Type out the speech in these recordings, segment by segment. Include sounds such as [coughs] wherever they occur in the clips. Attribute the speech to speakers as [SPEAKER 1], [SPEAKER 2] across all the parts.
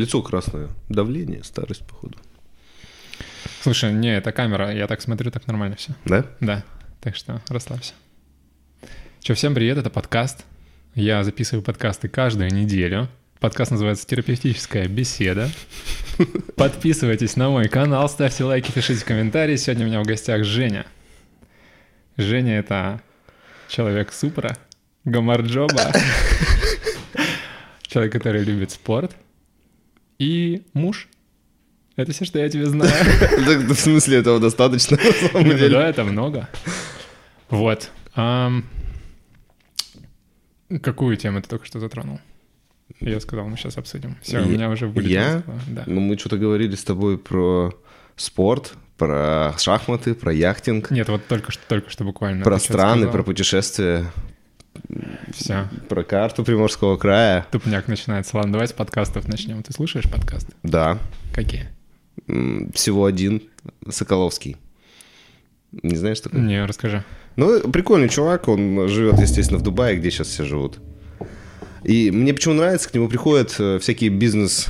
[SPEAKER 1] Лицо красное. Давление, старость, походу.
[SPEAKER 2] Слушай, не, это камера, я так смотрю, так нормально все.
[SPEAKER 1] Да?
[SPEAKER 2] Да, так что расслабься. Че, всем привет, это подкаст. Я записываю подкасты каждую неделю. Подкаст называется «Терапевтическая беседа». Подписывайтесь на мой канал, ставьте лайки, пишите комментарии. Сегодня у меня в гостях Женя. Женя — это человек супра, гамарджоба, человек, который любит спорт, и муж. Это все, что я тебе знаю. [laughs]
[SPEAKER 1] В смысле, этого достаточно, на самом
[SPEAKER 2] Ну
[SPEAKER 1] деле.
[SPEAKER 2] Да, это много. Вот. Какую тему ты только что затронул? Я сказал, мы сейчас обсудим. Все, у меня уже вылетело.
[SPEAKER 1] я?
[SPEAKER 2] Да.
[SPEAKER 1] Ну, мы что-то говорили с тобой про спорт, про шахматы, про яхтинг,
[SPEAKER 2] Нет, вот только что, только что буквально.
[SPEAKER 1] про страны, про путешествия,
[SPEAKER 2] Все.
[SPEAKER 1] про карту Приморского края.
[SPEAKER 2] Тупняк начинается. Ладно, давай с подкастов начнем. Ты слушаешь подкасты?
[SPEAKER 1] Да,
[SPEAKER 2] Какие?
[SPEAKER 1] Всего один, Соколовский. Не знаешь такой?
[SPEAKER 2] Не, расскажи.
[SPEAKER 1] Ну, прикольный чувак, он живет, естественно, в Дубае, где сейчас все живут. И мне почему нравится, к нему приходят э, всякие бизнес...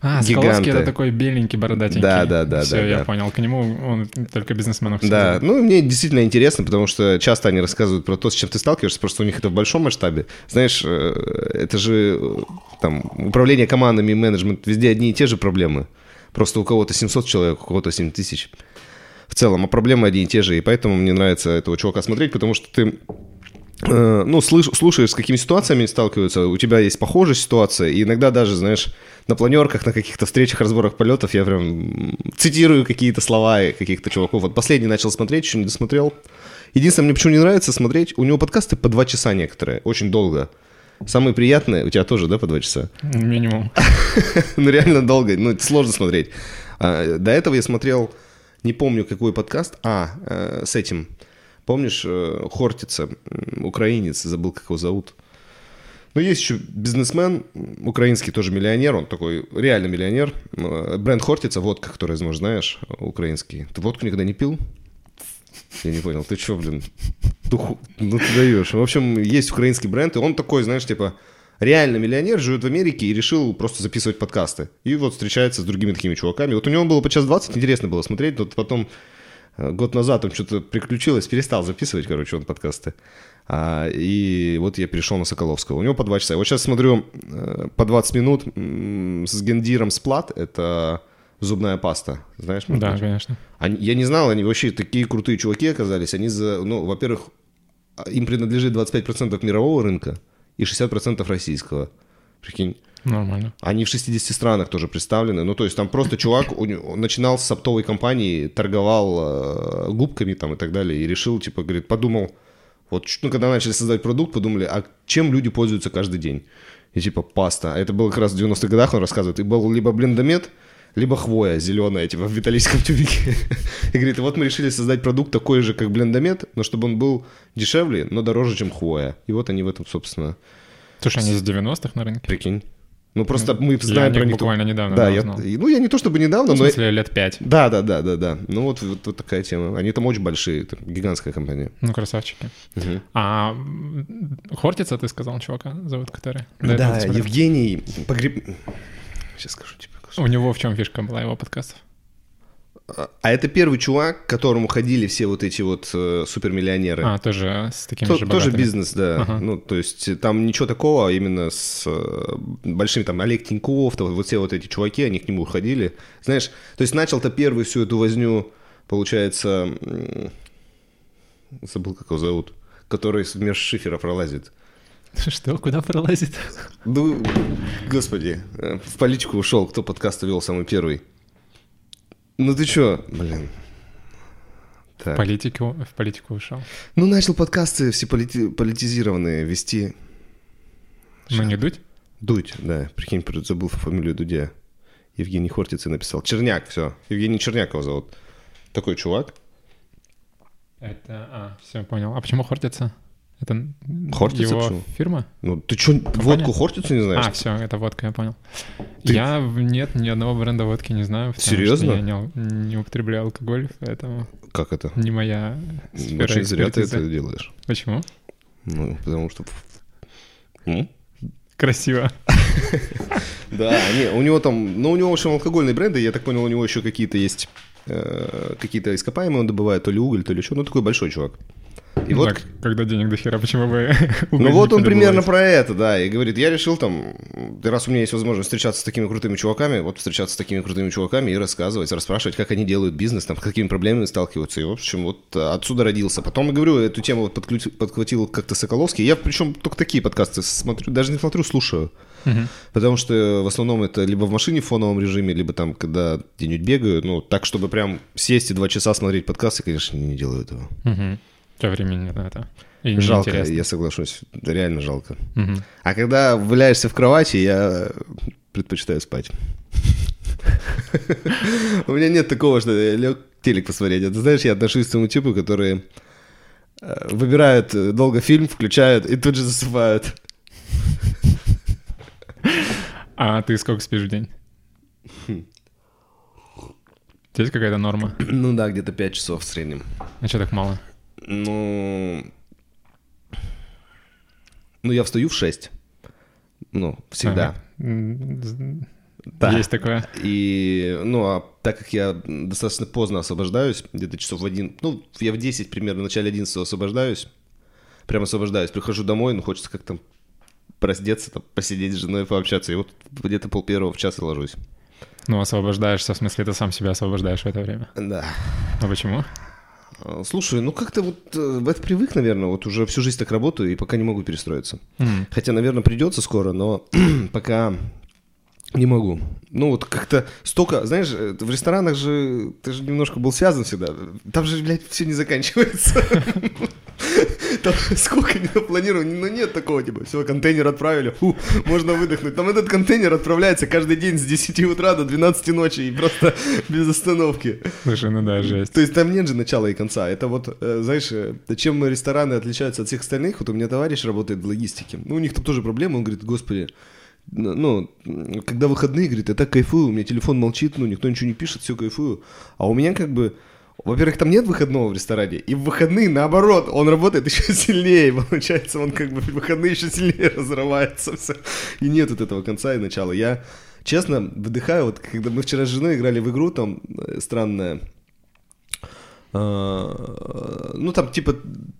[SPEAKER 2] А,
[SPEAKER 1] Гиганты.
[SPEAKER 2] Соколовский это такой беленький, бородатенький.
[SPEAKER 1] Да, да, да,
[SPEAKER 2] Все,
[SPEAKER 1] да,
[SPEAKER 2] я
[SPEAKER 1] да.
[SPEAKER 2] понял. К нему он только бизнесменов.
[SPEAKER 1] Да,
[SPEAKER 2] всегда.
[SPEAKER 1] ну мне действительно интересно, потому что часто они рассказывают про то, с чем ты сталкиваешься, просто у них это в большом масштабе. Знаешь, э, это же э, там управление командами менеджмент, везде одни и те же проблемы. Просто у кого-то 700 человек, у кого-то 7 тысяч. В целом, а проблемы одни и те же, и поэтому мне нравится этого чувака смотреть, потому что ты ну, слыш- слушаешь, с какими ситуациями сталкиваются, у тебя есть похожая ситуация, и иногда даже, знаешь, на планерках, на каких-то встречах, разборах полетов я прям цитирую какие-то слова каких-то чуваков. Вот последний начал смотреть, еще не досмотрел. Единственное, мне почему не нравится смотреть, у него подкасты по два часа некоторые, очень долго. Самые приятные, у тебя тоже, да, по два часа?
[SPEAKER 2] Минимум. [laughs]
[SPEAKER 1] ну, реально долго, ну, сложно смотреть. А, до этого я смотрел, не помню, какой подкаст, а, э, с этим, помнишь, э, Хортица, украинец, забыл, как его зовут. Ну, есть еще бизнесмен, украинский тоже миллионер, он такой реально миллионер. Э, Бренд Хортица, водка, который, может, знаешь, украинский. Ты водку никогда не пил? Я не понял, ты что, блин? Духу- Ну, ты даешь. В общем, есть украинский бренд, и он такой, знаешь, типа, реально миллионер, живет в Америке и решил просто записывать подкасты. И вот встречается с другими такими чуваками. Вот у него было по час 20, интересно было смотреть. Вот потом год назад там что-то приключилось, перестал записывать, короче, он подкасты. А, и вот я перешел на Соколовского. У него по 2 часа. Вот сейчас смотрю э, по 20 минут с гендиром сплат. Это зубная паста. Знаешь? может
[SPEAKER 2] Да,
[SPEAKER 1] быть?
[SPEAKER 2] конечно.
[SPEAKER 1] Они- я не знал, они вообще такие крутые чуваки оказались. Они за, ну, во-первых, им принадлежит 25% мирового рынка и 60% российского. Прикинь.
[SPEAKER 2] Нормально.
[SPEAKER 1] Они в 60 странах тоже представлены. Ну, то есть там просто чувак он начинал с оптовой компании, торговал э, губками там и так далее, и решил, типа, говорит, подумал, вот, ну, когда начали создавать продукт, подумали, а чем люди пользуются каждый день? И типа паста. А это было как раз в 90-х годах, он рассказывает. И был либо блендомет, либо хвоя зеленая, типа в металлическом [laughs] тюбике. И говорит, вот мы решили создать продукт такой же, как блендомет, но чтобы он был дешевле, но дороже, чем хвоя. И вот они в этом, собственно,
[SPEAKER 2] Слушай, они с 90-х на рынке?
[SPEAKER 1] прикинь. Ну, просто мы
[SPEAKER 2] Я
[SPEAKER 1] знаем
[SPEAKER 2] них
[SPEAKER 1] про них...
[SPEAKER 2] буквально недавно
[SPEAKER 1] Да,
[SPEAKER 2] да,
[SPEAKER 1] я,
[SPEAKER 2] узнал.
[SPEAKER 1] ну я не то чтобы недавно,
[SPEAKER 2] Ну, в
[SPEAKER 1] но...
[SPEAKER 2] смысле, лет пять.
[SPEAKER 1] Да, да, да, да, да. Ну вот, вот, вот такая тема. Они там очень большие, там, гигантская компания.
[SPEAKER 2] Ну, красавчики. А м, Хортица, ты сказал, чувака зовут, который?
[SPEAKER 1] Да,
[SPEAKER 2] ты смотрел?
[SPEAKER 1] Евгений Погреб... Сейчас скажу тебе.
[SPEAKER 2] У него в чем фишка была его подкастов?
[SPEAKER 1] А это первый чувак, к которому ходили все вот эти вот э, супермиллионеры.
[SPEAKER 2] А, тоже с такими
[SPEAKER 1] То-
[SPEAKER 2] же
[SPEAKER 1] тоже
[SPEAKER 2] богатыми.
[SPEAKER 1] бизнес, да.
[SPEAKER 2] Ага.
[SPEAKER 1] Ну, то есть э, там ничего такого, а именно с э, большими, там, Олег Тиньков, то, вот все вот эти чуваки, они к нему ходили. Знаешь, то есть начал-то первый всю эту возню, получается, м, забыл, как его зовут, который меж шифера пролазит. [laughs]
[SPEAKER 2] Что, куда пролазит?
[SPEAKER 1] Ну, господи, э, в политику ушел, кто подкаст вел самый первый. Ну ты чё, блин.
[SPEAKER 2] В
[SPEAKER 1] Так.
[SPEAKER 2] политику, в политику ушел.
[SPEAKER 1] Ну, начал подкасты все полити- политизированные вести.
[SPEAKER 2] Ну, не дуть?
[SPEAKER 1] Дудь, да, прикинь, забыл фамилию Дудя. Евгений Хортицы написал. Черняк, все. Евгений Черняк его зовут. Такой чувак.
[SPEAKER 2] Это, а, все, понял. А почему Хортица? Это
[SPEAKER 1] Хортица
[SPEAKER 2] его
[SPEAKER 1] почему?
[SPEAKER 2] фирма?
[SPEAKER 1] Ну, ты что, водку Хортицу не знаешь?
[SPEAKER 2] А, все, это водка, я понял.
[SPEAKER 1] Ты-
[SPEAKER 2] Я нет ни одного бренда водки не знаю.
[SPEAKER 1] Серьезно?
[SPEAKER 2] Я не, не употребляю алкоголь, поэтому
[SPEAKER 1] Как это?
[SPEAKER 2] не моя сфера
[SPEAKER 1] Очень зря ты это делаешь.
[SPEAKER 2] Почему?
[SPEAKER 1] Ну, потому что... М?
[SPEAKER 2] Красиво. [laughs]
[SPEAKER 1] Да, не, у него там, ну, у него, в общем, алкогольные бренды, я так понял, у него еще какие-то есть, э, какие-то ископаемые он добывает, то ли уголь, то ли что, ну, такой большой чувак.
[SPEAKER 2] И вот, так, когда денег до хера, почему бы... [laughs]
[SPEAKER 1] Ну вот он примерно про это, да, и говорит, я решил там, раз у меня есть возможность встречаться с такими крутыми чуваками, вот встречаться с такими крутыми чуваками и рассказывать, расспрашивать, как они делают бизнес, там, с какими проблемами сталкиваются, и, в общем, вот отсюда родился. Потом, я говорю, эту тему вот подхватил как-то Соколовский, я причем только такие подкасты смотрю, даже не смотрю, слушаю. Угу. Потому что в основном это либо в машине в фоновом режиме, либо там, когда где-нибудь бегаю. Ну, так, чтобы прям сесть и два часа смотреть подкасты, конечно, не делаю этого.
[SPEAKER 2] Угу тебя времени на это.
[SPEAKER 1] И жалко, я соглашусь. Реально жалко. Угу. А когда валяешься в кровати, я предпочитаю спать. У меня нет такого, что я лег телек посмотреть. Это знаешь, я отношусь к тому типу, которые э, выбирают долго фильм, включают и тут же засыпают.
[SPEAKER 2] А ты сколько спишь в день? Хм. Есть какая-то норма?
[SPEAKER 1] Ну да, где-то 5 часов в среднем.
[SPEAKER 2] А что так мало?
[SPEAKER 1] Ну... Ну, я встаю в 6. Ну, всегда.
[SPEAKER 2] Ага. Да. Есть такое.
[SPEAKER 1] И, ну, а так как я достаточно поздно освобождаюсь, где-то часов в один, ну, я в 10 примерно, в начале 11 освобождаюсь, прямо освобождаюсь, прихожу домой, ну, хочется как-то раздеться, там, посидеть с женой, пообщаться, и вот где-то пол первого в час и ложусь.
[SPEAKER 2] Ну, освобождаешься, в смысле, ты сам себя освобождаешь в это время?
[SPEAKER 1] Да.
[SPEAKER 2] А почему?
[SPEAKER 1] А, слушай, ну как-то вот э, в это привык, наверное, вот уже всю жизнь так работаю и пока не могу перестроиться. Mm. Хотя, наверное, придется скоро, но [clears throat] пока не могу. Ну вот как-то столько, знаешь, э, в ресторанах же ты же немножко был связан всегда. Там же, блядь, все не заканчивается. [laughs] [laughs] Там сколько но ну, нет такого, типа, все, контейнер отправили, фу, можно выдохнуть. Там этот контейнер отправляется каждый день с 10 утра до 12 ночи и просто [laughs] без остановки.
[SPEAKER 2] Слушай, ну да, жесть.
[SPEAKER 1] То есть там нет же начала и конца. Это вот, э, знаешь, э, чем рестораны отличаются от всех остальных, вот у меня товарищ работает в логистике. Ну, у них там тоже проблемы, он говорит, господи, ну, когда выходные, говорит, я так кайфую, у меня телефон молчит, ну, никто ничего не пишет, все кайфую. А у меня как бы, во-первых, там нет выходного в ресторане, и в выходные, наоборот, он работает еще [laughs] сильнее, получается, он как бы в выходные еще сильнее [laughs] разрывается все. И нет вот этого конца и начала. Я, честно, выдыхаю, вот когда мы вчера с женой играли в игру, там, э, странная, а, ну, там, типа,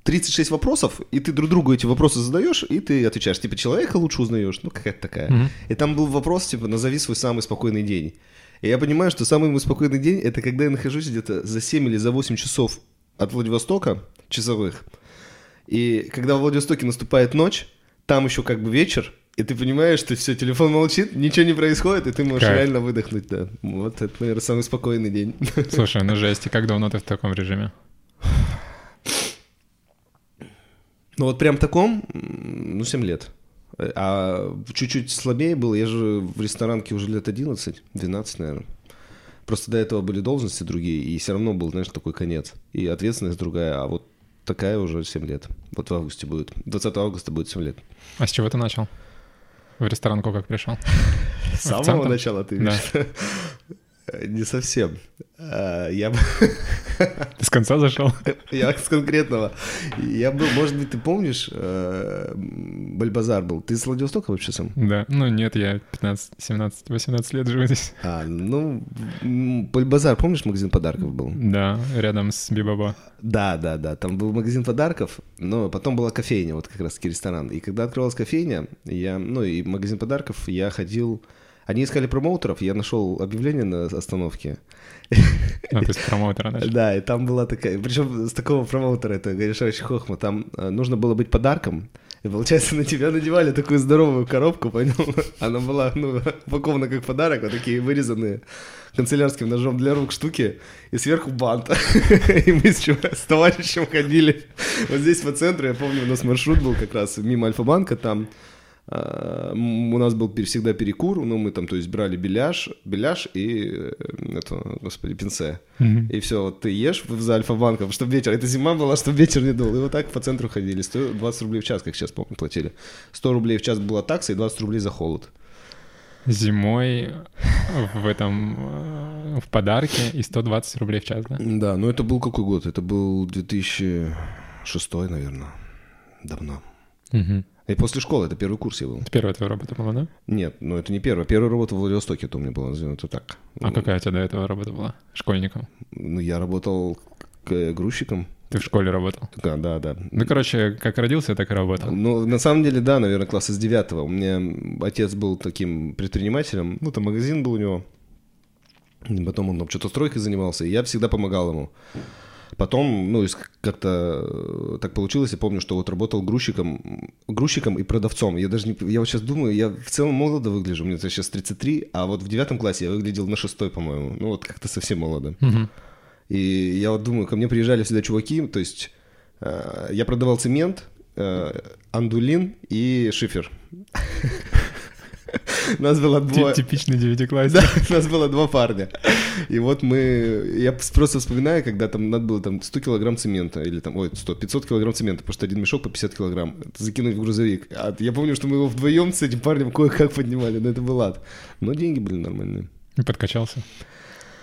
[SPEAKER 1] 36 вопросов, и ты друг другу эти вопросы задаешь, и ты отвечаешь. Типа, человека лучше узнаешь, ну, какая-то такая. Mm-hmm. И там был вопрос, типа, назови свой самый спокойный день. И я понимаю, что самый мой спокойный день — это когда я нахожусь где-то за 7 или за 8 часов от Владивостока, часовых. И когда в Владивостоке наступает ночь, там еще как бы вечер, и ты понимаешь, что все, телефон молчит, ничего не происходит, и ты можешь как? реально выдохнуть, да. Вот это, наверное, самый спокойный день. [laughs]
[SPEAKER 2] Слушай, ну жесть, и как давно ты в таком режиме?
[SPEAKER 1] Ну вот прям таком, ну 7 лет. А чуть-чуть слабее было, я же в ресторанке уже лет 11, 12, наверное. Просто до этого были должности другие, и все равно был, знаешь, такой конец. И ответственность другая, а вот такая уже 7 лет. Вот в августе будет. 20 августа будет 7 лет.
[SPEAKER 2] А с чего ты начал? В ресторанку как пришел?
[SPEAKER 1] С самого начала ты видишь? Да. Не совсем. А, я. [laughs]
[SPEAKER 2] Ты с конца зашел?
[SPEAKER 1] Я с конкретного. Я был, может быть, ты помнишь, э, Бальбазар был. Ты с Владивостока вообще сам?
[SPEAKER 2] Да. Ну нет, я 15, 17, 18 лет живу здесь.
[SPEAKER 1] А, ну, Бальбазар, помнишь, магазин подарков был?
[SPEAKER 2] Да, рядом с Бибаба.
[SPEAKER 1] Да, да, да. Там был магазин подарков, но потом была кофейня, вот как раз-таки ресторан. И когда открылась кофейня, я, ну и магазин подарков, я ходил они искали промоутеров, я нашел объявление на остановке.
[SPEAKER 2] Ну, то есть промоутера нашли.
[SPEAKER 1] Да, и там была такая... Причем с такого промоутера, это решающий хохма, там э, нужно было быть подарком, и получается, на тебя надевали такую здоровую коробку, понял? [laughs] Она была, ну, упакована как подарок, вот такие вырезанные канцелярским ножом для рук штуки, и сверху бант. [laughs] И мы с, с товарищем ходили вот здесь по центру, я помню, у нас маршрут был как раз мимо Альфа-банка, там а, у нас был всегда перекур, ну, мы там, то есть, брали беляш, беляш и, э, это, господи, пинце. Mm-hmm. И все, вот ты ешь за Альфа-банком, чтобы ветер, это зима была, чтобы ветер не дул. И вот так по центру ходили, 120 рублей в час, как сейчас помню, платили. 100 рублей в час была такса и 20 рублей за холод.
[SPEAKER 2] Зимой в этом, э, в подарке и 120 рублей в час, да?
[SPEAKER 1] Да, но это был какой год? Это был 2006, наверное, давно.
[SPEAKER 2] Угу.
[SPEAKER 1] И после школы, это первый курс я был.
[SPEAKER 2] Это первая твоя работа была, да?
[SPEAKER 1] Нет, ну это не первая. Первая работа в Владивостоке, это у меня была, это так.
[SPEAKER 2] А какая у тебя до этого работа была? Школьником?
[SPEAKER 1] Ну, я работал к- грузчиком.
[SPEAKER 2] Ты в школе работал?
[SPEAKER 1] Да, да, да.
[SPEAKER 2] Ну, короче, как родился, так и работал.
[SPEAKER 1] Ну, на самом деле, да, наверное, класса с девятого. У меня отец был таким предпринимателем. Ну, там магазин был у него. И Потом он там что-то стройкой занимался, и я всегда помогал ему. Потом, ну, как-то э, так получилось, я помню, что вот работал грузчиком, грузчиком и продавцом. Я даже не... Я вот сейчас думаю, я в целом молодо выгляжу, мне сейчас 33, а вот в девятом классе я выглядел на шестой, по-моему. Ну, вот как-то совсем молодо. И я вот думаю, ко мне приезжали всегда чуваки, то есть э, я продавал цемент, э, андулин и шифер. [laughs] Нас было двое.
[SPEAKER 2] Типичный девятиклассник.
[SPEAKER 1] Да, нас было два парня. И вот мы... Я просто вспоминаю, когда там надо было там 100 килограмм цемента, или там, ой, 100, 500 килограмм цемента, потому что один мешок по 50 килограмм. Закинуть в грузовик. А я помню, что мы его вдвоем с этим парнем кое-как поднимали, но это был ад. Но деньги были нормальные.
[SPEAKER 2] И подкачался.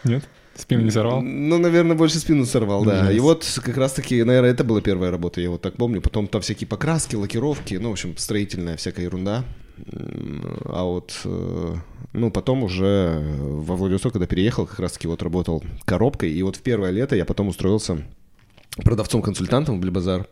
[SPEAKER 2] Нет? Спину не сорвал?
[SPEAKER 1] Ну, наверное, больше спину сорвал, да.
[SPEAKER 2] Жесть.
[SPEAKER 1] И вот как раз-таки, наверное, это была первая работа, я вот так помню. Потом там всякие покраски, лакировки, ну, в общем, строительная всякая ерунда. А вот, э, ну, потом уже во Владивосток, когда переехал, как раз-таки вот работал коробкой. И вот в первое лето я потом устроился продавцом-консультантом в Блибазар.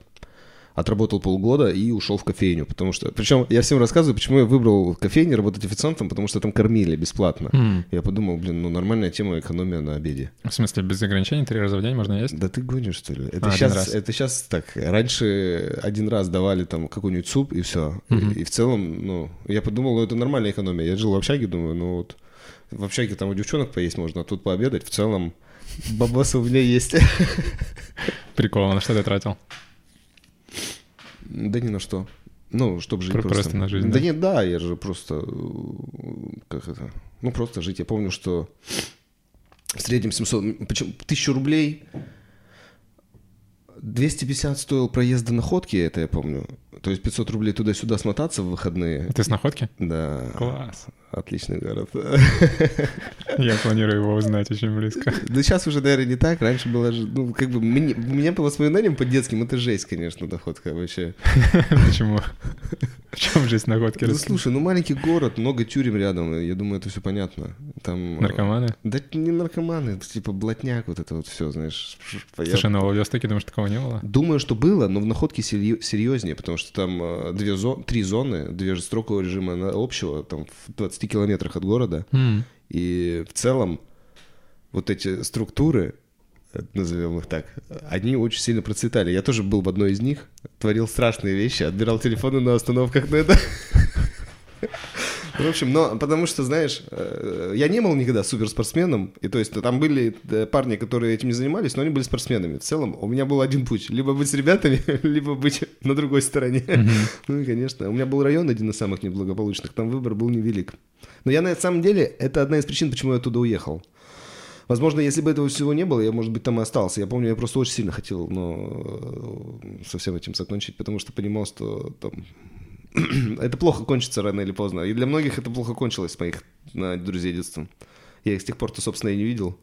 [SPEAKER 1] Отработал полгода и ушел в кофейню, потому что... Причем я всем рассказываю, почему я выбрал кофейню работать официантом, потому что там кормили бесплатно.
[SPEAKER 2] М.
[SPEAKER 1] Я подумал, блин, ну нормальная тема экономия на обеде.
[SPEAKER 2] В смысле, без ограничений три раза в день можно есть?
[SPEAKER 1] Да ты гонишь, что ли? Это
[SPEAKER 2] А,
[SPEAKER 1] сейчас, это сейчас так. Раньше один раз давали там какой-нибудь суп и все.
[SPEAKER 2] Мгм.
[SPEAKER 1] И, в целом, ну, я подумал, ну это нормальная экономия. Я жил в общаге, думаю, ну вот в общаге там у девчонок поесть можно, а тут пообедать. В целом, бабосы у меня есть.
[SPEAKER 2] Прикол, на что ты тратил?
[SPEAKER 1] Да ни на что. Ну, чтобы жить
[SPEAKER 2] Про-
[SPEAKER 1] просто.
[SPEAKER 2] просто на жизнь,
[SPEAKER 1] Да
[SPEAKER 2] да?
[SPEAKER 1] нет, да, я же просто... э, Как это? Ну, просто жить. Я помню, что в среднем 700... Почему? 1000 рублей... 250 стоил проезд до находки, это я помню. То есть 500 рублей туда-сюда смотаться в выходные.
[SPEAKER 2] Ты с находки?
[SPEAKER 1] Да,
[SPEAKER 2] Класс.
[SPEAKER 1] Отличный город.
[SPEAKER 2] Я планирую его узнать очень близко.
[SPEAKER 1] Да сейчас уже, наверное, не так. Раньше было же, ну, как бы, мне- у меня по воспоминаниям по детским это жесть, конечно, находка вообще.
[SPEAKER 2] Почему? В чем жизнь находки?
[SPEAKER 1] Ну, слушай, ну маленький город, много тюрем рядом, я думаю, это все понятно. Там... э,
[SPEAKER 2] Наркоманы?
[SPEAKER 1] Да не наркоманы, это типа блатняк, вот это вот все, знаешь.
[SPEAKER 2] Слушай, ну в Владивостоке, думаешь, такого не было?
[SPEAKER 1] Думаю, что было, но в находке серьезнее, потому что там э, две зо- три зоны, две жестокого режима общего, там в 20 километрах от города.
[SPEAKER 2] М.
[SPEAKER 1] И в целом вот эти структуры, назовем их так, они очень сильно процветали. Я тоже был в одной из них, творил страшные вещи, отбирал телефоны на остановках, но это... В общем, но потому что, знаешь, э, я не был никогда суперспортсменом, и то есть там были э, парни, которые этим не занимались, но они были спортсменами. В целом у меня был один путь, либо быть с ребятами, [laughs] либо быть на другой стороне. [laughs] Ну и, конечно, у меня был район один из самых неблагополучных, там выбор был невелик. Но я на самом деле, это одна из причин, почему я оттуда уехал. Возможно, если бы этого всего не было, я, может быть, там и остался. Я помню, я просто очень сильно хотел э, со всем этим закончить, потому что понимал, что там [clears throat] это плохо кончится рано или поздно. И для многих это плохо кончилось моих э, друзей детства. Я их с тех пор-то, собственно, и не видел.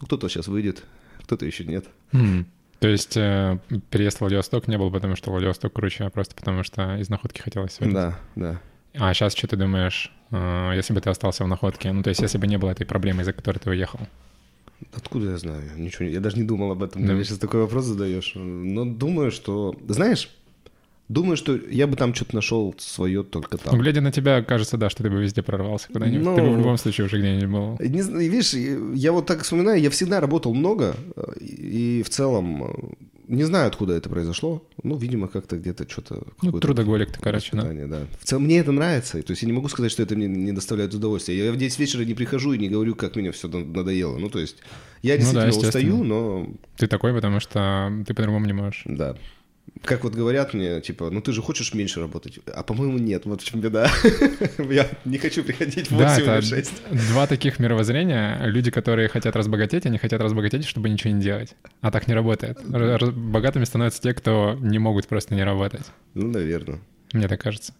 [SPEAKER 1] Ну, кто-то сейчас выйдет, кто-то еще нет.
[SPEAKER 2] М. То есть э, переезд в Владивосток не был, потому что Владивосток круче, а просто потому что из находки хотелось свалить?
[SPEAKER 1] Да, да.
[SPEAKER 2] А сейчас что ты думаешь, э, если бы ты остался в находке? Ну, то есть если бы не было этой проблемы, из-за которой ты уехал?
[SPEAKER 1] Откуда я знаю? Ничего, не- я даже не думал об этом.
[SPEAKER 2] Да.
[SPEAKER 1] Ты мне сейчас такой вопрос задаешь. Но думаю, что... Знаешь, думаю, что я бы там что-то нашел свое только
[SPEAKER 2] Ну,
[SPEAKER 1] там.
[SPEAKER 2] глядя на тебя, кажется, да, что ты бы везде прорвался куда-нибудь.
[SPEAKER 1] Ну,
[SPEAKER 2] Ты бы в любом случае уже где-нибудь был.
[SPEAKER 1] Не знаю, видишь, я вот так вспоминаю, я всегда работал много, э, и в целом э, не знаю, откуда это произошло. Ну, видимо, как-то где-то что-то...
[SPEAKER 2] Ну, трудоголик ты, короче, да.
[SPEAKER 1] да. В целом, мне это нравится. То есть я не могу сказать, что это мне не доставляет удовольствия. Я в 10 вечера не прихожу и не говорю, как мне все надоело. Ну, то есть я
[SPEAKER 2] Ну да,
[SPEAKER 1] действительно устаю, но
[SPEAKER 2] Ты такой, потому что ты по-другому не можешь.
[SPEAKER 1] да. Как вот говорят мне, типа, ну ты же хочешь меньше работать. А по-моему, нет. Вот в чем беда. [laughs] Я не хочу приходить в 8
[SPEAKER 2] Да,
[SPEAKER 1] или
[SPEAKER 2] это
[SPEAKER 1] в 6.
[SPEAKER 2] два таких мировоззрения. Люди, которые хотят разбогатеть, они хотят разбогатеть, чтобы ничего не делать. А так не работает. Богатыми становятся те, кто не могут просто не работать.
[SPEAKER 1] Ну, наверное.
[SPEAKER 2] Мне так кажется.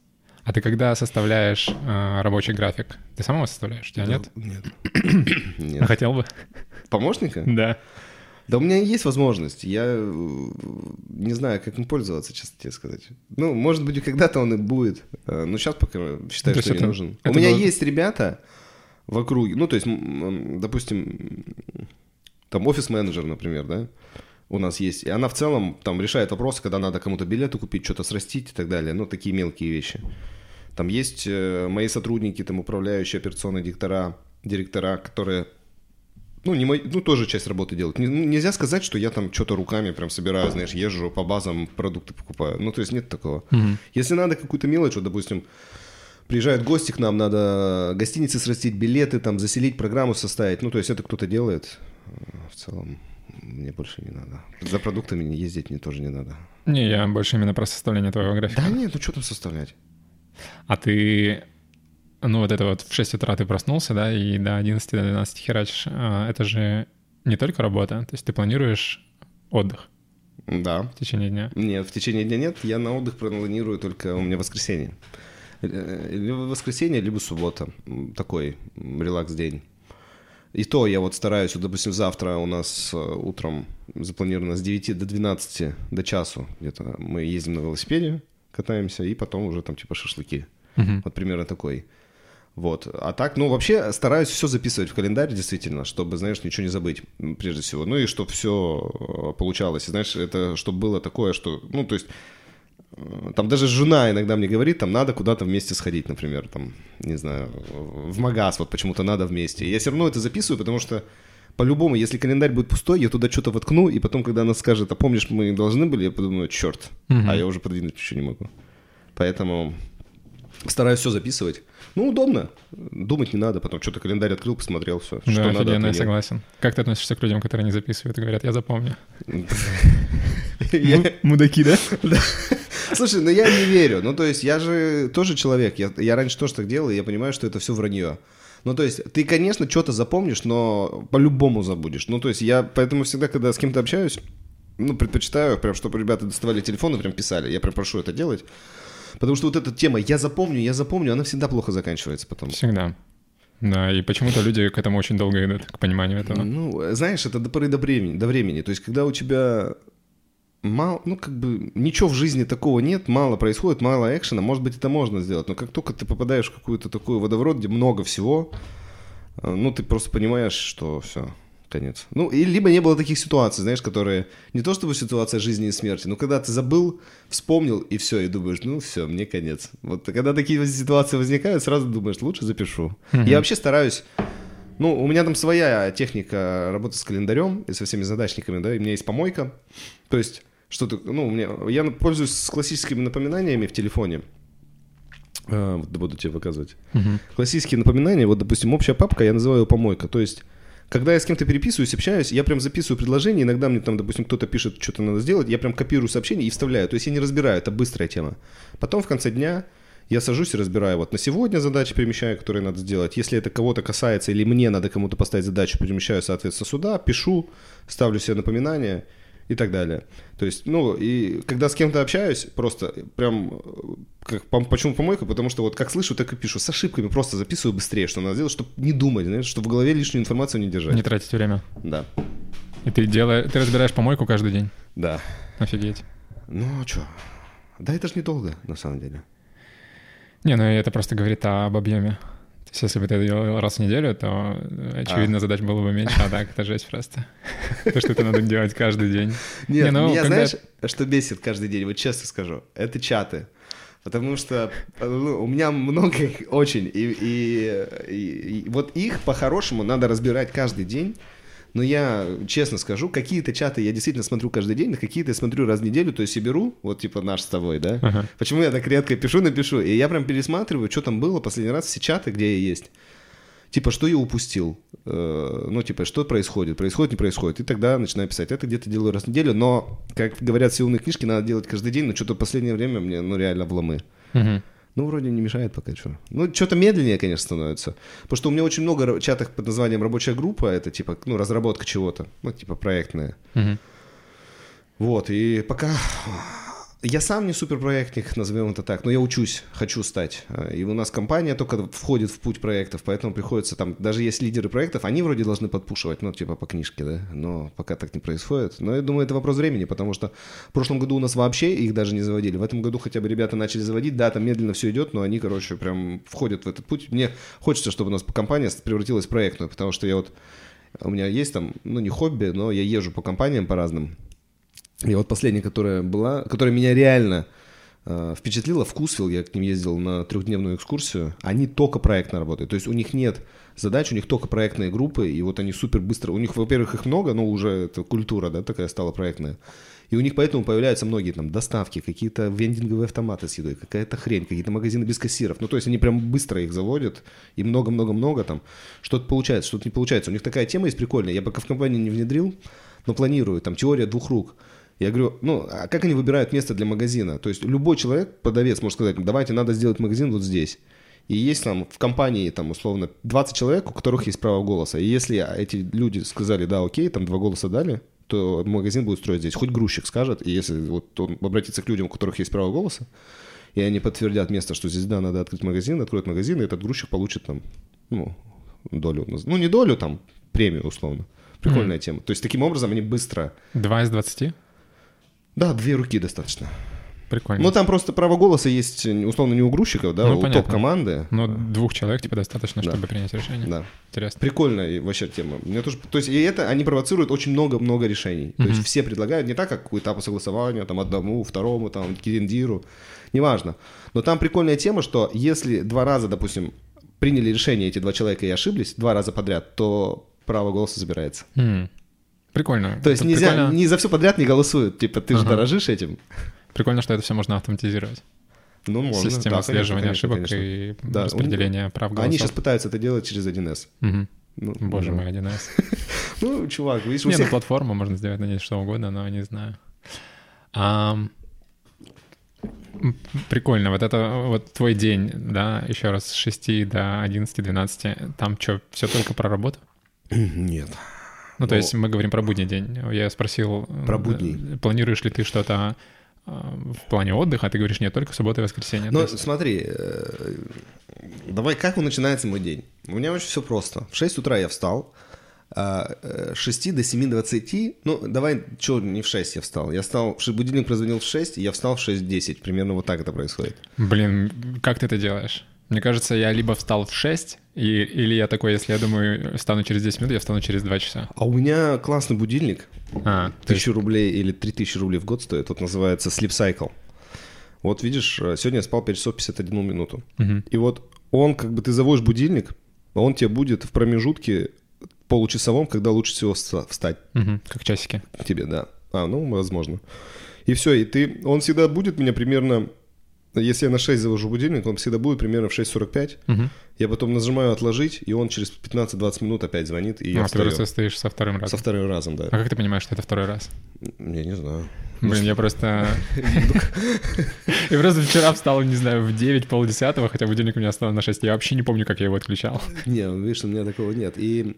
[SPEAKER 2] А ты когда составляешь э, рабочий график, ты сам его составляешь? У тебя нет?
[SPEAKER 1] Нет. [coughs]
[SPEAKER 2] А
[SPEAKER 1] Нет.
[SPEAKER 2] хотел бы?
[SPEAKER 1] Помощника?
[SPEAKER 2] Да.
[SPEAKER 1] Да у меня есть возможность. Я э, не знаю, как им пользоваться, честно тебе сказать. Ну, может быть, и когда-то он и будет. Э, Но сейчас пока считаю,
[SPEAKER 2] То
[SPEAKER 1] что
[SPEAKER 2] есть
[SPEAKER 1] не
[SPEAKER 2] это-
[SPEAKER 1] нужен.
[SPEAKER 2] это
[SPEAKER 1] у меня
[SPEAKER 2] было-
[SPEAKER 1] есть ребята в округе. Ну, то есть, допустим, там офис-менеджер, например, да, у нас есть. И она в целом там решает вопросы, когда надо кому-то билеты купить, что-то срастить и так далее. Ну, такие мелкие вещи. Там есть э, мои сотрудники, там управляющие операционные директора, директора, которые ну, не мой, ну, тоже часть работы делают. Не- ну, нельзя сказать, что я там что-то руками прям собираю, знаешь, езжу по базам, продукты покупаю. Ну, то есть нет такого. Если надо какую-то мелочь, вот, допустим, приезжают гости к нам, надо гостиницы срастить, билеты, там, заселить, программу составить. Ну, то есть это кто-то делает. В целом, мне больше не надо. За продуктами ездить мне тоже не надо.
[SPEAKER 2] Не, я больше именно про составление твоего графика.
[SPEAKER 1] Да нет, ну что там составлять?
[SPEAKER 2] А ты, ну вот это вот в 6 утра ты проснулся, да, и до 11, до 12 херачишь. А, Это же не только работа, то есть ты планируешь отдых
[SPEAKER 1] Да.
[SPEAKER 2] в течение дня.
[SPEAKER 1] Нет, в течение дня нет. Я на отдых планирую только у меня воскресенье. Э, Либо воскресенье, либо суббота. Такой релакс-день. И то я вот стараюсь, вот, допустим, завтра у нас э, утром запланировано с 9 до 12, до часу где-то мы ездим на велосипеде, катаемся, и потом уже там типа шашлыки.
[SPEAKER 2] Мгм.
[SPEAKER 1] Вот примерно такой. Вот. А так, ну, вообще стараюсь все записывать в календарь, действительно, чтобы, знаешь, ничего не забыть, прежде всего. Ну и чтобы все получалось. И, знаешь, это чтобы было такое, что, ну, то есть, э, там даже жена иногда мне говорит, там надо куда-то вместе сходить, например, там, не знаю, в магаз вот почему-то надо вместе. Я все равно это записываю, потому что по-любому, если календарь будет пустой, я туда что-то воткну, и потом, когда она скажет, а помнишь, мы должны были, я подумаю, черт,
[SPEAKER 2] Мгм.
[SPEAKER 1] а я уже продвинуть ничего не могу. Поэтому стараюсь все записывать. Ну, удобно. Думать не надо. Потом что-то календарь открыл, посмотрел, все.
[SPEAKER 2] Да,
[SPEAKER 1] что надо,
[SPEAKER 2] офигенно, я
[SPEAKER 1] отменил.
[SPEAKER 2] согласен. Как ты относишься к людям, которые не записывают и говорят, я запомню?
[SPEAKER 1] Я-
[SPEAKER 2] Мудаки, да?
[SPEAKER 1] Слушай, ну я не верю. Ну, то есть, я же тоже человек. Я, я раньше тоже так делал, и я понимаю, что это все вранье. Ну, то есть, ты, конечно, что-то запомнишь, но по-любому забудешь. Ну, то есть, я поэтому всегда, когда с кем-то общаюсь, ну, предпочитаю, прям, чтобы ребята доставали телефон и прям писали. Я прям прошу это делать. Потому что вот эта тема «я запомню, я запомню», она всегда плохо заканчивается потом.
[SPEAKER 2] Всегда. Да, и почему-то люди к этому очень долго идут, к пониманию этого.
[SPEAKER 1] Ну, знаешь, это до поры до времени, до времени. То есть, когда у тебя мало, ну, как бы, ничего в жизни такого нет, мало происходит, мало экшена, может быть, это можно сделать, но как только ты попадаешь в какую-то такую водоворот, где много всего, э, ну, ты просто понимаешь, что все, конец. Ну, и либо не было таких ситуаций, знаешь, которые, не то чтобы ситуация жизни и смерти, но когда ты забыл, вспомнил, и все, и думаешь, ну, все, мне конец. Вот когда такие ситуации возникают, сразу думаешь, лучше запишу. Я вообще стараюсь ну, у меня там своя техника работы с календарем и со всеми задачниками, да, и у меня есть помойка. То есть, что-то, ну, у меня, я пользуюсь с классическими напоминаниями в телефоне. А, вот буду тебе показывать.
[SPEAKER 2] Мгм.
[SPEAKER 1] Классические напоминания, вот, допустим, общая папка, я называю ее помойка. То есть, когда я с кем-то переписываюсь, общаюсь, я прям записываю предложение, иногда мне там, допустим, кто-то пишет, что-то надо сделать, я прям копирую сообщение и вставляю. То есть я не разбираю, это быстрая тема. Потом в конце дня я сажусь и разбираю вот на сегодня задачи перемещаю, которые надо сделать. Если это кого-то касается или мне надо кому-то поставить задачу, перемещаю, соответственно, сюда, пишу, ставлю себе напоминания и так далее. То есть, ну, и когда с кем-то общаюсь, просто прям, э, как, почему помойка? Потому что вот как слышу, так и пишу. С ошибками просто записываю быстрее, что надо сделать, чтобы не думать, знаешь, чтобы в голове лишнюю информацию не держать.
[SPEAKER 2] Не тратить время.
[SPEAKER 1] Да,
[SPEAKER 2] И ты делаешь, ты разбираешь помойку каждый день.
[SPEAKER 1] да.
[SPEAKER 2] Офигеть.
[SPEAKER 1] Ну, а что? Да это ж недолго, на самом деле.
[SPEAKER 2] Не, ну это просто говорит об объеме. То есть, если бы ты делал раз в неделю, то, э, очевидно, задач было бы меньше, а так это жесть просто. [laughs] То, что это надо делать каждый день.
[SPEAKER 1] Нет,
[SPEAKER 2] Не, ну,
[SPEAKER 1] меня знаешь, что бесит каждый день, вот честно скажу, это чаты. Потому что ну, у меня много их очень, и, и- и- и вот их по-хорошему надо разбирать каждый день. Но я честно скажу, какие-то чаты я действительно смотрю каждый день, на какие-то я смотрю раз в неделю, то есть я беру, вот типа наш с тобой, да?
[SPEAKER 2] Ага.
[SPEAKER 1] Почему я так редко пишу, напишу, и я прям пересматриваю, что там было последний раз, все чаты, где я есть. Типа, что я упустил? Э, Ну, типа, что происходит? Происходит, не происходит? И тогда начинаю писать. Это где-то делаю раз в неделю, но, как говорят все умные книжки, надо делать каждый день, но что-то в последнее время мне, ну, реально вломы.
[SPEAKER 2] Мгм.
[SPEAKER 1] Ну, вроде не мешает пока что. Ну, что-то медленнее, конечно, становится. Потому что у меня очень много чатов под названием «Рабочая группа». Это, типа, ну, разработка чего-то. Ну, типа, проектная.
[SPEAKER 2] Мгм.
[SPEAKER 1] Вот, и пока Я сам не суперпроектник, назовем это так, но я учусь, хочу стать. Э, и у нас компания только входит в путь проектов, поэтому приходится там, даже есть лидеры проектов, они вроде должны подпушивать, ну, типа по книжке, да, но пока так не происходит. Но я думаю, это вопрос времени, потому что в прошлом году у нас вообще их даже не заводили. В этом году хотя бы ребята начали заводить, да, там медленно все идет, но они, короче, прям входят в этот путь. Мне хочется, чтобы у нас компания превратилась в проектную, потому что я вот, у меня есть там, ну, не хобби, но я езжу по компаниям по разным, и вот последняя, которая была, которая меня реально э, впечатлила, Вкусвилл, я к ним ездил на трехдневную экскурсию, они только проектно работают. То есть у них нет задач, у них только проектные группы, и вот они супер быстро, у них, во-первых, их много, но уже это культура, да, такая стала проектная. И у них поэтому появляются многие там доставки, какие-то вендинговые автоматы с едой, какая-то хрень, какие-то магазины без кассиров. Ну, то есть они прям быстро их заводят, и много-много-много там. Что-то получается, что-то не получается. У них такая тема есть прикольная. Я пока в компании не внедрил, но планирую. Там теория двух рук. Я говорю, ну, а как они выбирают место для магазина? То есть любой человек, продавец, может сказать, давайте, надо сделать магазин вот здесь. И есть там в компании, там, условно, 20 человек, у которых есть право голоса. И если эти люди сказали, да, окей, там два голоса дали, то магазин будет строить здесь. Хоть грузчик скажет, и если вот он обратится к людям, у которых есть право голоса, и они подтвердят место, что здесь, да, надо открыть магазин, откроют магазин, и этот грузчик получит там, ну, долю. Ну, не долю, там, премию, условно. Прикольная mm. тема. То есть таким образом они быстро...
[SPEAKER 2] Два из двадцати?
[SPEAKER 1] Да, две руки достаточно.
[SPEAKER 2] Прикольно.
[SPEAKER 1] Ну, там просто право голоса есть, условно, не у грузчиков, да, ну, у топ-команды.
[SPEAKER 2] Но двух человек, типа, достаточно, да. чтобы принять решение.
[SPEAKER 1] Да.
[SPEAKER 2] Интересно.
[SPEAKER 1] Прикольная вообще тема. Мне тоже... То есть, и это, они провоцируют очень много-много решений. То mm-hmm. есть, все предлагают не так, как у этапа согласования, там, одному, второму, там, кирендиру, неважно. Но там прикольная тема, что если два раза, допустим, приняли решение эти два человека и ошиблись, два раза подряд, то право голоса забирается.
[SPEAKER 2] Mm. Прикольно.
[SPEAKER 1] То есть это нельзя, прикольно... не за все подряд не голосуют. Типа, ты ага. же дорожишь этим.
[SPEAKER 2] Прикольно, что это все можно автоматизировать.
[SPEAKER 1] Ну, можно.
[SPEAKER 2] Система да, отслеживания конечно, ошибок конечно. и да. распределения прав голосов.
[SPEAKER 1] Они сейчас пытаются это делать через 1С.
[SPEAKER 2] Угу. Ну, Боже да. мой, 1С. [laughs]
[SPEAKER 1] ну, чувак, видишь,
[SPEAKER 2] у всех... ну, платформу можно сделать на ней что угодно, но не знаю. Прикольно, вот это вот твой день, да, еще раз с 6 до 11-12, там что, все только про работу?
[SPEAKER 1] Нет.
[SPEAKER 2] Ну, то есть мы говорим про будний день. Я спросил...
[SPEAKER 1] Про будний.
[SPEAKER 2] Планируешь ли ты что-то а, в плане отдыха, а ты говоришь, нет, только суббота и воскресенье.
[SPEAKER 1] Ну,
[SPEAKER 2] есть...
[SPEAKER 1] смотри, э, давай, как начинается мой день? У меня очень все просто. В 6 утра я встал, а, э, с 6 до 7.20, ну, давай, что, не в 6 я встал. Я встал, будильник прозвонил в 6, и я встал в 6.10. Примерно вот так это происходит.
[SPEAKER 2] Блин, как ты это делаешь? Мне кажется, я либо встал в 6, и, или я такой, если я думаю, встану через 10 минут, я встану через 2 часа.
[SPEAKER 1] А у меня классный будильник. А, Тысячу есть... рублей или 3000 рублей в год стоит. Вот называется Sleep Cycle. Вот видишь, э, сегодня я спал 5 часов 51 минуту. Угу. И вот он, как бы ты заводишь будильник, он тебе будет в промежутке получасовом, когда лучше всего встать.
[SPEAKER 2] Угу, как часики.
[SPEAKER 1] Тебе, да. А, ну, возможно. И все, и ты, он всегда будет меня примерно если я на 6 завожу будильник, он всегда будет примерно в 6.45. Угу. Я потом нажимаю «отложить», и он через 15-20 минут опять звонит, и
[SPEAKER 2] а, я встаю. ты просто стоишь со вторым разом?
[SPEAKER 1] Со вторым разом, да.
[SPEAKER 2] А как ты понимаешь, что это второй раз?
[SPEAKER 1] Я не знаю.
[SPEAKER 2] Блин, я просто... [laughs] Я просто вчера встал, не знаю, в 9, полдесятого, хотя будильник у меня стал на 6. Я вообще не помню, как я его отключал. [laughs]
[SPEAKER 1] Не, видишь, у меня такого нет. И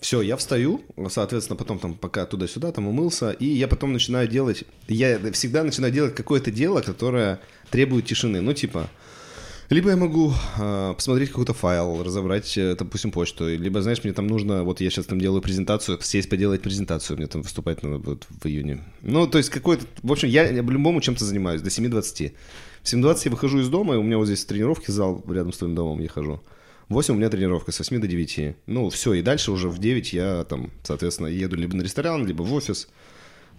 [SPEAKER 1] все, я встаю, соответственно, потом там пока туда-сюда, там умылся, и я потом начинаю делать, я всегда начинаю делать какое-то дело, которое требует тишины. Ну, типа, либо я могу э, посмотреть какой-то файл, разобрать, э, допустим, почту, либо, знаешь, мне там нужно, вот я сейчас там делаю презентацию, сесть поделать презентацию, мне там выступать надо будет в июне. Ну, то есть какой-то, в общем, я, я по-любому чем-то занимаюсь до 7.20. В 7.20 я выхожу из дома, и у меня вот здесь тренировки, зал рядом с твоим домом, я хожу. 8 у меня тренировка с 8 до 9. Ну, все, и дальше уже в 9 я там, соответственно, еду либо на ресторан, либо в офис.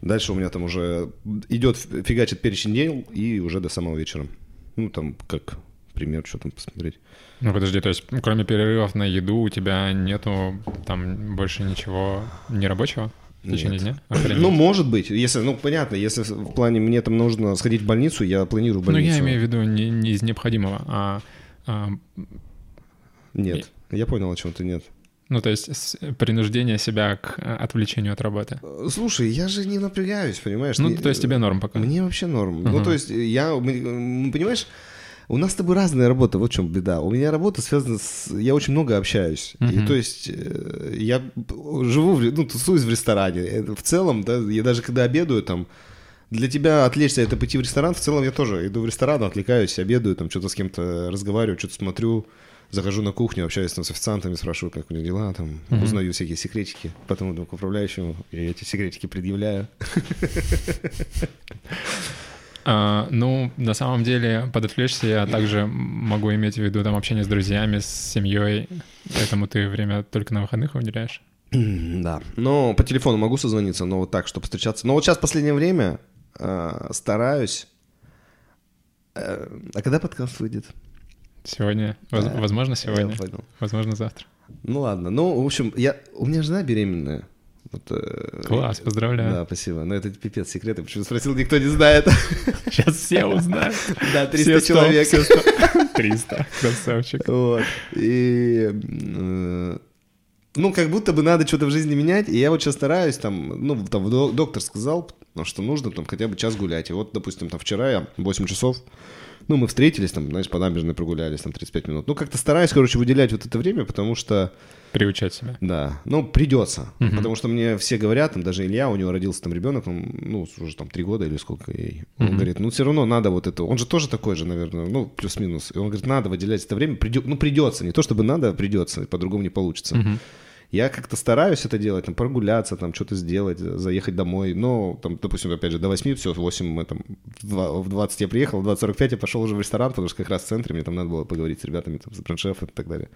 [SPEAKER 1] Дальше у меня там уже идет, фигачит перечень дел, и уже до самого вечера. Ну, там, как пример, что там посмотреть.
[SPEAKER 2] Ну, подожди, то есть, кроме перерывов на еду, у тебя нету там больше ничего нерабочего? В течение Нет. дня? [laughs]
[SPEAKER 1] Охренеть. Ну, может быть. Если, ну, понятно, если в плане мне там нужно сходить в больницу, я планирую больницу.
[SPEAKER 2] Ну, я имею в виду не, не из необходимого, а, а
[SPEAKER 1] нет, и... я понял, о чем ты нет.
[SPEAKER 2] Ну, то есть принуждение себя к э, отвлечению от работы.
[SPEAKER 1] Слушай, я же не напрягаюсь, понимаешь?
[SPEAKER 2] Ну, то есть тебе норм пока?
[SPEAKER 1] Мне вообще норм. Uh-huh. Ну, то есть я, понимаешь, у нас с тобой разная работа, вот в чем беда. У меня работа связана с... Я очень много общаюсь. Uh-huh. И то есть э, я живу, в... ну, тусуюсь в ресторане. В целом, да, я даже когда обедаю там, для тебя отвлечься это пойти в ресторан. В целом я тоже иду в ресторан, отвлекаюсь, обедаю, там что-то с кем-то разговариваю, что-то смотрю, захожу на кухню, общаюсь там с официантами, спрашиваю, как у них дела, там
[SPEAKER 2] Мгм.
[SPEAKER 1] узнаю всякие секретики, потом иду к управляющему и эти секретики предъявляю.
[SPEAKER 2] А, ну, на самом деле, под отвлечься я также могу иметь в виду там общение с друзьями, с семьей. Этому ты время только на выходных уделяешь?
[SPEAKER 1] Да. Но по телефону могу созвониться, но вот так, чтобы встречаться. Но вот сейчас в последнее время э, стараюсь. Э, а когда подкаст выйдет?
[SPEAKER 2] Сегодня? Воз-
[SPEAKER 1] Да.
[SPEAKER 2] Возможно, сегодня.
[SPEAKER 1] Я понял.
[SPEAKER 2] Возможно, завтра.
[SPEAKER 1] Ну ладно. Ну, в общем, я... у меня жена беременная. Вот, э,
[SPEAKER 2] Класс, поздравляю.
[SPEAKER 1] Да, спасибо. Но это пипец секреты. Почему спросил, никто не знает. [laughs]
[SPEAKER 2] Сейчас все узнают. [laughs]
[SPEAKER 1] Да,
[SPEAKER 2] Все
[SPEAKER 1] 300
[SPEAKER 2] сто,
[SPEAKER 1] человек.
[SPEAKER 2] все сто. [laughs] 300. Красавчик.
[SPEAKER 1] Вот. И... э, Ну, как будто бы надо что-то в жизни менять, и я вот сейчас стараюсь, там, ну, там, док- доктор сказал, что нужно там хотя бы час гулять. И вот, допустим, там вчера я 8 часов, ну, мы встретились, там, знаешь, по набережной прогулялись, там, 35 минут. Ну, как-то стараюсь, короче, выделять вот это время, потому что,
[SPEAKER 2] Приучать себя.
[SPEAKER 1] да, ну, придется.
[SPEAKER 2] Мгм.
[SPEAKER 1] Потому что мне все говорят, там, даже Илья, у него родился там ребенок, он, ну, уже там 3 года или сколько ей. Он
[SPEAKER 2] Мгм.
[SPEAKER 1] говорит, ну, все равно надо вот это. Он же тоже такой же, наверное, ну, плюс-минус. И он говорит, надо выделять это время, придё- ну, придется. Не то чтобы надо, а придется, по-другому не получится.
[SPEAKER 2] Мгм.
[SPEAKER 1] Я как-то стараюсь это делать, там, прогуляться, там, что-то сделать, заехать домой. Но, там, допустим, опять же, до 8, все, в 8 мы там, в два- в 20 я приехал, в 20.45 я пошел уже в ресторан, потому что как раз в центре мне там надо было поговорить с ребятами, там, с бренд-шефом и так далее.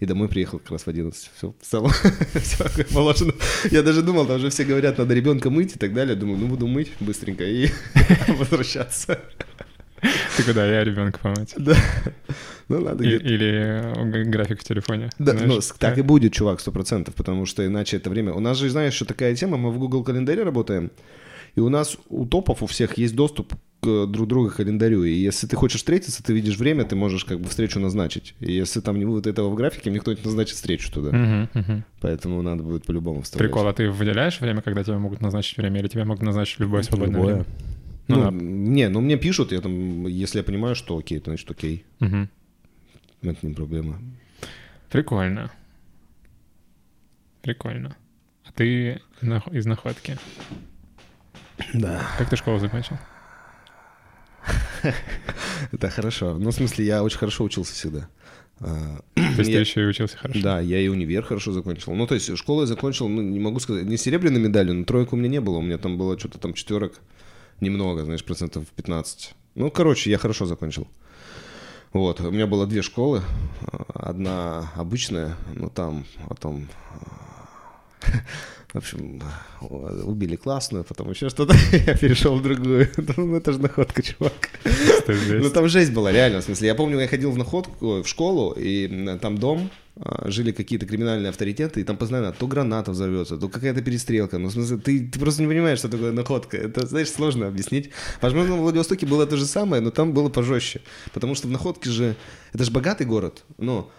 [SPEAKER 1] И домой приехал как раз в 11. Все, в целом, [laughs] все положено. Я даже думал, там уже все говорят, надо ребенка мыть и так далее. Думаю, ну, буду мыть быстренько и [laughs] возвращаться. [laughs]
[SPEAKER 2] Ты куда? Я ребенка помыть.
[SPEAKER 1] Да. Ну, надо
[SPEAKER 2] И- Или э, график в телефоне.
[SPEAKER 1] Да,
[SPEAKER 2] знаешь?
[SPEAKER 1] ну, так и будет, чувак, сто процентов, потому что иначе это время... У нас же, знаешь, еще такая тема, мы в Google календаре работаем, и у нас у топов у всех есть доступ к друг другу календарю, и если ты хочешь встретиться, ты видишь время, ты можешь как бы встречу назначить. И если там не будет этого в графике, никто не назначит встречу туда.
[SPEAKER 2] Мгм, мгм.
[SPEAKER 1] Поэтому надо будет по-любому вставлять.
[SPEAKER 2] Прикол, а ты выделяешь время, когда тебе могут назначить время, или тебе могут назначить любое свободное
[SPEAKER 1] Любое.
[SPEAKER 2] время?
[SPEAKER 1] Ну,
[SPEAKER 2] Ну да.
[SPEAKER 1] не, ну мне пишут, я там, если я понимаю, что окей, то значит окей.
[SPEAKER 2] Мгм.
[SPEAKER 1] Это не проблема.
[SPEAKER 2] Прикольно. Прикольно. А ты из находки.
[SPEAKER 1] Да.
[SPEAKER 2] Как ты школу закончил? [laughs]
[SPEAKER 1] Это хорошо. Ну, в смысле, я очень хорошо учился всегда. А, [clears throat]
[SPEAKER 2] То есть ты
[SPEAKER 1] я-
[SPEAKER 2] еще и учился хорошо?
[SPEAKER 1] Да, я и универ хорошо закончил. Ну, то есть школу я закончил, ну, не могу сказать, не серебряной медалью, но тройку у меня не было. У меня там было что-то там четверок, немного, знаешь, процентов 15. Ну, короче, я хорошо закончил. Вот, у меня было две школы. Одна обычная, ну, там, потом... В общем, убили классную, потом еще что-то. [laughs] Я перешел в другую. Ну, это же находка, чувак. Ну, там жесть была, реально, в смысле. Я помню, я ходил в находку, в школу, и там дом, а, жили какие-то криминальные авторитеты, и там постоянно то граната взорвется, то какая-то перестрелка. Ну, в смысле, ты, ты просто не понимаешь, что такое находка. Это, знаешь, сложно объяснить. Возможно, в Владивостоке было то же самое, но там было пожестче. Потому что в находке же... Это же богатый город. Ну,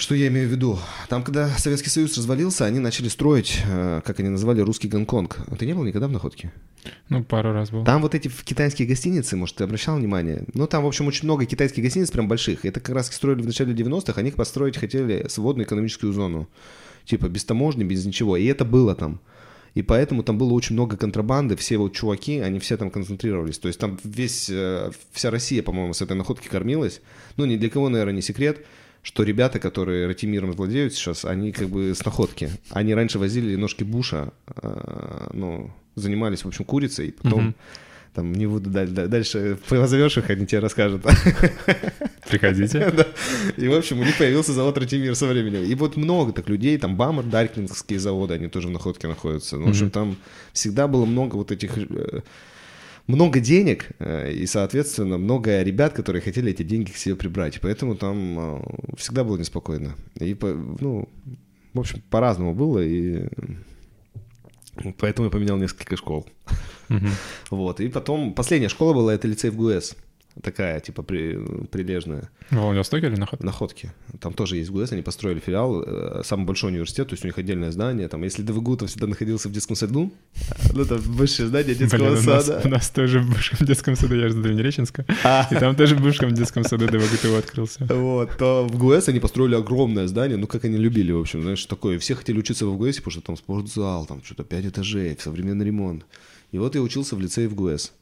[SPEAKER 1] что я имею в виду? Там, когда Советский Союз развалился, они начали строить, э, как они называли, русский Гонконг. Ты не был никогда в находке?
[SPEAKER 2] Ну, пару раз был.
[SPEAKER 1] Там вот эти китайские гостиницы, может, ты обращал внимание? Ну, там, в общем, очень много китайских гостиниц, прям больших. Это как раз строили в начале 90-х, они построить хотели свободную экономическую зону. Типа, без таможни, без ничего. И это было там. И поэтому там было очень много контрабанды, все вот чуваки, они все там концентрировались. То есть там весь, э, вся Россия, по-моему, с этой находки кормилась. Ну, ни для кого, наверное, не секрет, что ребята, которые Ратимиром владеют сейчас, они как бы с находки. Они раньше возили ножки Буша, э, ну, занимались, в общем, курицей, и потом
[SPEAKER 2] Мгм.
[SPEAKER 1] там не буду даль- даль- дальше позовешь их, они тебе расскажут.
[SPEAKER 2] Приходите. [laughs]
[SPEAKER 1] Да. И, в общем, у них появился завод Ратимир со временем. И вот много так людей, там Бамер, Дарькинские заводы, они тоже в находке находятся. Ну, в общем, там всегда было много вот этих... много денег, э, и, соответственно, много ребят, которые хотели эти деньги к себе прибрать. Поэтому там э, всегда было неспокойно. И, ну, в общем, по-разному было, и поэтому я поменял несколько школ. [laughs] Вот. И потом, последняя школа была, это лицей в ГУЭС. Такая, типа, при, прилежная.
[SPEAKER 2] В Владивостоке или Находке?
[SPEAKER 1] Находки. Там тоже есть ГУЭС, они построили филиал, э, самый большой университет, то есть у них отдельное здание. Там, если ДВГУ, то всегда находился в детском саду, [laughs] ну, там высшее здание детского
[SPEAKER 2] Блин, у нас,
[SPEAKER 1] сада.
[SPEAKER 2] у нас тоже в бывшем детском саду, я же с Древнереченска,
[SPEAKER 1] А.
[SPEAKER 2] и там тоже в бывшем детском саду ДВГТУ открылся.
[SPEAKER 1] Вот, то в ГУЭС они построили огромное здание, ну, как они любили, в общем, знаешь, такое. Все хотели учиться в ГУЭСе, потому что там спортзал, там что-то пять этажей, современный ремонт. И вот я учился в лицее в ГУЭС.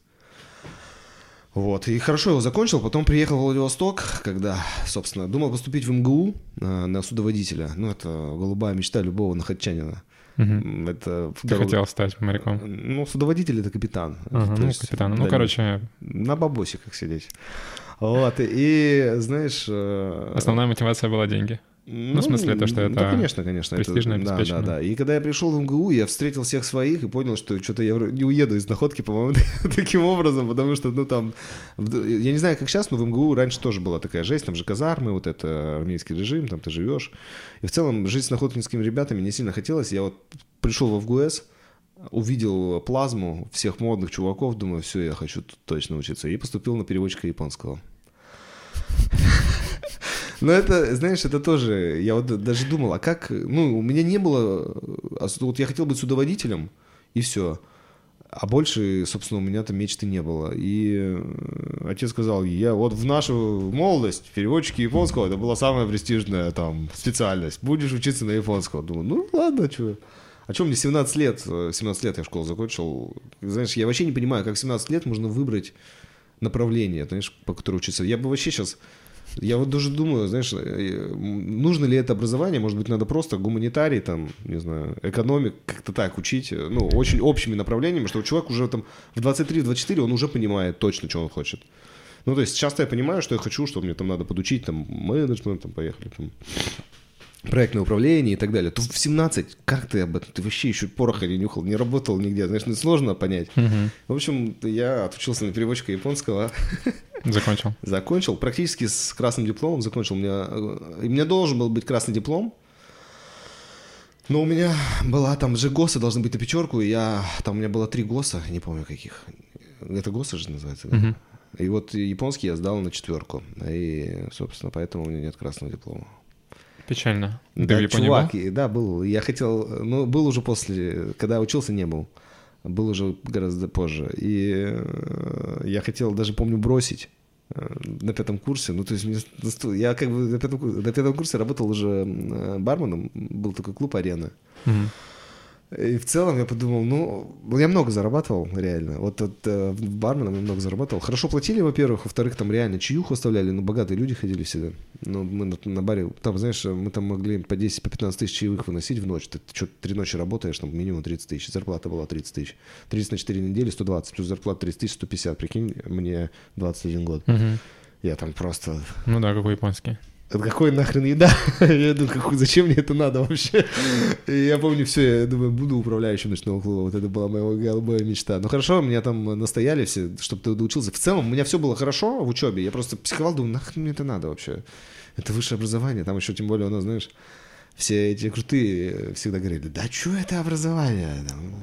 [SPEAKER 1] Вот, и хорошо его закончил, потом приехал в Владивосток, когда, собственно, думал поступить в МГУ э, на судоводителя. Ну, это голубая мечта любого находчанина.
[SPEAKER 2] Мгм.
[SPEAKER 1] Это
[SPEAKER 2] Ты хотел стать моряком?
[SPEAKER 1] Ну, судоводитель — это капитан.
[SPEAKER 2] Ага, ну,
[SPEAKER 1] есть,
[SPEAKER 2] капитан. Ну,
[SPEAKER 1] да,
[SPEAKER 2] короче,
[SPEAKER 1] На бабосиках сидеть. Вот, и, знаешь... э,
[SPEAKER 2] основная мотивация была деньги.
[SPEAKER 1] Ну,
[SPEAKER 2] в смысле, то, что
[SPEAKER 1] Да,
[SPEAKER 2] это
[SPEAKER 1] конечно, конечно. это-
[SPEAKER 2] престижно,
[SPEAKER 1] да, да,
[SPEAKER 2] обеспечено.
[SPEAKER 1] да. И когда я пришел в МГУ, я встретил всех своих и понял, что что-то я не уеду из находки, по-моему, [laughs] таким образом, потому что, ну, там, я не знаю, как сейчас, но в МГУ раньше тоже была такая жесть, там же казармы, вот это армейский режим, там ты живешь. И в целом жить с находкинскими ребятами не сильно хотелось. Я вот пришел в ФГУС, увидел плазму всех модных чуваков, думаю, все, я хочу тут точно учиться. И поступил на переводчика японского. Но это, знаешь, это тоже, я вот даже думал, а как, ну, у меня не было, а вот я хотел быть судоводителем, и все. А больше, собственно, у меня там мечты не было. И э, отец сказал, я вот в нашу молодость переводчики японского, это была самая престижная там специальность. Будешь учиться на японского. Думаю, ну ладно, что. А что мне 17 лет, э, 17 лет я школу закончил. Знаешь, я вообще не понимаю, как в 17 лет можно выбрать направление, знаешь, по которому учиться. Я бы вообще сейчас... Я вот даже думаю, знаешь, э, нужно ли это образование? Может быть, надо просто гуманитарий, там, не знаю, экономик, как-то так учить, э, ну, очень общими направлениями, что чувак уже там в 23-24, он уже понимает точно, что он хочет. Ну, то есть часто я понимаю, что я хочу, что мне там надо подучить, там, менеджмент, там, поехали, там, проектное управление и так далее, то в 17 как ты об этом? Ты вообще еще пороха не нюхал, не работал нигде. Знаешь, ну, сложно понять. В общем, я отучился на переводчика японского,
[SPEAKER 2] Закончил. [laughs]
[SPEAKER 1] закончил практически с красным дипломом, закончил. У меня, э, у меня должен был быть красный диплом, но у меня была там же ГОСы должны быть на пятерку, и я, там у меня было три ГОСа, не помню каких. Это ГОСы же называется, да?
[SPEAKER 2] Мгм.
[SPEAKER 1] И вот японский я сдал на четверку, и, собственно, поэтому у меня нет красного диплома.
[SPEAKER 2] Печально. Ты
[SPEAKER 1] Да,
[SPEAKER 2] в
[SPEAKER 1] чувак,
[SPEAKER 2] был?
[SPEAKER 1] и- да, был. Я хотел, ну, был уже после, когда учился, не был. Был уже гораздо позже. И э, я хотел, даже помню, бросить э, на пятом курсе. Ну, то есть мне я как бы на пятом, на пятом курсе работал уже э, барменом. Был такой клуб «Арена».
[SPEAKER 2] Мгм.
[SPEAKER 1] И в целом я подумал, ну, я много зарабатывал, реально. Вот от, э, барменом я много зарабатывал. Хорошо платили, во-первых. Во-вторых, там реально чаюху оставляли. Ну, богатые люди ходили всегда. Ну, мы на, на баре, там, знаешь, мы там могли по 10, по 15 тысяч чаевых выносить в ночь. Ты что, три ночи работаешь, там минимум 30 тысяч. Зарплата была 30 тысяч. 30 на 4 недели, 120. Плюс зарплата 30 тысяч, 150. Прикинь, мне 21 год.
[SPEAKER 2] Мгм.
[SPEAKER 1] Я там просто...
[SPEAKER 2] Ну да, какой японский.
[SPEAKER 1] Это какой нахрен еда? [laughs] я думаю, какой, зачем мне это надо вообще? И я помню все, я думаю, буду управляющим ночного клуба. Вот это была моя голубая мечта. Ну хорошо, меня там настояли все, чтобы ты доучился. В целом, у меня все было хорошо в учебе. Я просто психовал, думаю, нахрен мне это надо вообще? Это высшее образование. Там еще, тем более, у нас, знаешь, все эти крутые всегда говорили, да что это образование? Там,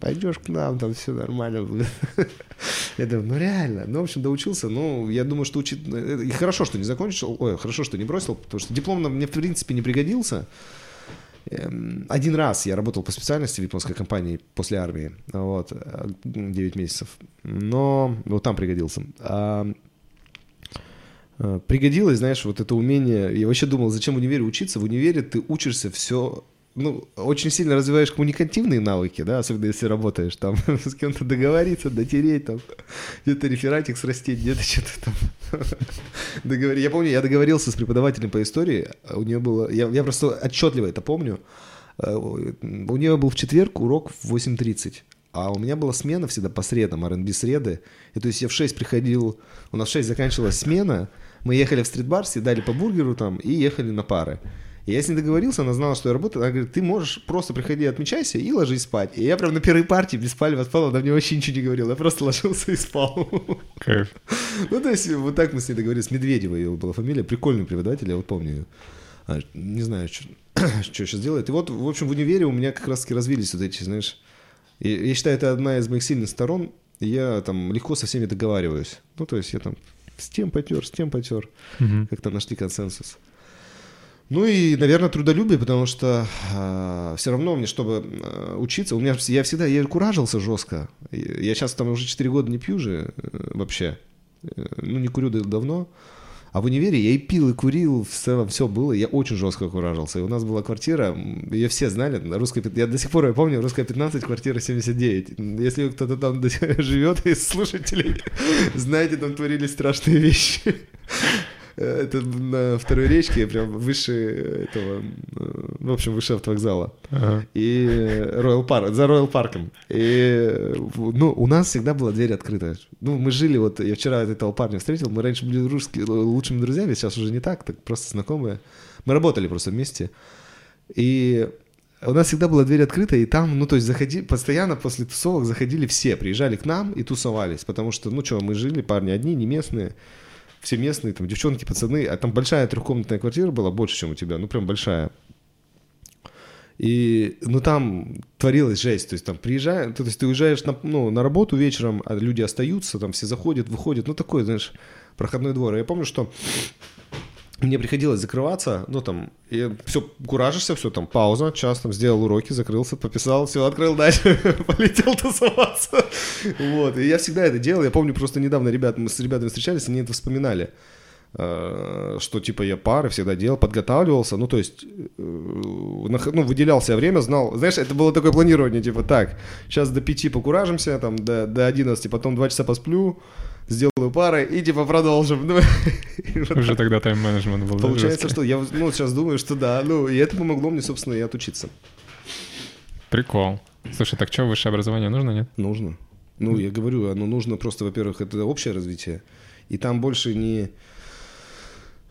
[SPEAKER 1] пойдешь к нам, там все нормально. [laughs] Я думаю, ну реально. Ну, в общем, доучился. Ну, я думаю, что учить... И хорошо, что не закончил. Ой, хорошо, что не бросил, потому что диплом мне, в принципе, не пригодился. Эм, Один раз я работал по специальности в японской компании после армии, вот, э, 9 месяцев, но вот там пригодился. Э, Пригодилось, знаешь, вот это умение. Я вообще думал, зачем в универе учиться? В универе ты учишься все ну, очень сильно развиваешь коммуникативные навыки, да, особенно если работаешь там, [laughs] с кем-то договориться, дотереть, там, где-то рефератик срастить, где-то что-то там [laughs] договор... Я помню, я договорился с преподавателем по истории, а у нее было, я, я просто отчетливо это помню, Э, у нее был в четверг урок в 8.30, а у меня была смена всегда по средам, R&B среды, и то есть я в 6 приходил, у нас в 6 заканчивалась смена, мы ехали в стритбар, съедали по бургеру там и ехали на пары. И я с ней договорился, она знала, что я работаю. Она говорит, ты можешь просто приходи, отмечайся и ложись спать. И я прям на первой партии без спали спал, она мне вообще ничего не говорила. Я просто ложился и спал.
[SPEAKER 2] Кайф.
[SPEAKER 1] Ну, то есть, вот так мы с ней договорились. Медведева ее была фамилия, прикольный преподаватель, я вот помню ее. А, не знаю, что, что сейчас делает. И вот, в общем, в универе у меня как раз-таки развились вот эти, знаешь... и Я считаю, это одна из моих сильных сторон. Я там легко со всеми договариваюсь. Ну, то есть я там с тем потер, с тем потер.
[SPEAKER 2] Мгм.
[SPEAKER 1] Как-то нашли консенсус. Ну и, наверное, трудолюбие, потому что все равно мне, чтобы э, учиться, у меня я всегда, я куражился жестко. Я сейчас там уже 4 года не пью же э, вообще. Э, Ну, не курю да- давно. А в универе я и пил, и курил, в целом все было. Я очень жестко куражился. И у нас была квартира, ее все знали, на русской, пят- я до сих пор я помню, русская 15, квартира 79. Если кто-то там живет [laughs] из слушателей, знаете, там творились страшные вещи. Это на второй речке, прям выше этого, э, в общем, выше автовокзала.
[SPEAKER 2] Ага.
[SPEAKER 1] И Royal Park, за Royal парком. И, ну, у нас всегда была дверь открыта. Ну, мы жили, вот, я вчера этого парня встретил, мы раньше были русскими, лучшими друзьями, сейчас уже не так, так просто знакомые. Мы работали просто вместе. И у нас всегда была дверь открыта, и там, ну, то есть, заходи, постоянно после тусовок заходили все, приезжали к нам и тусовались, потому что, ну, что, мы жили, парни одни, не местные, все местные, там, девчонки, пацаны, а там большая трехкомнатная квартира была, больше, чем у тебя, ну, прям большая. И, ну, там творилась жесть, то есть там приезжаешь, то есть ты уезжаешь на, ну, на работу вечером, а люди остаются, там все заходят, выходят, ну, такой, знаешь, проходной двор. И Я помню, что мне приходилось закрываться, ну, там, и все, куражишься, все, там, пауза, час, там, сделал уроки, закрылся, пописал, все, открыл дальше, [laughs] полетел тусоваться. Вот, и я всегда это делал, я помню, просто недавно ребят, мы с ребятами встречались, они это вспоминали, э, что, типа, я пары всегда делал, подготавливался, ну, то есть, э, ну, выделял себе время, знал, знаешь, это было такое планирование, типа, так, сейчас до пяти покуражимся, там, до, до 11, потом два часа посплю, сделаю пары и, типа, продолжим. [laughs] Ну,
[SPEAKER 2] Уже тогда тайм-менеджмент был.
[SPEAKER 1] Получается, что я ну, сейчас думаю, что да. Ну, и это помогло мне, собственно, и отучиться.
[SPEAKER 2] Прикол. Слушай, так что, высшее образование нужно, нет?
[SPEAKER 1] Нужно. Ну, я говорю, оно нужно просто, во-первых, это общее развитие. И там больше не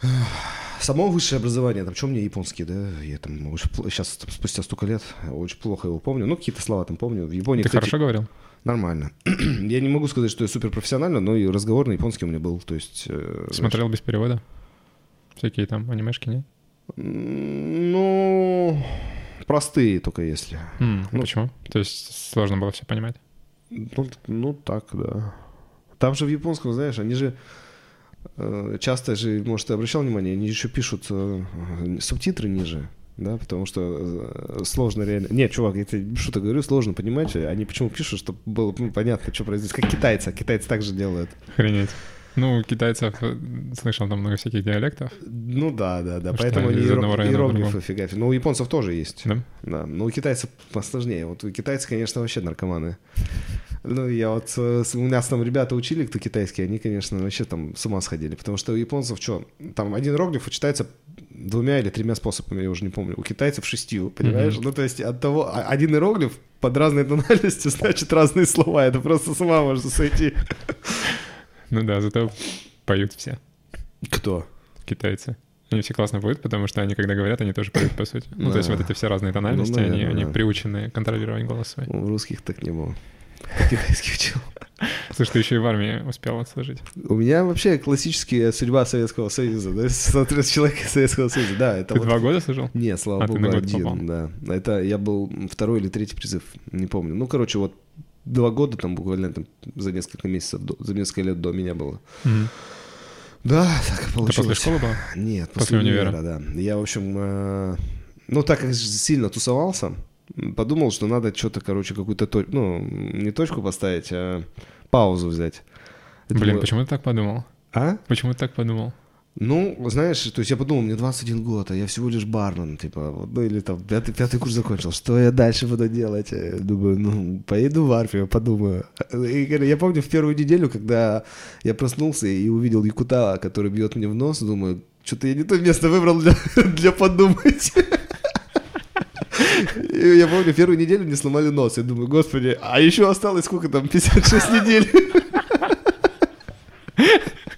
[SPEAKER 1] [sighs] само высшее образование, там, что мне японский, да, я там очень сейчас спустя столько лет очень плохо его помню, ну, какие-то слова там помню. В Японии,
[SPEAKER 2] Ты
[SPEAKER 1] кстати,
[SPEAKER 2] хорошо говорил?
[SPEAKER 1] Нормально. [clears throat] я не могу сказать, что я супер профессионально, но и разговор на японский у меня был, то есть... э,
[SPEAKER 2] Смотрел без перевода? Всякие там анимешки, нет?
[SPEAKER 1] Ну, простые только если.
[SPEAKER 2] М,
[SPEAKER 1] Ну,
[SPEAKER 2] Почему? То есть сложно было все понимать?
[SPEAKER 1] Ну, ну, так, да. Там же в японском, знаешь, они же э, часто же, может, ты обращал внимание, они еще пишут э, субтитры ниже, да, потому что э, сложно реально... Нет, чувак, я тебе шуток говорю, сложно понимать, они почему пишут, чтобы было ну, понятно, что происходит, как китайцы, а китайцы также делают.
[SPEAKER 2] Охренеть. Ну, китайцев э, слышал там много всяких диалектов.
[SPEAKER 1] Ну да, да, да,
[SPEAKER 2] что
[SPEAKER 1] поэтому они
[SPEAKER 2] из одного
[SPEAKER 1] иеро-
[SPEAKER 2] района в
[SPEAKER 1] иероглифы фигачат. Но у японцев тоже есть.
[SPEAKER 2] Да?
[SPEAKER 1] Да, но у китайцев посложнее. Вот у китайцев, конечно, вообще наркоманы. Ну, я вот... э, с- У нас там ребята учили, кто китайский, они, конечно, вообще там с ума сходили. Потому что у японцев что? Там один иероглиф читается двумя или тремя способами, я уже не помню. У китайцев шестью, понимаешь? Ну, то есть от того... а- Один иероглиф под разной тональностью [laughs] значит разные слова. Это просто с ума можно сойти.
[SPEAKER 2] Ну да, зато поют все
[SPEAKER 1] Кто?
[SPEAKER 2] китайцы. Они все классно поют, потому что они, когда говорят, они тоже поют, по сути. Ну, то есть
[SPEAKER 1] Да.
[SPEAKER 2] вот эти все разные тональности,
[SPEAKER 1] Ну,
[SPEAKER 2] они,
[SPEAKER 1] наверное,
[SPEAKER 2] они
[SPEAKER 1] да.
[SPEAKER 2] приучены контролировать голос свой.
[SPEAKER 1] У русских так не было. Китайский учил.
[SPEAKER 2] Слушай, ты еще и в армии успел отслужить.
[SPEAKER 1] У меня вообще классическая судьба Советского Союза, да, [laughs] смотрю с человека из Советского Союза, да, это
[SPEAKER 2] Ты
[SPEAKER 1] вот-
[SPEAKER 2] два года служил?
[SPEAKER 1] Не, слава
[SPEAKER 2] А, ты
[SPEAKER 1] богу,
[SPEAKER 2] на год
[SPEAKER 1] один,
[SPEAKER 2] попал.
[SPEAKER 1] да. Это я был второй или третий призыв, не помню. Ну, короче, вот два года там буквально там, за несколько месяцев, до- за несколько лет до меня было.
[SPEAKER 2] Мгм.
[SPEAKER 1] Да, так
[SPEAKER 2] Это
[SPEAKER 1] получилось.
[SPEAKER 2] после школы было?
[SPEAKER 1] Нет,
[SPEAKER 2] После
[SPEAKER 1] после,
[SPEAKER 2] универа?
[SPEAKER 1] универа, да. Я, в общем, э, ну, так как сильно тусовался, подумал, что надо что-то, короче, какую-то, то- ну, не точку поставить, а паузу взять. Это
[SPEAKER 2] Блин,
[SPEAKER 1] было-
[SPEAKER 2] почему ты так подумал?
[SPEAKER 1] А?
[SPEAKER 2] Почему ты так подумал?
[SPEAKER 1] Ну, знаешь, то есть я подумал, мне 21 год, а я всего лишь бармен, типа, вот, ну или там пятый, пятый курс закончил, что я дальше буду делать? Я думаю, ну, поеду в армию, подумаю. И я помню в первую неделю, когда я проснулся и увидел Якута, который бьет мне в нос, думаю, что-то я не то место выбрал для, [laughs] для подумать. И я помню, первую неделю мне сломали нос. Я думаю, господи, а еще осталось сколько там, 56 недель.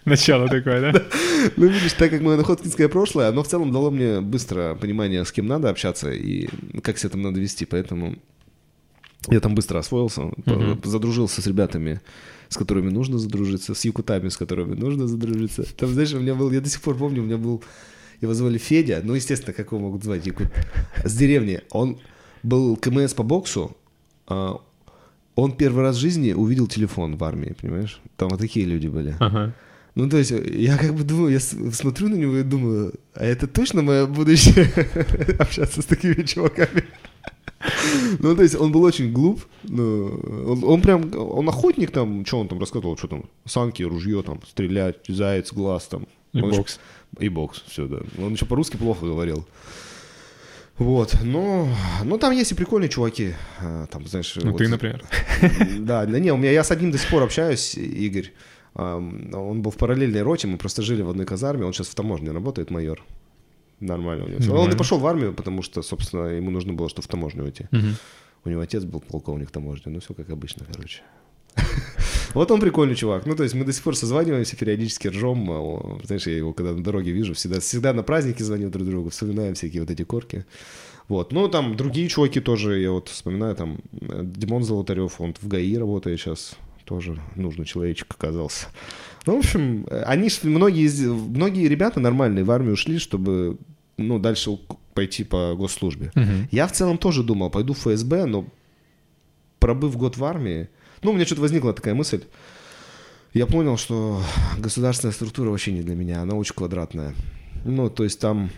[SPEAKER 2] Начало такое, да?
[SPEAKER 1] Ну, видишь, так как мое находкинское прошлое, оно в целом дало мне быстро понимание, с кем надо общаться и как себя там надо вести, поэтому я там быстро освоился, задружился с ребятами, с которыми нужно задружиться, с якутами, с которыми нужно задружиться. Там, знаешь, у меня был, я до сих пор помню, у меня был, его звали Федя, ну, естественно, как его могут звать, якут, с деревни. Он был КМС по боксу, а, он первый раз в жизни увидел телефон в армии, понимаешь? Там вот такие люди были.
[SPEAKER 2] Ага.
[SPEAKER 1] Ну, то есть, я как бы думаю, я смотрю на него и думаю, а это точно мое будущее [laughs] общаться с такими чуваками? [laughs] Ну, то есть, он был очень глуп. ну, он, он прям, он охотник там, что он там рассказывал, что там, санки, ружье там, стрелять, заяц, глаз там.
[SPEAKER 2] И
[SPEAKER 1] Он
[SPEAKER 2] бокс.
[SPEAKER 1] И бокс, все, да. Он еще по-русски плохо говорил. Вот, но, ну там есть и прикольные чуваки, а, там, знаешь...
[SPEAKER 2] Ну,
[SPEAKER 1] вот-
[SPEAKER 2] ты, например. [laughs]
[SPEAKER 1] Да, да не, у меня, я с одним до сих пор общаюсь, Игорь. Он был в параллельной роте, мы просто жили в одной казарме, он сейчас в таможне работает, майор. Нормально у него. всё. Он и
[SPEAKER 2] Нормально.
[SPEAKER 1] пошел в армию, потому что, собственно, ему нужно было, что в таможню уйти.
[SPEAKER 2] Мгм.
[SPEAKER 1] У него отец был полковник таможни, ну все как обычно, короче. Вот он прикольный чувак. Ну, то есть мы до сих пор созваниваемся, периодически ржем. а Знаешь, я его когда на дороге вижу, всегда, всегда на праздники звоним друг другу, вспоминаем всякие вот эти корки. Вот. Ну, там другие чуваки тоже, я вот вспоминаю, там э, Димон Золотарев, он в ГАИ работает сейчас, тоже нужный человечек оказался. Ну, в общем, э, они многие, многие ребята нормальные в армию ушли, чтобы, ну, дальше пойти по госслужбе.
[SPEAKER 2] Мгм.
[SPEAKER 1] Я в целом тоже думал, пойду в ФСБ, но пробыв год в армии, ну, у меня что-то возникла такая мысль. Я понял, что государственная структура вообще не для меня, она очень квадратная. Ну, то есть там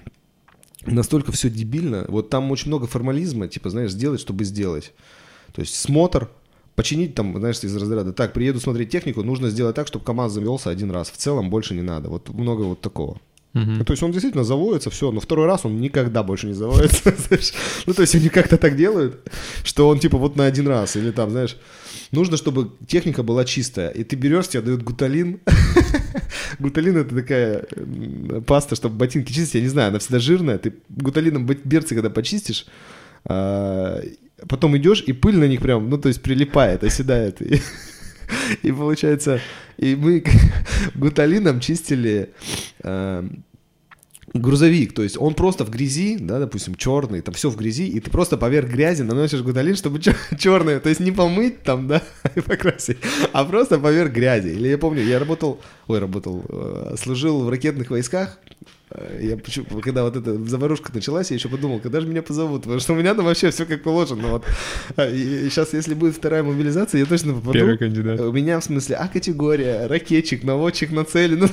[SPEAKER 1] настолько все дебильно. Вот там очень много формализма, типа, знаешь, сделать, чтобы сделать. То есть смотр, починить там, знаешь, из разряда, так, приеду смотреть технику, нужно сделать так, чтобы КАМАЗ завелся один раз. В целом больше не надо. Вот много вот такого. Ну, то есть он действительно заводится, все, но второй раз он никогда больше не заводится. [laughs] Ну, то есть они как-то так делают, что он типа вот на один раз, или там, знаешь, нужно, чтобы техника была чистая. И ты берешь, тебе дают гуталин. [laughs] Гуталин это такая паста, чтобы ботинки чистить. Я не знаю, она всегда жирная. Ты гуталином берцы, когда почистишь, а, потом идешь, и пыль на них прям, ну, то есть прилипает, оседает. И, [laughs] и получается, и мы гуталином чистили а, грузовик, то есть он просто в грязи, да, допустим, черный, там все в грязи, и ты просто поверх грязи наносишь гуталин, чтобы черное, [laughs] то есть не помыть там, да, [laughs] и покрасить, а просто поверх грязи. Или я помню, я работал, ой, работал, э, служил в ракетных войсках, я почему- когда вот эта заварушка началась, я еще подумал, когда же меня позовут, потому что у меня там вообще все как положено. Вот. А, И сейчас, если будет вторая мобилизация, я точно попаду.
[SPEAKER 2] Первый кандидат.
[SPEAKER 1] У меня в смысле А-категория, ракетчик, наводчик на цели, [laughs] ну,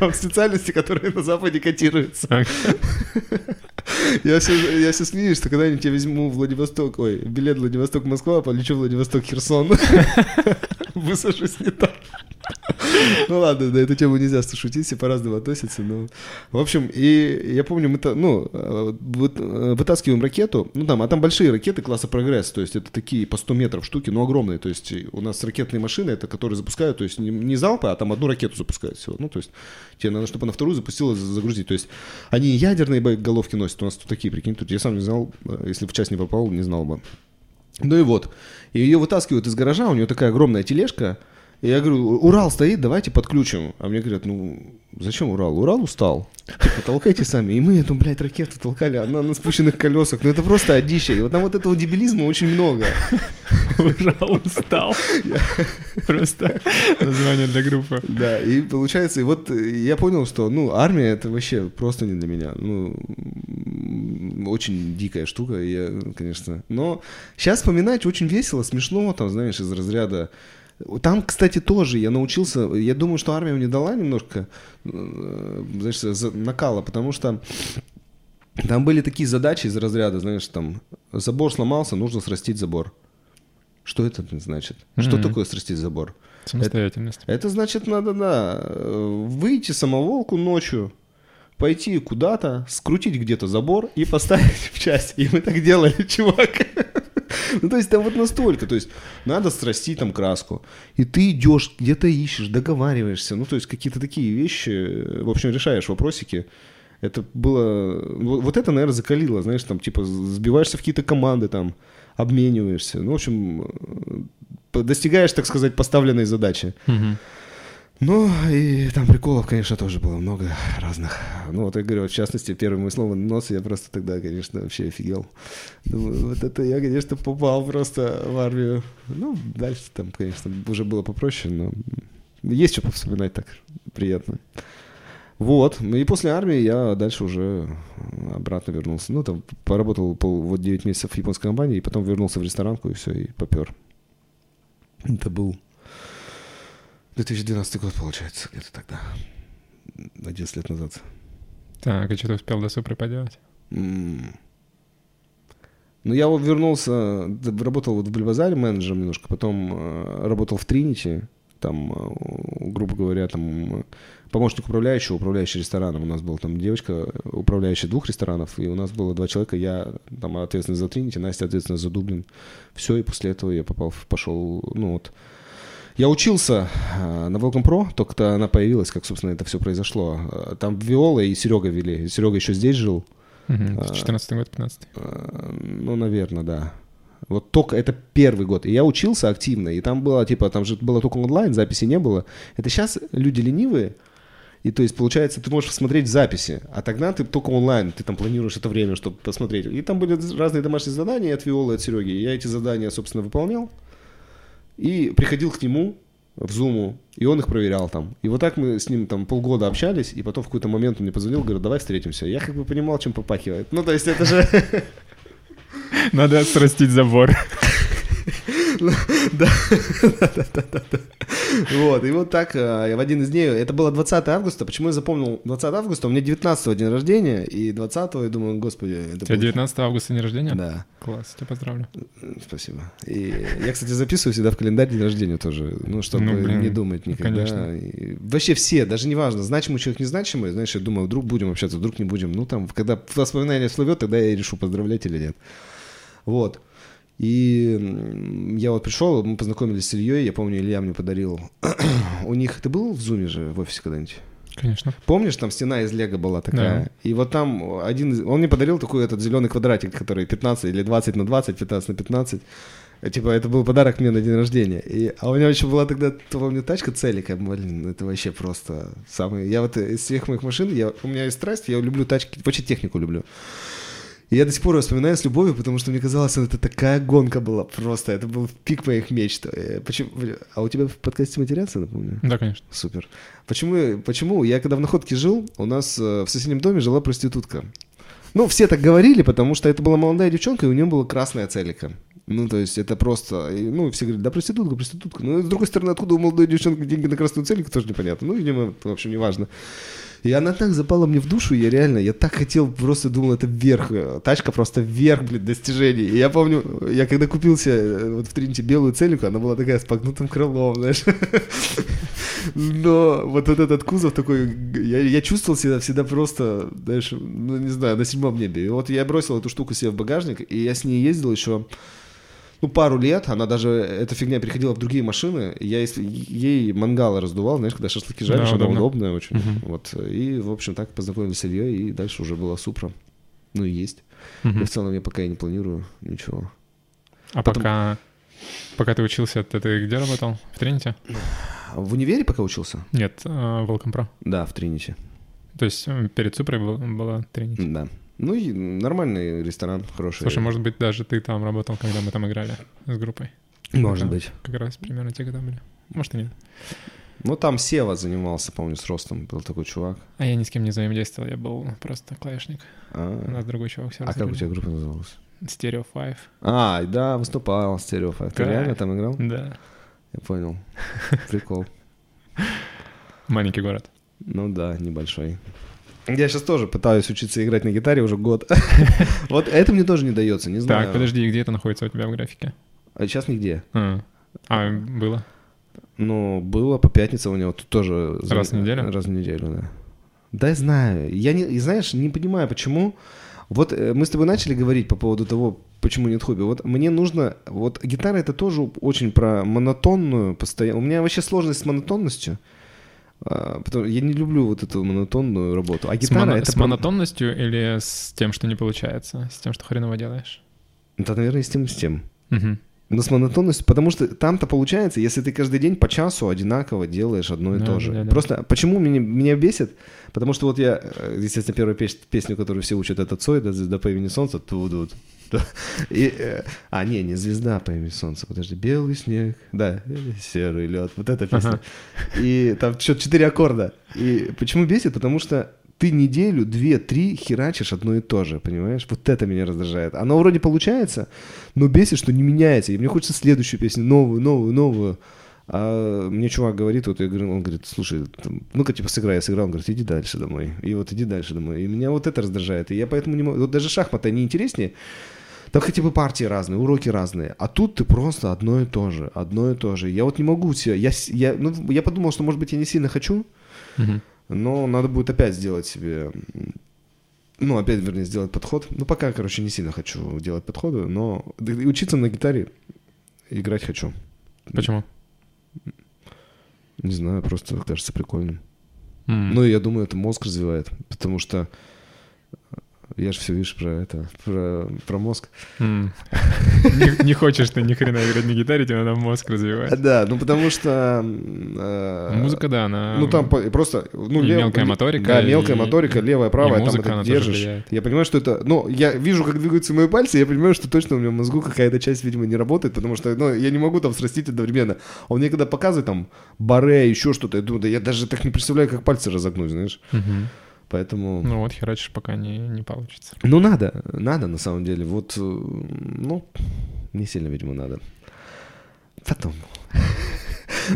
[SPEAKER 1] там специальности, которые на Западе котируются. [laughs] [laughs] Я все, я все смеюсь, что когда-нибудь я возьму Владивосток, ой, билет Владивосток-Москва, полечу Владивосток-Херсон. [laughs] Высажусь не так. Ну ладно, на эту тему нельзя шутить, все по-разному относятся, но... В общем, и я помню, мы, то- ну, э, вытаскиваем ракету, ну там, а там большие ракеты класса прогресс, то есть это такие по 100 метров штуки, но огромные, то есть у нас ракетные машины, это которые запускают, то есть не, не залпы, а там одну ракету запускают всего, ну то есть тебе надо, чтобы она вторую запустила, за- загрузить, то есть они ядерные боеголовки носят, у нас тут такие, прикинь, тут я сам не знал, э, если в часть не попал, не знал бы. Ну и вот. И ее вытаскивают из гаража, у нее такая огромная тележка. И я говорю, Урал стоит, давайте подключим. А мне говорят, ну, зачем Урал? Урал устал. Типа, толкайте сами. И мы эту, блядь, ракету толкали, она на спущенных колесах. Ну, это просто одище. И вот там вот этого дебилизма очень много.
[SPEAKER 2] Урал устал. Просто название для группы.
[SPEAKER 1] Да, и получается, и вот я понял, что, ну, армия это вообще просто не для меня. Ну, очень дикая штука, я, конечно. Но сейчас вспоминать очень весело, смешно, там, знаешь, из разряда. Там, кстати, тоже я научился, я думаю, что армия мне дала немножко, э, знаешь, накала, потому что там были такие задачи из разряда, знаешь, там, забор сломался, нужно срастить забор. Что это значит? Что
[SPEAKER 2] Мгм.
[SPEAKER 1] такое срастить забор?
[SPEAKER 2] Самостоятельность.
[SPEAKER 1] Это значит, надо, да, выйти самоволку ночью, пойти куда-то, скрутить где-то забор и поставить в часть. И мы так делали, [laughs] чувак. [laughs] Ну, то есть там вот настолько, то есть надо срастить там краску, и ты идешь, где-то ищешь, договариваешься, ну, то есть какие-то такие вещи, в общем, решаешь вопросики. Это было, вот вот это, наверное, закалило, знаешь, там, типа, сбиваешься в какие-то команды, там, обмениваешься, ну, в общем, э, достигаешь, так сказать, поставленной задачи.
[SPEAKER 2] Мгм.
[SPEAKER 1] Ну, и там приколов, конечно, тоже было много разных. Ну, вот я говорю, в частности, первое мое слово «нос», я просто тогда, конечно, вообще офигел. Думаю, вот это я, конечно, попал просто в армию. Ну, дальше там, конечно, уже было попроще, но есть что повспоминать так приятно. Вот, ну и после армии я дальше уже обратно вернулся. Ну, там поработал пол, вот 9 месяцев в японской компании, и потом вернулся в ресторанку, и все, и попер. Это был 2012 год, получается, где-то тогда. 11 лет назад.
[SPEAKER 2] Так, и что ты успел до Супры поделать?
[SPEAKER 1] М. Ну, я вот вернулся, работал вот в Бульбазаре менеджером немножко, потом э, работал в Тринити, там, э, грубо говоря, там э, помощник управляющего, управляющий рестораном. У нас была там девочка, управляющая двух ресторанов, и у нас было два человека, я там ответственный за Тринити, Настя ответственна за Дублин. Все, и после этого я попал, пошел, ну вот, я учился э, на Welcome Pro, только-то она появилась, как, собственно, это все произошло. Э, Там Виола и Серега вели. Серега еще здесь жил. А.
[SPEAKER 2] 14 год, 15
[SPEAKER 1] Э, Ну, наверное, да. Вот только это первый год. И я учился активно, и там было, типа, там же было только онлайн, записи не было. Это сейчас люди ленивые, и то есть, получается, ты можешь посмотреть записи, а тогда ты только онлайн, ты там планируешь это время, чтобы посмотреть. И там были разные домашние задания от Виолы, от Сереги. Я эти задания, собственно, выполнял. И приходил к нему в Зуму, и он их проверял там. И вот так мы с ним там полгода общались, и потом в какой-то момент он мне позвонил, говорит, давай встретимся. Я как бы понимал, чем попахивает. Ну, то есть это же...
[SPEAKER 2] Надо срастить забор. [laughs] [laughs]
[SPEAKER 1] Да, да-да-да-да. Вот, и вот так э, в один из дней, это было 20 августа, почему я запомнил 20 августа, у меня 19 день рождения, и 20 я думаю, господи, это
[SPEAKER 2] У тебя
[SPEAKER 1] будет-
[SPEAKER 2] 19 августа день рождения?
[SPEAKER 1] Да,
[SPEAKER 2] Класс, тебя поздравлю.
[SPEAKER 1] спасибо. И я, кстати, записываю всегда в календарь день рождения тоже, ну, чтобы
[SPEAKER 2] Ну, блин,
[SPEAKER 1] не думать никогда.
[SPEAKER 2] конечно.
[SPEAKER 1] И вообще все, даже неважно, значимый человек, незначимый, знаешь, я думаю, вдруг будем общаться, вдруг не будем. Ну, там, когда воспоминание всплывет, тогда я решу, поздравлять или нет. Вот. И я вот пришел, мы познакомились с Ильей, я помню, Илья мне подарил. [clears throat] У них, ты был в Зуме же в офисе когда-нибудь?
[SPEAKER 2] Конечно.
[SPEAKER 1] Помнишь, там стена из Лего была такая?
[SPEAKER 2] Да.
[SPEAKER 1] И вот там один, из- он мне подарил такой этот зеленый квадратик, который 15 или 20 на 20, 15 на 15. Э, Типа, это был подарок мне на день рождения. И, а у меня еще была тогда, помню, тачка Целика. Блин, это вообще просто самый... Я вот из всех моих машин, я, у меня есть страсть, я люблю тачки, вообще технику люблю. И я до сих пор вспоминаю с любовью, потому что мне казалось, это такая гонка была просто. Это был пик моих мечт. Э, Почему? А у тебя в подкасте матерятся, напомню?
[SPEAKER 2] Да, конечно.
[SPEAKER 1] Супер. Почему? Почему? Я когда в находке жил, у нас э, в соседнем доме жила проститутка. Ну, все так говорили, потому что это была молодая девчонка, и у нее была красная целика. Ну, то есть это просто... Ну, все говорят, да, проститутка, проститутка. Ну, с другой стороны, откуда у молодой девчонки деньги на красную целику, тоже непонятно. Ну, видимо, в общем, неважно. И она так запала мне в душу, я реально, я так хотел, просто думал, это вверх, э, тачка просто вверх, блин, достижений. И я помню, я когда купил себе э, вот в Тринте белую целику, она была такая с погнутым крылом, знаешь. [laughs] Но вот этот кузов такой, я, я чувствовал себя всегда просто, знаешь, ну, не знаю, на седьмом небе. И вот я бросил эту штуку себе в багажник, и я с ней ездил еще, ну, пару лет. Она даже, эта фигня переходила в другие машины. и Я ес- ей мангалы раздувал, знаешь, когда шашлыки жаришь,
[SPEAKER 2] Да,
[SPEAKER 1] она
[SPEAKER 2] удобно.
[SPEAKER 1] удобная очень.
[SPEAKER 2] Мгм.
[SPEAKER 1] Вот. И, в общем, так познакомились с Ильей, и дальше уже была Супра. Ну и есть. И
[SPEAKER 2] Мгм.
[SPEAKER 1] в целом я пока и не планирую ничего.
[SPEAKER 2] А
[SPEAKER 1] потом-
[SPEAKER 2] пока... Пока ты учился, ты, ты где работал? В Тринити?
[SPEAKER 1] В универе пока учился?
[SPEAKER 2] Нет, э, в Welcome Pro.
[SPEAKER 1] Да, в Тринити.
[SPEAKER 2] То есть перед Супрой был- была Тринити.
[SPEAKER 1] Да. Ну и нормальный ресторан, хороший.
[SPEAKER 2] Слушай, может быть, даже ты там работал, когда мы там играли с группой?
[SPEAKER 1] Может
[SPEAKER 2] Это
[SPEAKER 1] быть.
[SPEAKER 2] Как раз примерно те года были. Может и нет.
[SPEAKER 1] Ну, там Сева занимался, помню, с ростом. Был такой чувак.
[SPEAKER 2] А я ни с кем не взаимодействовал, я был просто клавишник. У
[SPEAKER 1] А,
[SPEAKER 2] нас другой чувак все
[SPEAKER 1] а как у тебя группа называлась?
[SPEAKER 2] Stereo 5.
[SPEAKER 1] А, да, выступал Стерео Ты
[SPEAKER 2] Да.
[SPEAKER 1] реально там играл?
[SPEAKER 2] Да.
[SPEAKER 1] Я понял. [laughs] Прикол.
[SPEAKER 2] Маленький город.
[SPEAKER 1] Ну да, небольшой. Я сейчас тоже пытаюсь учиться играть на гитаре уже год. [laughs] Вот это мне тоже не дается, не знаю.
[SPEAKER 2] Так, подожди, где это находится у тебя в графике?
[SPEAKER 1] А сейчас нигде.
[SPEAKER 2] А, а, было?
[SPEAKER 1] Ну, было по пятницам у него тут тоже...
[SPEAKER 2] Раз в неделю?
[SPEAKER 1] Раз в неделю, да. Да, я знаю. Я, не, знаешь, не понимаю, почему... Вот э, мы с тобой начали говорить по поводу того, почему нет хобби. Вот мне нужно... Вот гитара это тоже очень про монотонную постоянно. У меня вообще сложность с монотонностью. А, потому- я не люблю вот эту монотонную работу. А
[SPEAKER 2] С,
[SPEAKER 1] гитара
[SPEAKER 2] моно-
[SPEAKER 1] это...
[SPEAKER 2] с монотонностью или с тем, что не получается? С тем, что хреново делаешь?
[SPEAKER 1] Да, наверное, и с тем, и с тем.
[SPEAKER 2] Мгм.
[SPEAKER 1] Но с монотонностью, потому что там-то получается, если ты каждый день по часу одинаково делаешь одно и
[SPEAKER 2] Да,
[SPEAKER 1] то же.
[SPEAKER 2] да, да.
[SPEAKER 1] Просто почему меня, меня бесит? Потому что вот я, э, естественно, первую пес- песню, которую все учат, это Цой, да, «Звезда по имени Солнце», ту [laughs] И, э, а, не, не «Звезда по имени Солнце», подожди, «Белый снег», да, «Серый лед», вот эта песня. И там что-то четыре аккорда. И почему бесит? Потому что ты неделю, две, три херачишь одно и то же, понимаешь? Вот это меня раздражает. Оно вроде получается, но бесит, что не меняется. И мне хочется следующую песню, новую, новую, новую. А мне чувак говорит, вот я говорю, он говорит, слушай, ну-ка типа сыграй, я сыграл, он говорит, иди дальше домой. И вот иди дальше домой. И меня вот это раздражает. И я поэтому не могу, вот даже шахматы, они интереснее, там хотя бы партии разные, уроки разные. А тут ты просто одно и то же, одно и то же. Я вот не могу себя, я, я, ну, я подумал, что, может быть, я не сильно хочу,
[SPEAKER 2] Мгм.
[SPEAKER 1] но надо будет опять сделать себе, ну, опять, вернее, сделать подход. Ну, пока, короче, не сильно хочу делать подходы, но и учиться на гитаре играть хочу.
[SPEAKER 2] Почему?
[SPEAKER 1] Не знаю, просто кажется прикольным.
[SPEAKER 2] М.
[SPEAKER 1] Ну, я думаю, это мозг развивает, потому что я же все, видишь, про это, про, про мозг.
[SPEAKER 2] Не, не хочешь ты ни хрена играть на гитаре, тебе надо мозг развивать.
[SPEAKER 1] Да, ну потому что... э,
[SPEAKER 2] Музыка, да, она...
[SPEAKER 1] Ну, там просто... Ну,
[SPEAKER 2] И
[SPEAKER 1] лев-
[SPEAKER 2] мелкая моторика,
[SPEAKER 1] Да, мелкая
[SPEAKER 2] и-
[SPEAKER 1] моторика, левая, правая, там это держишь. Я понимаю, что это... Ну, я вижу, как двигаются мои пальцы, я понимаю, что точно у меня в мозгу какая-то часть, видимо, не работает, потому что, ну, я не могу там срастить одновременно. Он мне когда показывает там баре, еще что-то, я думаю, да я даже так не представляю, как пальцы разогнуть, знаешь. Поэтому...
[SPEAKER 2] Ну вот, херачишь, пока не, не получится.
[SPEAKER 1] Ну, надо, надо, на самом деле. Вот, э, ну, не сильно, видимо, надо. Потом.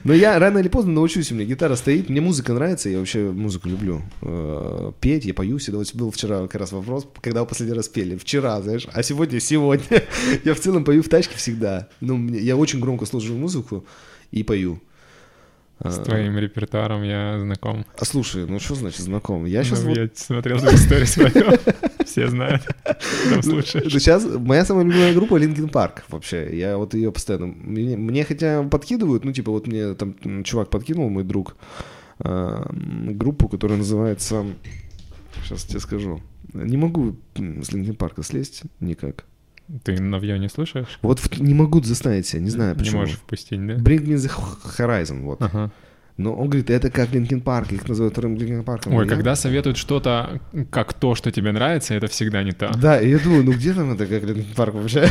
[SPEAKER 1] Но я рано или поздно научусь, у меня гитара стоит, мне музыка нравится, я вообще музыку люблю. Э, Петь, я пою всегда. Вот был вчера как раз вопрос, когда вы последний раз пели. Вчера, знаешь, а сегодня, сегодня. [laughs] Я в целом пою в тачке всегда. Ну, я очень громко слушаю музыку и пою.
[SPEAKER 2] С
[SPEAKER 1] А,
[SPEAKER 2] твоим репертуаром я знаком.
[SPEAKER 1] А слушай, ну что значит знаком? Я сейчас
[SPEAKER 2] Ну, Я смотрел твои истории свою. [laughs] Все знают. Там слушаешь.
[SPEAKER 1] Сейчас моя самая любимая группа Linkin Park вообще. Я вот ее постоянно... Мне, мне хотя подкидывают, ну типа вот мне там чувак подкинул, мой друг, м, группу, которая называется... Сейчас тебе скажу. Не могу с Linkin Park слезть никак.
[SPEAKER 2] Ты новье не слушаешь?
[SPEAKER 1] Вот в- не могу заставить себя, не знаю
[SPEAKER 2] Не
[SPEAKER 1] почему.
[SPEAKER 2] можешь впустить, да?
[SPEAKER 1] Bring me the horizon, вот.
[SPEAKER 2] Ага.
[SPEAKER 1] Но он говорит, это как Linkin Park, их называют вторым Linkin Park.
[SPEAKER 2] Ой, когда советуют что-то как то, что тебе нравится, это всегда не то.
[SPEAKER 1] Да, и я думаю, ну где там это как Linkin Park вообще?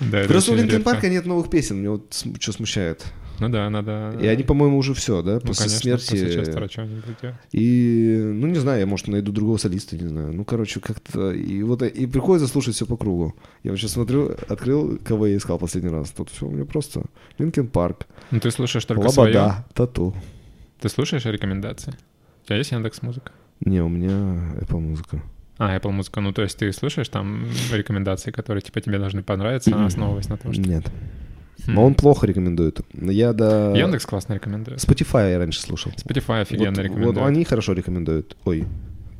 [SPEAKER 2] Да,
[SPEAKER 1] Просто у
[SPEAKER 2] редко.
[SPEAKER 1] Park нет новых песен, меня вот что смущает.
[SPEAKER 2] Ну да, надо...
[SPEAKER 1] И они, по-моему, уже все, да,
[SPEAKER 2] ну,
[SPEAKER 1] после
[SPEAKER 2] конечно,
[SPEAKER 1] смерти.
[SPEAKER 2] после Честера что-нибудь.
[SPEAKER 1] И, ну, не знаю, я, может, найду другого солиста, не знаю. Ну, короче, как-то... И вот и приходится слушать все по кругу. Я вот сейчас смотрю, открыл, кого я искал последний раз. Тут все у меня просто Линкен Парк,
[SPEAKER 2] Ну ты слушаешь только свое.
[SPEAKER 1] Лобода, Тату.
[SPEAKER 2] Ты слушаешь рекомендации? У тебя есть Яндекс Музыка?
[SPEAKER 1] Не, у меня Apple музыка.
[SPEAKER 2] А, Apple Музыка. Ну, то есть ты слушаешь там рекомендации, которые типа тебе должны понравиться, основываясь на том, что...
[SPEAKER 1] Нет.
[SPEAKER 2] Хм.
[SPEAKER 1] Но он плохо рекомендует. Я до...
[SPEAKER 2] Яндекс классно рекомендует.
[SPEAKER 1] Spotify я раньше слушал.
[SPEAKER 2] Spotify офигенно
[SPEAKER 1] вот,
[SPEAKER 2] рекомендует.
[SPEAKER 1] вот они хорошо рекомендуют. Ой.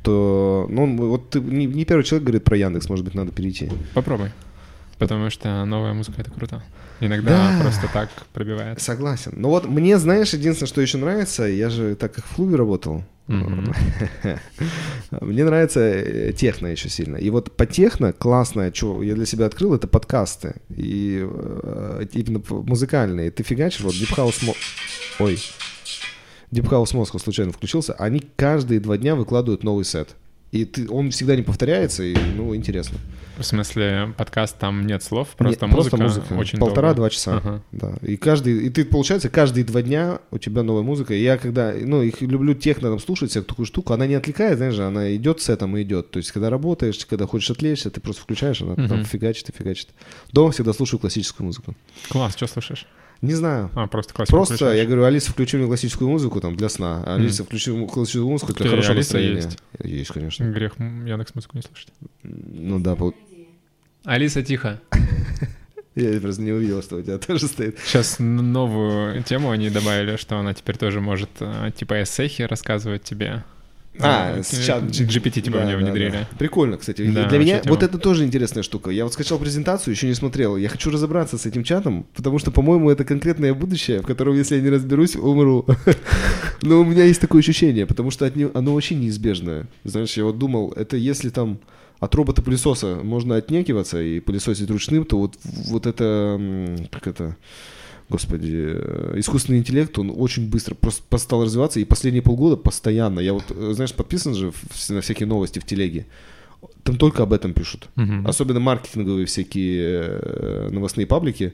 [SPEAKER 1] То, ну, вот ты не, не первый человек говорит про Яндекс, может быть, надо перейти.
[SPEAKER 2] Попробуй. Потому что новая музыка — это круто. Иногда
[SPEAKER 1] Да.
[SPEAKER 2] просто так пробивает.
[SPEAKER 1] Согласен. Но вот мне, знаешь, единственное, что еще нравится, я же так как в клубе работал, [laughs] мне нравится э, техно еще сильно. И вот по техно классное, что я для себя открыл, это подкасты. И э, именно п- музыкальные. Ты фигачишь, вот Deep House... Mo- Ой. Deep House Moscow случайно включился. Они каждые два дня выкладывают новый сет. И ты, он всегда не повторяется, и, ну, интересно.
[SPEAKER 2] В смысле, подкаст там нет слов, просто
[SPEAKER 1] Не-
[SPEAKER 2] музыка,
[SPEAKER 1] просто музыка.
[SPEAKER 2] очень
[SPEAKER 1] Полтора-два часа.
[SPEAKER 2] Ага.
[SPEAKER 1] Да. И каждый, и ты, получается, каждые два дня у тебя новая музыка. И я когда, ну, их люблю техно там слушать, всякую такую штуку, она не отвлекает, знаешь, же, она идет с этим и идет. То есть, когда работаешь, когда хочешь отвлечься, ты просто включаешь, она там
[SPEAKER 2] Мгм.
[SPEAKER 1] фигачит и фигачит. Дома всегда слушаю классическую музыку.
[SPEAKER 2] Класс, что слушаешь?
[SPEAKER 1] Не знаю.
[SPEAKER 2] А, просто классику
[SPEAKER 1] Просто
[SPEAKER 2] включаешь?
[SPEAKER 1] я говорю, Алиса, включи мне классическую музыку там для сна. Алиса, включи мне классическую музыку для хорошего
[SPEAKER 2] Алиса
[SPEAKER 1] настроения.
[SPEAKER 2] есть?
[SPEAKER 1] Есть, конечно.
[SPEAKER 2] Грех Яндекс музыку не слушать.
[SPEAKER 1] Ну да, пол-
[SPEAKER 2] Алиса, тихо. [laughs]
[SPEAKER 1] я просто не увидел, что у тебя тоже стоит.
[SPEAKER 2] Сейчас новую тему они добавили, что она теперь тоже может э, типа эссехи рассказывать тебе.
[SPEAKER 1] А,
[SPEAKER 2] Э,
[SPEAKER 1] с чат
[SPEAKER 2] GPT типа
[SPEAKER 1] Да,
[SPEAKER 2] мне внедрили.
[SPEAKER 1] да. Прикольно, кстати.
[SPEAKER 2] Да,
[SPEAKER 1] Для меня вот это тоже интересная штука. Я вот скачал презентацию, еще не смотрел. Я хочу разобраться с этим чатом, потому что, по-моему, это конкретное будущее, в котором, если я не разберусь, умру. [laughs] Но у меня есть такое ощущение, потому что от него, оно вообще неизбежное. Знаешь, я вот думал, это если там от робота-пылесоса можно отнекиваться и пылесосить ручным, то вот, вот это, как это, Господи, э, искусственный интеллект, он очень быстро просто стал развиваться, и последние полгода постоянно. Я вот, э, знаешь, подписан же на всякие новости в телеге. Там только об этом пишут.
[SPEAKER 2] Мгм.
[SPEAKER 1] Особенно маркетинговые всякие э, новостные паблики.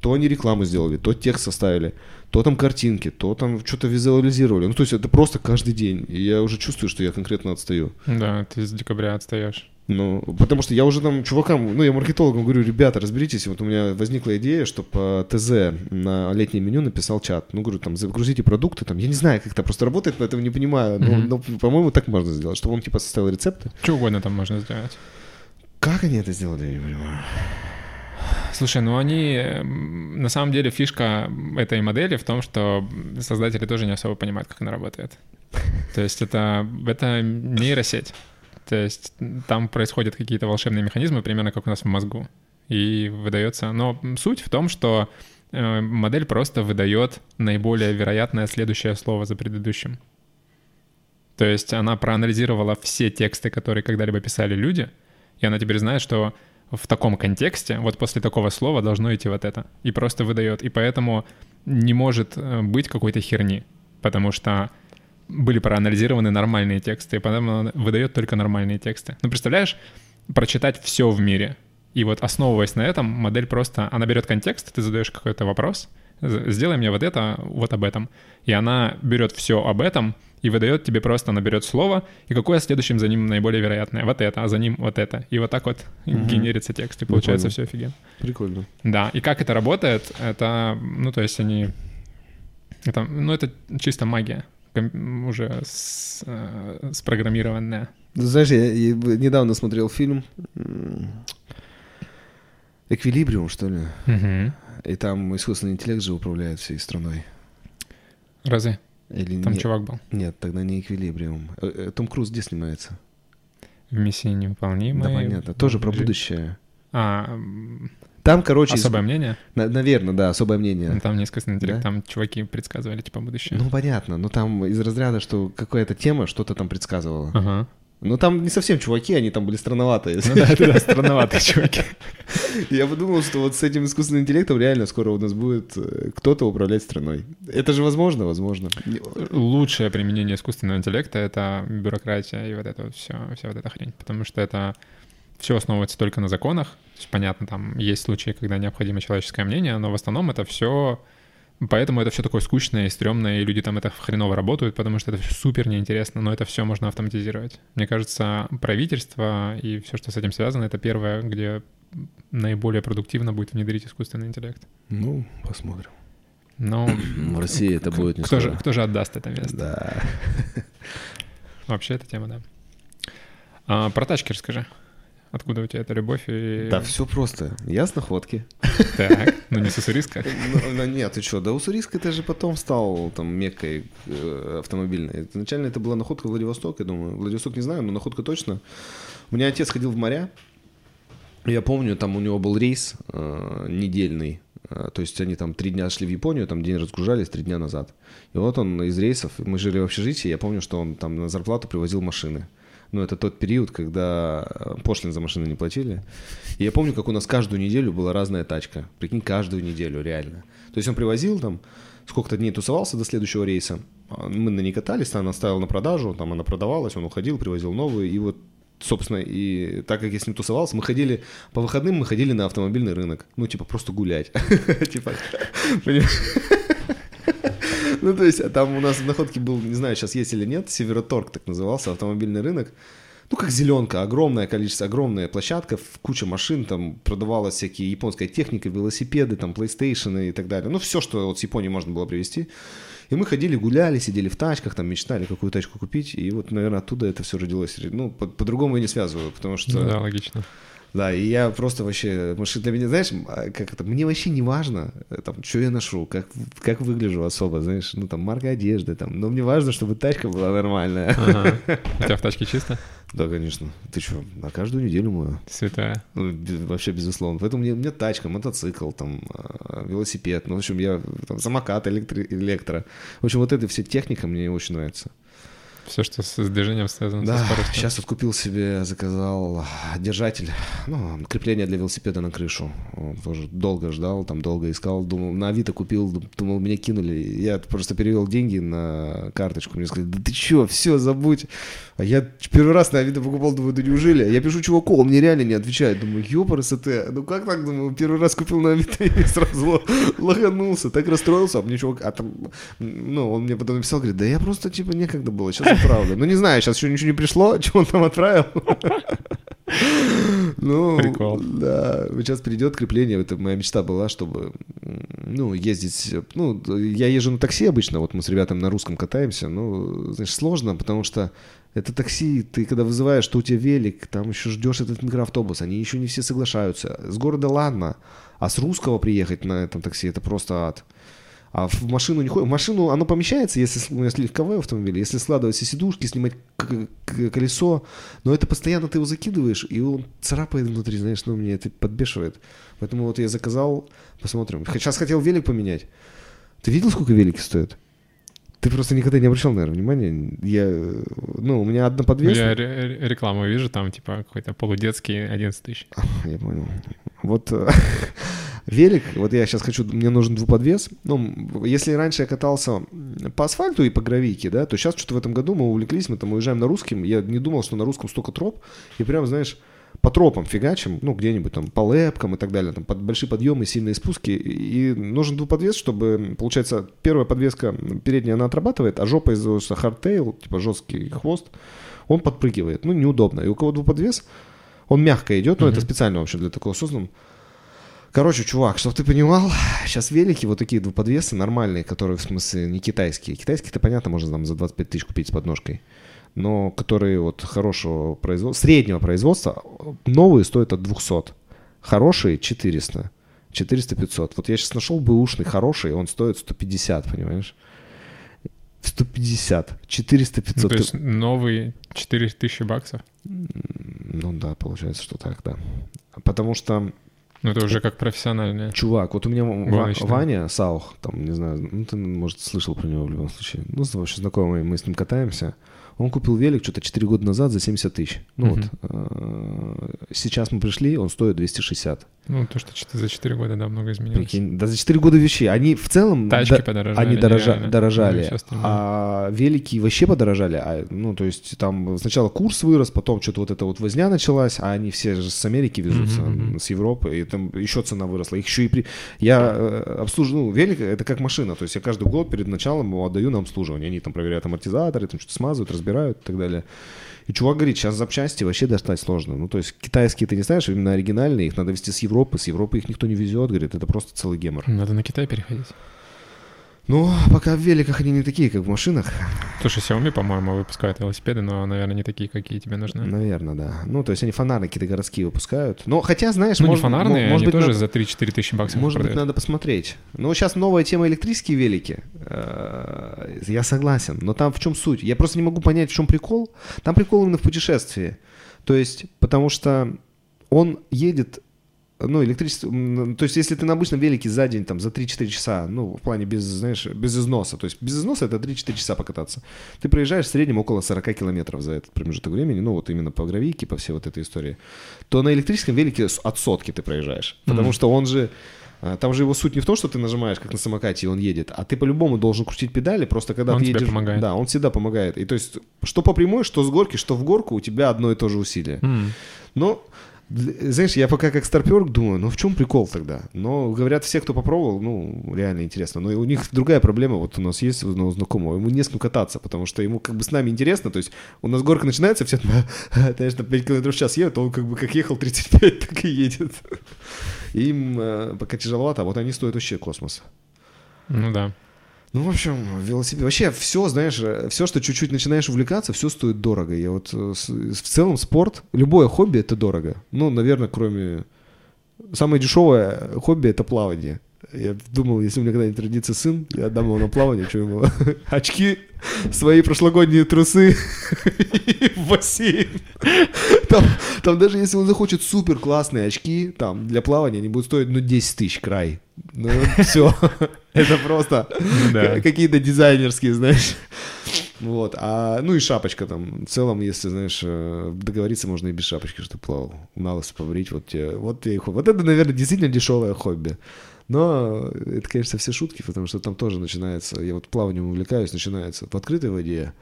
[SPEAKER 1] То они рекламу сделали, то текст составили, то там картинки, то там что-то визуализировали. Ну, то есть это просто каждый день. И я уже чувствую, что я конкретно отстаю.
[SPEAKER 2] Да, ты с декабря отстаешь.
[SPEAKER 1] Ну, потому что я уже там чувакам, ну, я маркетологам говорю, ребята, разберитесь, вот у меня возникла идея, чтобы ТЗ на летнее меню написал чат. Ну, говорю, там, загрузите продукты, там, я не знаю, как это просто работает, но этого не понимаю, но,
[SPEAKER 2] Мгм.
[SPEAKER 1] но, по-моему, так можно сделать, чтобы он, типа, составил рецепты.
[SPEAKER 2] Что угодно там можно сделать.
[SPEAKER 1] Как они это сделали, я не понимаю.
[SPEAKER 2] Слушай, ну они... На самом деле фишка этой модели в том, что создатели тоже не особо понимают, как она работает. То есть это, это нейросеть. То есть там происходят какие-то волшебные механизмы, примерно как у нас в мозгу. И выдается... Но суть в том, что э, модель просто выдает наиболее вероятное следующее слово за предыдущим. То есть она проанализировала все тексты, которые когда-либо писали люди, и она теперь знает, что в таком контексте, вот после такого слова должно идти вот это. И просто выдает. И поэтому не может э, быть какой-то херни, потому что были проанализированы нормальные тексты, и поэтому она выдает только нормальные тексты. Ну, представляешь, прочитать все в мире. И вот основываясь на этом, модель просто, она берет контекст, ты задаешь какой-то вопрос, сделай мне вот это, вот об этом. И она берет все об этом и выдает тебе просто, она берет слово, и какое следующим за ним наиболее вероятное. Вот это, а за ним вот это. И вот так вот
[SPEAKER 1] Мгм.
[SPEAKER 2] генерится текст, и получается
[SPEAKER 1] понял.
[SPEAKER 2] все офигенно.
[SPEAKER 1] Прикольно.
[SPEAKER 2] Да, и как это работает, это, ну, то есть они, это, ну, это чисто магия, уже с- э, спрограммированная.
[SPEAKER 1] Знаешь, я, я недавно смотрел фильм «Эквилибриум», что ли? И там искусственный интеллект же управляет всей страной.
[SPEAKER 2] Разве?
[SPEAKER 1] Или
[SPEAKER 2] Там
[SPEAKER 1] нет?
[SPEAKER 2] чувак был.
[SPEAKER 1] Нет, тогда не «Эквилибриум». Э, э, Том Круз где снимается?
[SPEAKER 2] В миссии невыполнимой.
[SPEAKER 1] Да, понятно. Тоже про будущее.
[SPEAKER 2] А,
[SPEAKER 1] Там, короче...
[SPEAKER 2] особое мнение?
[SPEAKER 1] наверное, да, особое мнение.
[SPEAKER 2] Ну, Там не искусственный интеллект,
[SPEAKER 1] Да?
[SPEAKER 2] там чуваки предсказывали, типа, будущее.
[SPEAKER 1] Ну, понятно, но там из разряда, что какая-то тема что-то там предсказывала.
[SPEAKER 2] Ага.
[SPEAKER 1] Ну, там не совсем чуваки, они там были странноватые.
[SPEAKER 2] Ну да, да, странноватые чуваки. [laughs]
[SPEAKER 1] Я подумал, что вот с этим искусственным интеллектом реально скоро у нас будет э, кто-то управлять страной. Это же возможно, возможно.
[SPEAKER 2] Лучшее применение искусственного интеллекта — это бюрократия и вот это вот все, вся вот эта хрень. Потому что это все основывается только на законах. То есть, понятно, там есть случаи, когда необходимо человеческое мнение, но в основном это все... Поэтому это все такое скучное и стрёмное, и люди там это хреново работают, потому что это всё супер неинтересно, но это все можно автоматизировать. Мне кажется, правительство и все, что с этим связано, это первое, где наиболее продуктивно будет внедрить искусственный интеллект.
[SPEAKER 1] Ну, посмотрим.
[SPEAKER 2] Но [clears throat]
[SPEAKER 1] В России это будет не
[SPEAKER 2] кто же,
[SPEAKER 1] скоро.
[SPEAKER 2] кто же отдаст это место?
[SPEAKER 1] Да.
[SPEAKER 2] Вообще эта тема, да. А, про тачки расскажи. Откуда у тебя эта любовь и...
[SPEAKER 1] Да, все просто. Я с находки.
[SPEAKER 2] Так, ну не с Уссурийска. [laughs]
[SPEAKER 1] Ну, ну, нет, ты что, да Уссурийск это же потом стал там меккой э, автомобильной. Изначально это была находка Владивосток, я думаю. Владивосток не знаю, но находка точно. У меня отец ходил в моря. Я помню, там у него был рейс э, недельный. Э, То есть они там три дня шли в Японию, там день разгружались три дня назад. И вот он из рейсов, мы жили в общежитии, я помню, что он там на зарплату привозил машины. Ну, это тот период, когда э, пошлин за машины не платили. И я помню, как у нас каждую неделю была разная тачка. Прикинь, каждую неделю, реально. То есть он привозил там, сколько-то дней тусовался до следующего рейса. А Мы на ней катались, она ставила на продажу, там она продавалась, он уходил, привозил новую. И вот, собственно, и так как я с ним тусовался, мы ходили, по выходным мы ходили на автомобильный рынок. Ну, типа, просто гулять. [laughs] Типа? [laughs] Ну, то есть, там у нас в находке был, не знаю, сейчас есть или нет, Североторг так назывался, автомобильный рынок. Ну, как зеленка, огромное количество, огромная площадка, куча машин, там продавалась всякие японская техника, велосипеды, там, PlayStation и так далее. Ну, все, что вот с Японии можно было привезти. И мы ходили, гуляли, сидели в тачках, там, мечтали, какую тачку купить. И вот, наверное, оттуда это все родилось. Ну, по- по-другому я не связываю, потому что...
[SPEAKER 2] Ну да, логично.
[SPEAKER 1] Да, и я просто вообще, машина для меня, знаешь, а, как это, мне вообще не важно, э, там, что я ношу, как, как выгляжу особо, знаешь, ну, там, марка одежды, там, но мне важно, чтобы тачка была нормальная.
[SPEAKER 2] Ага. [laughs] У тебя в тачке чисто?
[SPEAKER 1] Да, конечно. Ты что, на каждую неделю мою?
[SPEAKER 2] Святая.
[SPEAKER 1] Ну, вообще, безусловно. Поэтому мне, мне тачка, мотоцикл, там, а, велосипед, ну, в общем, я, там, самокат, электро, электро. В общем, вот эта вся техника мне очень нравится.
[SPEAKER 2] Все, что с движением связано,
[SPEAKER 1] Да,
[SPEAKER 2] со
[SPEAKER 1] сейчас вот купил себе, заказал держатель, ну, крепление для велосипеда на крышу. Тоже долго ждал, там долго искал, думал, на Авито купил, думал, меня кинули. Я просто перевел деньги на карточку, мне сказали, да ты чё, все, забудь. А я первый раз на Авито покупал, думаю, да неужели? Я пишу чуваку, он мне реально не отвечает. Думаю, ёпар СТ, ну как так, думаю, первый раз купил на Авито [laughs] и сразу ло- лоханулся, так расстроился, а мне чувак, а там, ну, он мне потом написал, говорит, да я просто, типа, некогда было, сейчас отправлю. Ну, не знаю, сейчас еще ничего не пришло, [laughs] что он там отправил. [laughs] Ну,
[SPEAKER 2] Прикол.
[SPEAKER 1] да, сейчас придет крепление, это моя мечта была, чтобы, ну, ездить, ну, я езжу на такси обычно, вот мы с ребятами на русском катаемся, ну, знаешь, сложно, потому что это такси, ты когда вызываешь, что у тебя велик, там еще ждешь этот микроавтобус, они еще не все соглашаются. С города ладно, а с русского приехать на этом такси, это просто ад. А в машину не ходит. В машину оно помещается, если, ну, если легковой автомобиль, если складывать все сидушки, снимать колесо, но это постоянно ты его закидываешь, и он царапает внутри, знаешь, ну, мне это подбешивает. Поэтому вот я заказал, посмотрим. Сейчас хотел велик поменять. Ты видел, сколько велики стоят? Ты просто никогда не обращал, наверное, внимания. Я, ну, у меня одна подвеска.
[SPEAKER 2] Я ре- ре- рекламу вижу, там типа какой-то полудетский 11 тысяч.
[SPEAKER 1] Я понял. Вот э, [laughs] велик, вот я сейчас хочу, мне нужен двуподвес. Ну, если раньше я катался по асфальту и по гравийке, да, то сейчас что-то в этом году мы увлеклись, мы там уезжаем на Русский. Я не думал, что на Русском столько троп. И прям, знаешь, по тропам фигачим, ну, где-нибудь там по лэпкам и так далее, там под большие подъемы, сильные спуски. И нужен двуподвес, чтобы, получается, первая подвеска передняя, она отрабатывает, а жопа из-за hardtail, типа жесткий хвост, он подпрыгивает. Ну, неудобно. И у кого двуподвес, он мягко идет, но это специально вообще для такого создан. Короче, чувак, чтобы ты понимал, сейчас велики, вот такие двуподвесы нормальные, которые, в смысле, не китайские. Китайские-то, понятно, можно там за 25 тысяч купить с подножкой. Но которые вот хорошего производства, среднего производства, новые стоят от 200. Хорошие 400. 400-500. Вот я сейчас нашел бэушный хороший, он стоит 150, понимаешь? 150, 400-500.
[SPEAKER 2] Ну, то есть новый 4000 баксов.
[SPEAKER 1] Ну да, получается, что так, да. Потому что
[SPEAKER 2] Ну, это уже как профессиональная.
[SPEAKER 1] Чувак, вот у меня
[SPEAKER 2] Гоночный.
[SPEAKER 1] Ваня Саух, там, не знаю, ну, ты, может, слышал про него в любом случае. Ну, вообще знакомый, мы с ним катаемся. Он купил велик что-то 4 года назад за 70 тысяч. Ну
[SPEAKER 2] Мгм.
[SPEAKER 1] вот, э, сейчас мы пришли, он стоит 260.
[SPEAKER 2] Ну, то, что за 4 года, да, много изменилось.
[SPEAKER 1] Прикинь, да за 4 года вещи. Они в целом...
[SPEAKER 2] Тачки
[SPEAKER 1] да,
[SPEAKER 2] подорожали.
[SPEAKER 1] Они дорожа-
[SPEAKER 2] нереально. Ну
[SPEAKER 1] дорожали, а велики вообще подорожали. А, ну, то есть там сначала курс вырос, потом что-то вот эта вот возня началась, а они все же с Америки везутся,
[SPEAKER 2] мгм.
[SPEAKER 1] с Европы, и там еще цена выросла. Их еще и при... Я э, обслуживаю, ну, велик это как машина, то есть я каждый год перед началом его отдаю на обслуживание. Они там проверяют амортизаторы, там что-то смазывают, разбирают и так далее. И чувак говорит, сейчас запчасти вообще достать сложно. Ну, то есть китайские ты не знаешь, именно оригинальные, их надо везти с Европы, с Европы их никто не везет, говорит, это просто целый гемор.
[SPEAKER 2] Надо на Китай переходить.
[SPEAKER 1] Ну, пока в великах они не такие, как в машинах.
[SPEAKER 2] Слушай, Xiaomi, по-моему, выпускают велосипеды, но, наверное, не такие, какие тебе нужны.
[SPEAKER 1] Наверное, да. Ну, то есть они фонарные какие-то городские выпускают. Но хотя, знаешь,
[SPEAKER 2] Ну, не
[SPEAKER 1] может,
[SPEAKER 2] фонарные,
[SPEAKER 1] мо- может
[SPEAKER 2] они
[SPEAKER 1] быть,
[SPEAKER 2] тоже
[SPEAKER 1] надо,
[SPEAKER 2] за 3-4 тысячи баксов
[SPEAKER 1] может быть,
[SPEAKER 2] продают.
[SPEAKER 1] надо посмотреть. Ну, сейчас новая тема электрические велики. Э, Я согласен. Но там в чем суть? Я просто не могу понять, в чем прикол. Там прикол именно в путешествии. То есть, потому что он едет ну, электричество, м, то есть, если ты на обычном велике за день, там, за 3-4 часа, ну, в плане без, знаешь, без износа, то есть, без износа это 3-4 часа покататься, ты проезжаешь в среднем около 40 километров за этот промежуток времени, ну, вот именно по гравийке, по всей вот этой истории, то на электрическом велике от сотки ты проезжаешь, потому
[SPEAKER 2] Мгм.
[SPEAKER 1] что он же, а, там же его суть не в том, что ты нажимаешь, как на самокате, и он едет, а ты по-любому должен крутить педали, просто когда
[SPEAKER 2] Он
[SPEAKER 1] ты едешь...
[SPEAKER 2] помогает.
[SPEAKER 1] Да, он всегда помогает. И то есть, что по прямой, что с горки, что в горку, у тебя одно и то же усилие.
[SPEAKER 2] М.
[SPEAKER 1] Но, знаешь, я пока как старпер думаю, ну в чем прикол тогда? Но говорят, все, кто попробовал, ну, реально интересно. Но у них другая проблема, вот у нас есть одного знакомого, ему не с кем кататься, потому что ему как бы с нами интересно, то есть у нас горка начинается, все конечно, 5 км в час едет, он как бы как ехал 35, [laughs] так и едет. Им э, пока тяжеловато, а вот они стоят вообще космос.
[SPEAKER 2] Ну да.
[SPEAKER 1] Ну, в общем, велосипед. Вообще, все, знаешь, все, что чуть-чуть начинаешь увлекаться, все стоит дорого. Я вот э, в целом спорт, любое хобби это дорого. Ну, наверное, кроме. Самое дешевое хобби это плавание. Я думал, если у меня когда-нибудь родится сын, я отдам его на плавание, что ему [laughs] очки, свои прошлогодние трусы [laughs] и бассейн. Там, там даже если он захочет супер классные очки, там для плавания они будут стоить ну 10 тысяч край. Ну все, [laughs] это просто
[SPEAKER 2] Ну
[SPEAKER 1] какие-то дизайнерские, знаешь. Вот, а, ну и шапочка там. В целом, если, знаешь, э, договориться, можно и без шапочки, чтобы плавал. На лысо побрить, вот тебе, вот тебе и хобби. Вот это, наверное, действительно дешевое хобби. Но это, конечно, все шутки, потому что там тоже начинается, я вот плаванием увлекаюсь, начинается в открытой воде,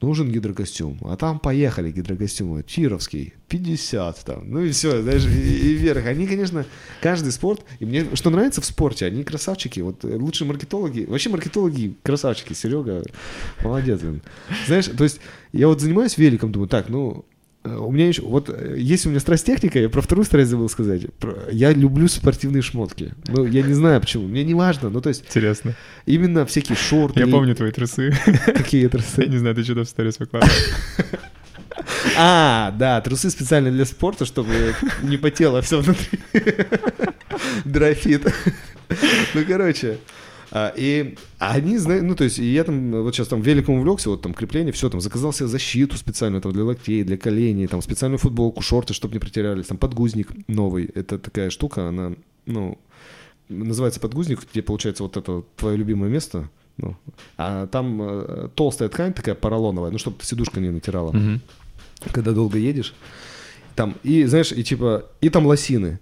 [SPEAKER 1] нужен гидрокостюм. А там поехали гидрокостюмы. Чировский, 50 там. Ну и все, знаешь, и, и вверх. Они, конечно, каждый спорт. И мне что нравится в спорте, они красавчики. Вот э, лучшие маркетологи. Вообще маркетологи красавчики. Серега, молодец, блин. Знаешь, то есть я вот занимаюсь великом, думаю, так, ну, у меня еще, вот э, есть у меня страсть техника, я про вторую страсть забыл сказать. Про- Я люблю спортивные шмотки. Ну, я не знаю почему, мне не важно. Ну, то есть,
[SPEAKER 2] Интересно.
[SPEAKER 1] именно всякие шорты.
[SPEAKER 2] Я помню твои трусы.
[SPEAKER 1] Какие
[SPEAKER 2] Я
[SPEAKER 1] трусы.
[SPEAKER 2] не знаю, ты что-то в сторис выкладывал. [laughs]
[SPEAKER 1] А, да, трусы специально для спорта, чтобы не потело все внутри. [laughs] Dry fit. Ну, короче. А, И они, знают, ну, то есть, я там, вот сейчас там великом увлекся, вот там крепление, все, там, заказал себе защиту специальную, там, для локтей, для коленей, там, специальную футболку, шорты, чтобы не потерялись, там, подгузник новый, это такая штука, она, ну, называется подгузник, где, получается, вот это твое любимое место, ну, а там э, толстая ткань такая поролоновая, ну, чтобы сидушка не натирала
[SPEAKER 2] Мгм.
[SPEAKER 1] когда долго едешь. Там, и, знаешь, и типа, и там лосины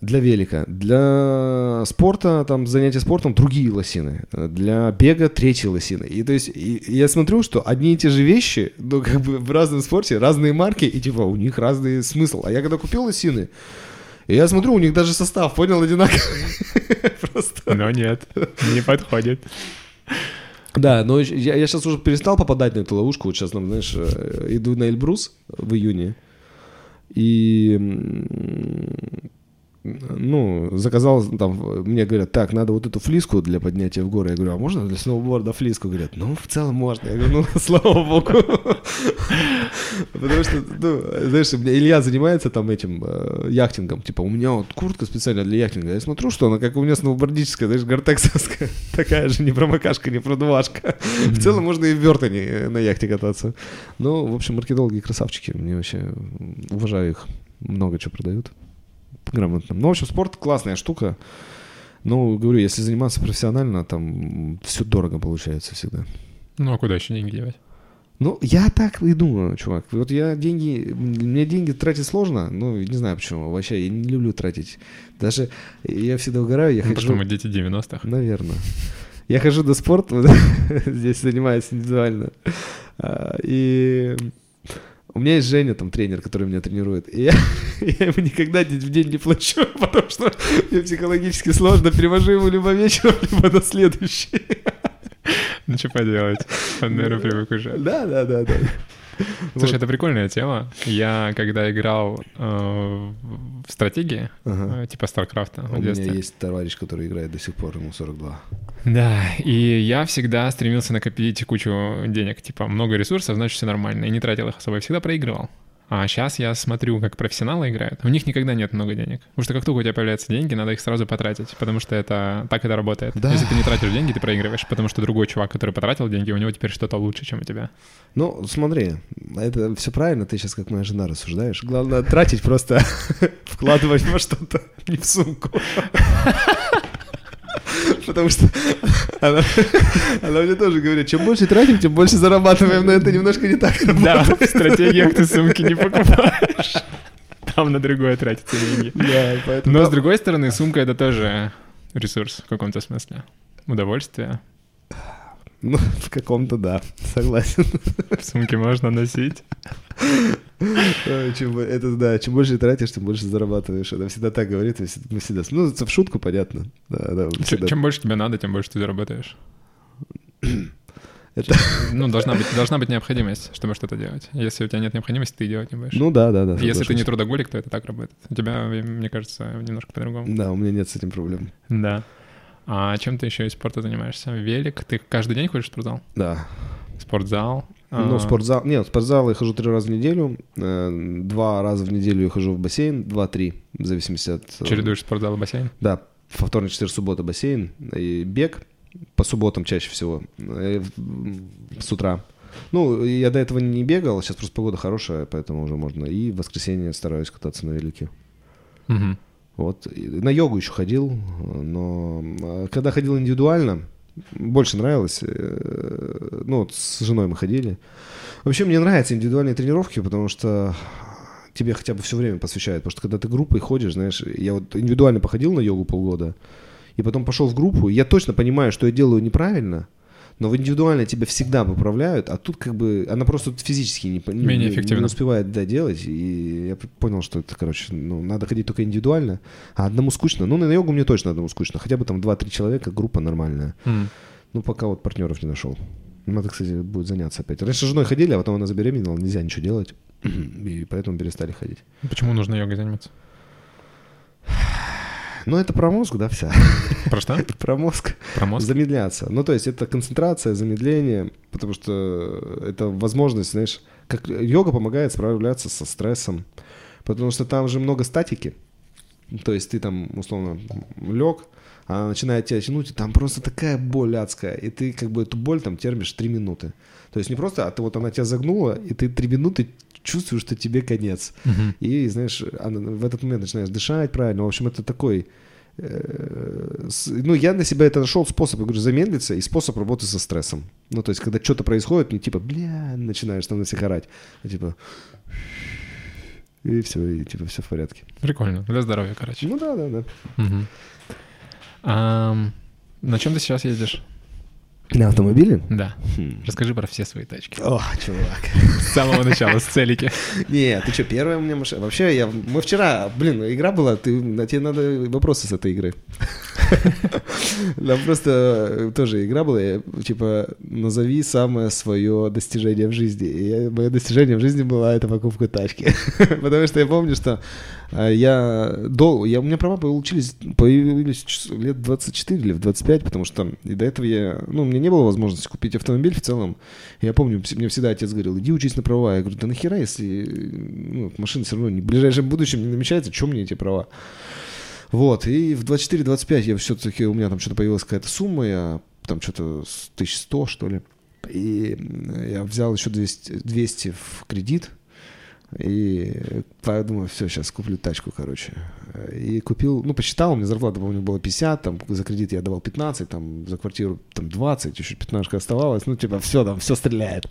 [SPEAKER 1] для велика. Для спорта, там, занятия спортом другие лосины. Для бега третьи лосины. И то есть, и, я смотрю, что одни и те же вещи, ну, как бы в разном спорте, разные марки, и типа у них разный смысл. А я когда купил лосины, я смотрю, у них даже состав, понял, одинаковый. [laughs] Просто.
[SPEAKER 2] Но нет, не подходит.
[SPEAKER 1] Да, но я, я сейчас уже перестал попадать на эту ловушку. Вот сейчас, знаешь, э, иду на Эльбрус в июне. И, ну, заказал, там, мне говорят, так, надо вот эту флиску для поднятия в горы. Я говорю, а можно для сноуборда флиску? Говорят, ну, в целом можно. Я говорю, ну, [laughs] слава богу. [laughs] Потому что, ну, знаешь, Илья занимается там этим э, яхтингом. Типа, у меня вот куртка специально для яхтинга. Я смотрю, что она как у меня сноубордическая, знаешь, гортексовская. [laughs] Такая же, не промокашка, не продувашка. В целом можно и в Бертоне э, на яхте кататься. Ну, в общем, маркетологи красавчики. Мне вообще уважаю их. Много чего продают. Грамотно. Ну, в общем, спорт классная штука. Ну, говорю, если заниматься профессионально, там все дорого получается всегда.
[SPEAKER 2] Ну, а куда еще деньги девать?
[SPEAKER 1] Ну, я так и думаю, чувак. Вот я деньги... Мне деньги тратить сложно. Ну, не знаю почему. Вообще, я не люблю тратить. Даже я всегда угораю, я
[SPEAKER 2] Ну,
[SPEAKER 1] хожу...
[SPEAKER 2] потому мы дети 90-х.
[SPEAKER 1] Наверное. Я хожу до спорта, [laughs] здесь занимаюсь индивидуально. А, И у меня есть Женя, там, тренер, который меня тренирует. И я, [laughs] я ему никогда в день не плачу, [laughs] потому что мне психологически сложно. Перевожу ему либо вечером, [laughs] либо на следующий.
[SPEAKER 2] Ну, что поделать? Он, наверное, привык уже.
[SPEAKER 1] Да, да, да, да. [laughs]
[SPEAKER 2] Слушай, это прикольная тема. Я, когда играл э, в стратегии, э, типа Старкрафта
[SPEAKER 1] У меня есть товарищ, который играет до сих пор, ему 42.
[SPEAKER 2] Да, и я всегда стремился накопить кучу денег, типа много ресурсов, значит все нормально, и не тратил их особо, я всегда проигрывал. А сейчас я смотрю, как профессионалы играют. У них никогда нет много денег. Потому что как только у тебя появляются деньги, надо их сразу потратить, потому что это так это работает.
[SPEAKER 1] Да.
[SPEAKER 2] Если ты не тратишь деньги, ты проигрываешь, потому что другой чувак, который потратил деньги, у него теперь что-то лучше, чем у тебя.
[SPEAKER 1] Ну, смотри, это все правильно, ты сейчас как моя жена рассуждаешь. Главное тратить просто, [laughs] вкладывать во что-то, не в сумку. [laughs] Потому что она, она мне тоже говорит, чем больше тратим, тем больше зарабатываем, но это немножко не так
[SPEAKER 2] Да,
[SPEAKER 1] работает.
[SPEAKER 2] в стратегиях ты сумки не покупаешь. Там на другое тратятся деньги.
[SPEAKER 1] Да, поэтому...
[SPEAKER 2] Но с другой стороны, сумка это тоже ресурс в каком-то смысле. Удовольствие.
[SPEAKER 1] Ну, в каком-то да, согласен.
[SPEAKER 2] В сумке можно носить.
[SPEAKER 1] Чем это да, чем больше тратишь, тем больше зарабатываешь. Она всегда так говорит, мы всегда... Ну, это в шутку, понятно. Да, да, всегда.
[SPEAKER 2] Чем больше тебе надо, тем больше ты заработаешь.
[SPEAKER 1] Это-
[SPEAKER 2] Ну, должна быть, должна быть необходимость, чтобы что-то делать. Если у тебя нет необходимости, ты делать не будешь.
[SPEAKER 1] Ну да, да, да.
[SPEAKER 2] Если ты не трудоголик, то это так работает. У тебя, мне кажется, немножко по-другому.
[SPEAKER 1] Да, у меня нет с этим проблем.
[SPEAKER 2] Да. А чем ты еще из спорта занимаешься? Велик? Ты каждый день ходишь в спортзал?
[SPEAKER 1] Да.
[SPEAKER 2] Спортзал?
[SPEAKER 1] Ну,
[SPEAKER 2] А,
[SPEAKER 1] спортзал... Нет, в спортзал я хожу три раза в неделю. Э, Два раза в неделю я хожу в бассейн. Два-три, в зависимости от... э,
[SPEAKER 2] Чередуешь спортзал и бассейн?
[SPEAKER 1] Да, во вторник, четверг, суббота бассейн и бег. По субботам чаще всего. э, С утра. Ну, я до этого не бегал, сейчас просто погода хорошая, поэтому уже можно. И в воскресенье стараюсь кататься на велике.
[SPEAKER 2] Мгм.
[SPEAKER 1] Вот. На йогу еще ходил, но э, когда ходил индивидуально, больше нравилось. э, Ну, вот с женой мы ходили. Вообще мне нравятся индивидуальные тренировки, потому что тебе хотя бы все время посвящают. Потому что когда ты группой ходишь, знаешь, я вот индивидуально походил на йогу полгода, и потом пошел в группу, и я точно понимаю, что я делаю неправильно, но в индивидуально тебя всегда поправляют, а тут как бы она просто физически не,
[SPEAKER 2] Менее
[SPEAKER 1] не-
[SPEAKER 2] эффективно.
[SPEAKER 1] не успевает да, делать, и я понял, что это, короче, ну, надо ходить только индивидуально, а одному скучно. Ну, на йогу мне точно одному скучно, хотя бы там 2-3 человека, группа нормальная.
[SPEAKER 2] М.
[SPEAKER 1] Ну, пока вот партнеров не нашел. Надо, кстати, будет заняться опять. Раньше с женой ходили, а потом она забеременела, нельзя ничего делать. [clears throat] И поэтому перестали ходить.
[SPEAKER 2] Почему нужно йогой заниматься?
[SPEAKER 1] Ну, это про мозг, да, вся.
[SPEAKER 2] Про что? [laughs]
[SPEAKER 1] Про мозг.
[SPEAKER 2] Про мозг?
[SPEAKER 1] Замедляться. Ну, то есть это концентрация, замедление, потому что это возможность, знаешь, как йога помогает справляться со стрессом, потому что там же много статики. То есть ты там, условно, лег, она начинает тебя тянуть, и там просто такая боль адская, и ты как бы эту боль там термишь 3 минуты. То есть не просто, а ты вот она тебя загнула, и ты 3 минуты чувствуешь, что тебе конец.
[SPEAKER 2] Мгм.
[SPEAKER 1] И, знаешь, в этот момент начинаешь дышать правильно. В общем, это такой... э, Ну, я на себя это нашел способ, я говорю, замедлиться и способ работы со стрессом. Ну, то есть, когда что-то происходит, не типа, бля, начинаешь там на всех орать, а типа... И все, и типа все в порядке.
[SPEAKER 2] Прикольно. Для здоровья, короче.
[SPEAKER 1] Ну да, да, да.
[SPEAKER 2] Мгм. Ам, На чем ты сейчас ездишь?
[SPEAKER 1] На автомобиле?
[SPEAKER 2] Да.
[SPEAKER 1] Хм.
[SPEAKER 2] Расскажи про все свои тачки.
[SPEAKER 1] О, чувак.
[SPEAKER 2] С самого начала, с целики.
[SPEAKER 1] Не, ты что, первая у меня машина? Вообще, я, мы вчера, блин, игра была, ты, тебе надо вопросы с этой игры. [laughs] Там просто тоже игра была, я, типа, назови самое свое достижение в жизни. И я- мое достижение в жизни было это покупка тачки. [laughs] Потому что я помню, что я долго, я, у меня права получились, появились лет 24 или в 25, потому что и до этого я, ну, у меня не было возможности купить автомобиль в целом. Я помню, мне всегда отец говорил, иди учись на права. Я говорю, да нахера, если ну, машина все равно не- в ближайшем будущем не намечается, что мне эти права? Вот, и в 24-25 я все-таки, у меня там что-то появилась какая-то сумма, я там что-то с 1100, что ли. И я взял еще 200, 200 в кредит, и подумал, все, сейчас куплю тачку, короче. И купил, ну, посчитал, у меня зарплата, помню, была 50, там, за кредит я давал 15, там, за квартиру, там, 20, еще 15 оставалось, ну, типа, все, там, все стреляет.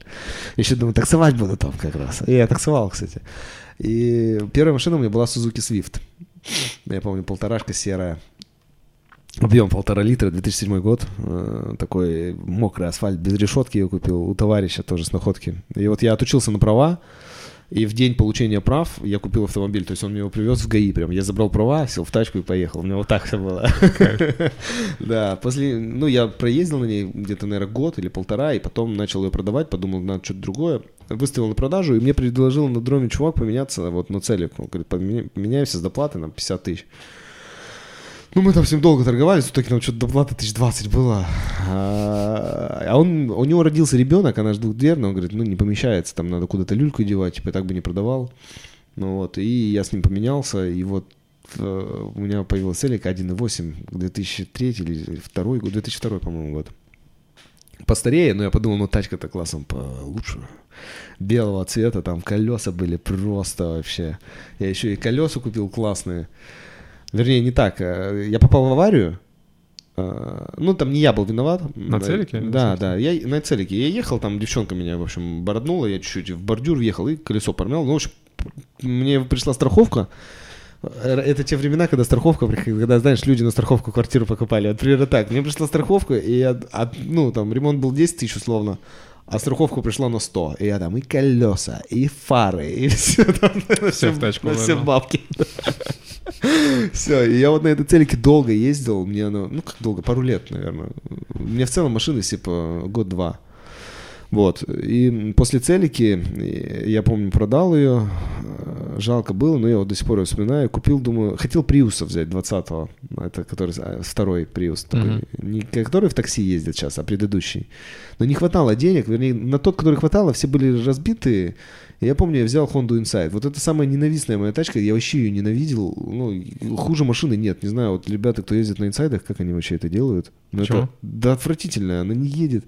[SPEAKER 1] Еще думаю, таксовать буду там как раз. И я таксовал, кстати. И первая машина у меня была Suzuki Swift. Я помню, полторашка серая. Объем полтора литра, 2007 год. Э, Такой мокрый асфальт, без решетки я купил у товарища тоже с находки. И вот я отучился на права, и в день получения прав я купил автомобиль. То есть он мне его привез в ГАИ прям. Я забрал права, сел в тачку и поехал. У меня вот так все было. [laughs] Да, после, ну, я проездил на ней где-то, наверное, год или полтора, и потом начал ее продавать, подумал, надо что-то другое. Выставил на продажу, и мне предложил на дроме чувак поменяться вот на целик. Он говорит, «Поменя- поменяемся с доплатой на 50 тысяч. Ну, мы там с ним долго торговались, в итоге нам что-то доплата тысяч двадцать было. А а он, у него родился ребенок, она же двухдверная, он говорит, ну, не помещается, там надо куда-то люльку девать, типа, так бы не продавал. Ну вот, и я с ним поменялся, и вот э, у меня появилась целик 1.8, 2003 или 2 год, 2002, по-моему, год. Постарее, но я подумал, ну тачка-то классом получше. Белого цвета, там колеса были просто вообще. Я еще и колеса купил классные. Вернее, не так. э, Я попал в аварию. э, Ну, там не я был виноват.
[SPEAKER 2] На целике или на
[SPEAKER 1] Да, да. Я на целике. Я ехал, там девчонка меня, в общем, бороднула. Я чуть-чуть в бордюр въехал и колесо промял. Ну, в общем, мне пришла страховка. Это те времена, когда страховка, приходила, когда, знаешь, люди на страховку квартиру покупали. Вот примерно так. Мне пришла страховка, и, от- от- ну, там, ремонт был 10 тысяч условно, а страховка пришла на 100. И я там и колеса, и фары, и все там. [laughs] на
[SPEAKER 2] Всё в тачку
[SPEAKER 1] На все бабки. [laughs] Все, и я вот на этой целике долго ездил, мне оно, ну как долго, пару лет, наверное. Мне в целом машины типа год-два. Вот, и после целики, я помню, продал ее, жалко было, но я вот до сих пор ее вспоминаю, купил, думаю, хотел Приуса взять 20-го, это который, э, второй Приус, такой,
[SPEAKER 2] Мгм.
[SPEAKER 1] не который в такси ездит сейчас, а предыдущий. Но не хватало денег, вернее, на тот, который хватало, все были разбитые, и я помню, я взял Honda Insight. Вот это самая ненавистная моя тачка. Я вообще ее ненавидел. Ну, хуже машины нет. Не знаю, вот ребята, кто ездит на инсайдах, как они вообще это делают. Но
[SPEAKER 2] Почему?
[SPEAKER 1] это да отвратительная. Она не едет.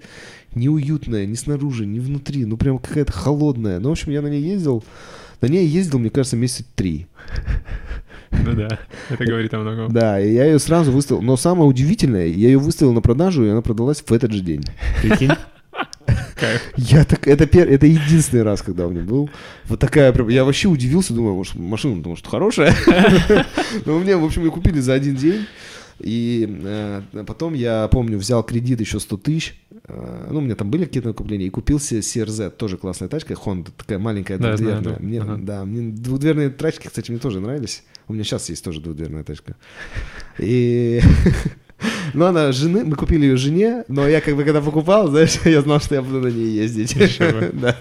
[SPEAKER 1] Неуютная, ни снаружи, ни внутри. Ну, прям какая-то холодная. Ну, в общем, я на ней ездил. На ней ездил, мне кажется, месяца три.
[SPEAKER 2] Ну да, это говорит о многом.
[SPEAKER 1] Да, и я ее сразу выставил. Но самое удивительное, я ее выставил на продажу, и она продалась в этот же день. Прикинь? [laughs] Я так, это, пер, это единственный раз, когда у меня был. Вот такая прям, я вообще удивился, думаю, может, машина, может, хорошая. [laughs] Но мне, в общем, ее купили за один день. И э, потом я помню, взял кредит еще 100 тысяч. Э, ну, у меня там были какие-то накопления. И купил себе CRZ, тоже классная тачка. Honda, такая маленькая
[SPEAKER 2] Да, знаю,
[SPEAKER 1] двухдверная.
[SPEAKER 2] да.
[SPEAKER 1] Мне,
[SPEAKER 2] Ага.
[SPEAKER 1] Да, мне двухдверные тачки, кстати, мне тоже нравились. У меня сейчас есть тоже двухдверная тачка. И [laughs] Но она жены, мы купили ее жене, но я как бы когда покупал, знаешь, [laughs] я знал, что я буду на ней ездить. [laughs] Да.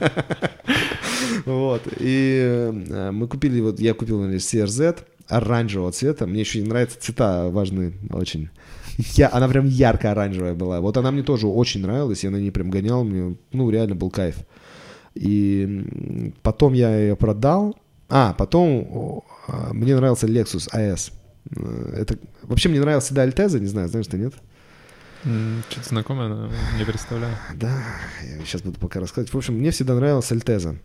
[SPEAKER 1] Вот. И э, мы купили, вот я купил, наверное, CRZ оранжевого цвета. Мне еще не нравятся цвета важные очень. Я, она прям ярко-оранжевая была. Вот она мне тоже очень нравилась, я на ней прям гонял, мне, ну, реально был кайф. И потом я ее продал. А, потом а, мне нравился Lexus AS. Э, это вообще мне нравился да Альтеза, не знаю, знаешь ты нет?
[SPEAKER 2] Что-то знакомое, но не представляю.
[SPEAKER 1] Да, я сейчас буду пока рассказывать. В общем, мне всегда нравился Альтеза.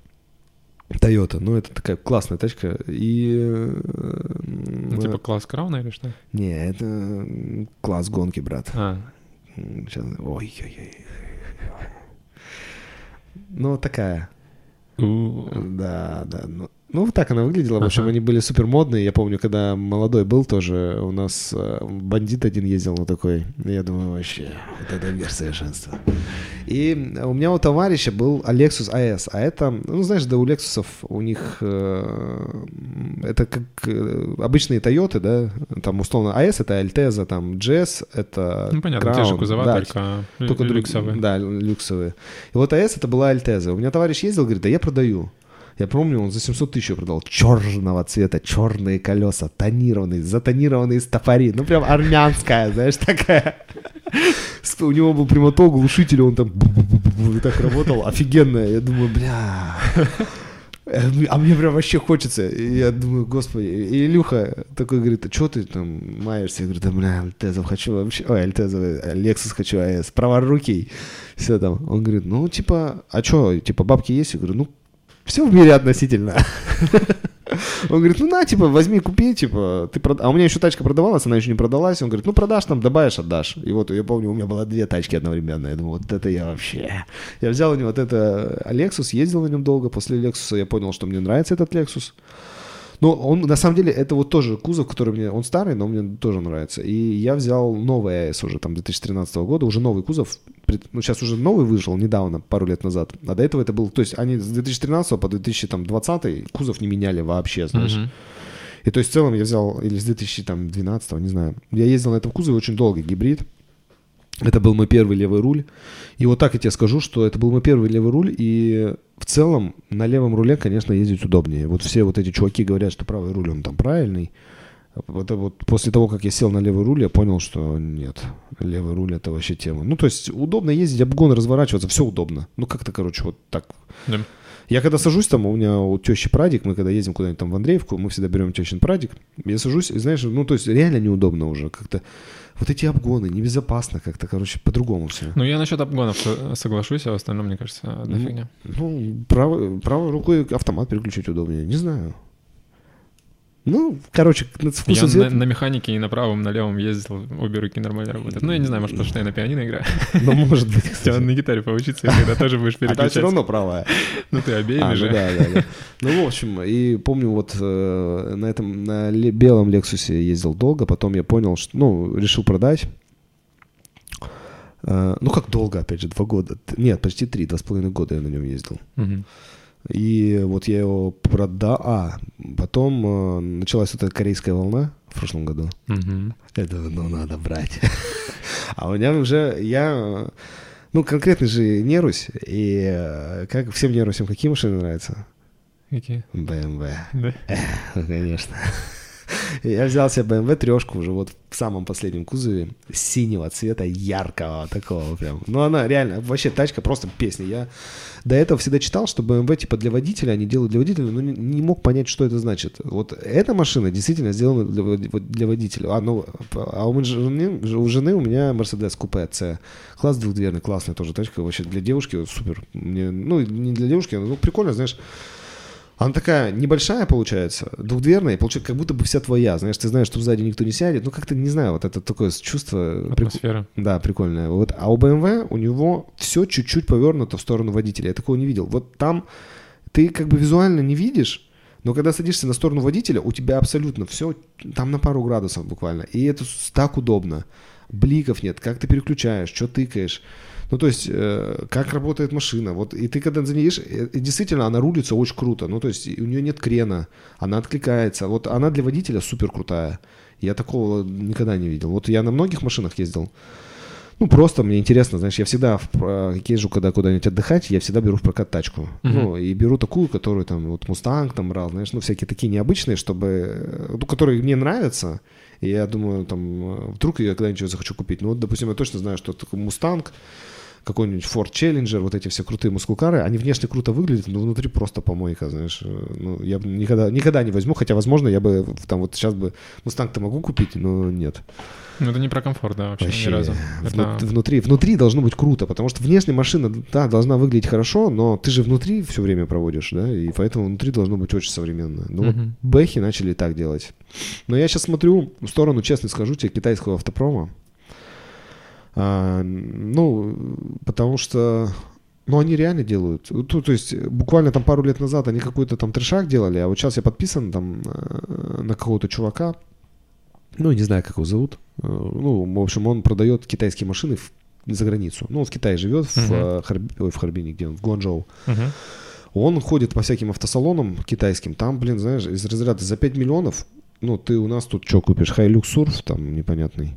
[SPEAKER 1] Toyota, ну это такая классная тачка. И...
[SPEAKER 2] Ну, типа класс Крауна или что?
[SPEAKER 1] Не, это класс гонки, брат.
[SPEAKER 2] А.
[SPEAKER 1] Сейчас... Ой-ой-ой. Ну, такая. Да, да. Ну, ну, вот так она выглядела. В общем, ага. они были супер модные. Я помню, когда молодой был тоже, у нас э, бандит один ездил на такой. Я думаю, вообще, вот это мир совершенства. И у меня у товарища был Lexus AS. А это, ну, знаешь, да, у Lexus у них э, это как э, обычные Toyota, да, там условно AS это Alteza, там GS это
[SPEAKER 2] Ну, понятно, Crown, те же кузова, да, только, только люксовые.
[SPEAKER 1] Да, люксовые. И вот AS это была Alteza. У меня товарищ ездил, говорит, да я продаю. Я помню, он за 700 тысяч продал черного цвета, черные колеса, тонированные, затонированные стопори. Ну, прям армянская, знаешь, такая. У него был прямоток, глушитель, он там так работал. Офигенная. Я думаю, бля... А мне прям вообще хочется. И я думаю, господи. И Илюха такой говорит, а что ты там маешься? Я говорю, да, бля, Альтезов хочу вообще. Ой, Альтезов, Лексус хочу, АЭС, праворукий. Все там. Он говорит, ну, типа, а что, типа, бабки есть? Я говорю, ну, все в мире относительно. Он говорит, ну на, типа, возьми, купи, типа, ты прод... А у меня еще тачка продавалась, она еще не продалась. Он говорит, ну продашь там, добавишь, отдашь. И вот я помню, у меня было две тачки одновременно. Я думаю, вот это я вообще. Я взял у него вот это Lexus, ездил на нем долго. После Lexus я понял, что мне нравится этот Lexus. Но он, на самом деле, это вот тоже кузов, который мне, он старый, но мне тоже нравится. И я взял новый AS уже там 2013 года, уже новый кузов. Ну, сейчас уже новый вышел недавно, пару лет назад. А до этого это был, то есть они с 2013 по 2020 кузов не меняли вообще, знаешь. Mm-hmm. И то есть в целом я взял, или с 2012, не знаю, я ездил на этом кузове очень долго, гибрид. Это был мой первый левый руль. И вот так я тебе скажу, что это был мой первый левый руль, и в целом на левом руле, конечно, ездить удобнее. Вот все вот эти чуваки говорят, что правый руль, он там правильный. Вот, вот после того, как я сел на левый руль, я понял, что нет, левый руль это вообще тема. Ну, то есть удобно ездить, обгон разворачиваться, все удобно. Ну, как-то, короче, вот так. Да. Я когда сажусь там, у меня у тещи прадик, мы когда ездим куда-нибудь там в Андреевку, мы всегда берем тещин прадик. Я сажусь, и знаешь, ну, то есть реально неудобно уже как-то вот эти обгоны, небезопасно как-то, короче, по-другому все.
[SPEAKER 2] Ну, я насчет обгонов соглашусь, а в остальном, мне кажется, одна
[SPEAKER 1] ну. Ну, правой, правой рукой автомат переключить удобнее, не знаю. Ну, короче,
[SPEAKER 2] на вкус Я на, на механике и на правом, на левом ездил, обе руки нормально работают. Ну, я не знаю, может, потому что я на пианино играю. [laughs]
[SPEAKER 1] Ну, может быть,
[SPEAKER 2] кстати. на гитаре поучиться, и тогда тоже будешь [laughs] переключать. А
[SPEAKER 1] все равно правая. [laughs]
[SPEAKER 2] Ну, ты обеими а, же.
[SPEAKER 1] Ну, да, да, да. Ну, в общем, и помню, вот э, на этом, на белом Лексусе ездил долго, потом я понял, что, ну, решил продать. Э, ну, как долго, опять же, два года. Нет, почти три, два с половиной года я на нем ездил. И вот я его продал. А, потом э, началась эта корейская волна в прошлом году. Угу. Это, ну, надо брать. а у меня уже, я, ну, конкретно же нерусь. И э, как всем нерусям, какие машины нравятся?
[SPEAKER 2] Какие?
[SPEAKER 1] BMW.
[SPEAKER 2] Да?
[SPEAKER 1] конечно. Я взял себе BMW трешку уже вот в самом последнем кузове синего цвета, яркого такого прям. Ну, она реально, вообще тачка просто песня. Я до этого всегда читал, что BMW типа для водителя, они делают для водителя, но не, не мог понять, что это значит. Вот эта машина действительно сделана для, для водителя. А, ну, а у, жены, у жены у меня Mercedes купе C. Класс двухдверный, классная тоже тачка. Вообще для девушки супер. Мне, ну, не для девушки, но прикольно, знаешь, она такая небольшая получается, двухдверная, получается, как будто бы вся твоя. Знаешь, ты знаешь, что сзади никто не сядет. Ну, как-то, не знаю, вот это такое чувство...
[SPEAKER 2] Атмосфера.
[SPEAKER 1] Прик... Да, прикольное. Вот. А у BMW у него все чуть-чуть повернуто в сторону водителя. Я такого не видел. Вот там ты как бы визуально не видишь, но когда садишься на сторону водителя, у тебя абсолютно все там на пару градусов буквально. И это так удобно. Бликов нет, как ты переключаешь, что тыкаешь. Ну, то есть, э, как работает машина. Вот, и ты когда за ней едешь, э, действительно, она рулится очень круто. Ну, то есть, у нее нет крена, она откликается. Вот она для водителя супер крутая. Я такого никогда не видел. Вот я на многих машинах ездил. Ну, просто мне интересно, знаешь, я всегда в, про- езжу, когда куда-нибудь отдыхать, я всегда беру в прокат тачку.
[SPEAKER 2] Мгм.
[SPEAKER 1] Ну, и беру такую, которую там, вот Мустанг там брал, знаешь, ну, всякие такие необычные, чтобы, э, ну, которые мне нравятся. И я думаю, там, э, вдруг я когда-нибудь захочу купить. Ну, вот, допустим, я точно знаю, что такой Мустанг, какой-нибудь Ford Challenger, вот эти все крутые мускулкары, они внешне круто выглядят, но внутри просто помойка, знаешь. Э, Ну, я бы никогда, никогда не возьму, хотя, возможно, я бы там вот сейчас бы Мустанг-то могу купить, но нет.
[SPEAKER 2] Ну, это не про комфорт, да, вообще,
[SPEAKER 1] Вообще,
[SPEAKER 2] ни разу.
[SPEAKER 1] вну-
[SPEAKER 2] Это...
[SPEAKER 1] внутри, внутри должно быть круто, потому что внешне машина, да, должна выглядеть хорошо, но ты же внутри все время проводишь, да, и поэтому внутри должно быть очень современно. Ну вот
[SPEAKER 2] Мгм.
[SPEAKER 1] бэхи начали так делать. Но я сейчас смотрю в сторону, честно скажу тебе, китайского автопрома. А, ну, потому что ну, они реально делают. То, то есть, буквально там пару лет назад они какой-то там трешак делали, а вот сейчас я подписан там э, на какого-то чувака, ну, не знаю, как его зовут. Э, Ну, в общем, он продает китайские машины в- за границу. Ну, он в Китае живет, в,
[SPEAKER 2] Мгм.
[SPEAKER 1] э, Харби- ой, в Харбине, где он, в Гуанчжоу.
[SPEAKER 2] Мгм.
[SPEAKER 1] Он ходит по всяким автосалонам китайским. Там, блин, знаешь, из разряда за 5 миллионов, ну, ты у нас тут что купишь? Хайлюкс Сурф там непонятный.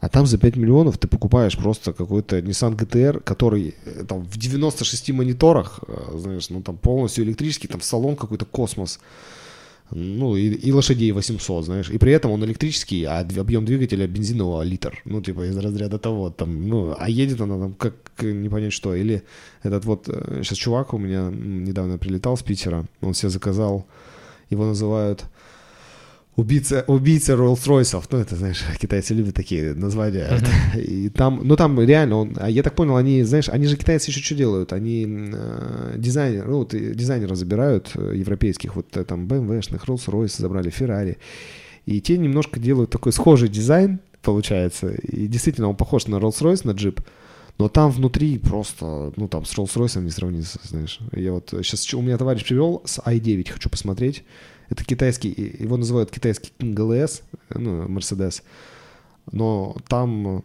[SPEAKER 1] А там за 5 миллионов ты покупаешь просто какой-то Nissan GTR, который э, там в 96 мониторах, э, знаешь, ну, там полностью электрический, там салон какой-то космос. Ну, и, и лошадей 800, знаешь. И при этом он электрический, а объем двигателя бензинового литр. Ну, типа из разряда того, там, ну, а едет она там как э, не понять что. Или этот вот, сейчас чувак у меня недавно прилетал с Питера, он себе заказал, его называют убийца, убийца Rolls-Royce. Ну, это, знаешь, [laughs] китайцы любят такие названия. [laughs] И там, ну, там реально, он, а я так понял, они, знаешь, они же китайцы еще что делают? Они э, дизайнер, ну, вот, дизайнеров забирают э, европейских, вот э, там BMW-шных, Rolls-Royce забрали, Ferrari. И те немножко делают такой схожий дизайн, получается. И действительно, он похож на Rolls-Royce, на джип. Но там внутри просто, ну там с Rolls-Royce не сравнится, знаешь. Я вот сейчас у меня товарищ привел с i9, хочу посмотреть. Это китайский, его называют китайский GLS, ну, Mercedes. Но там,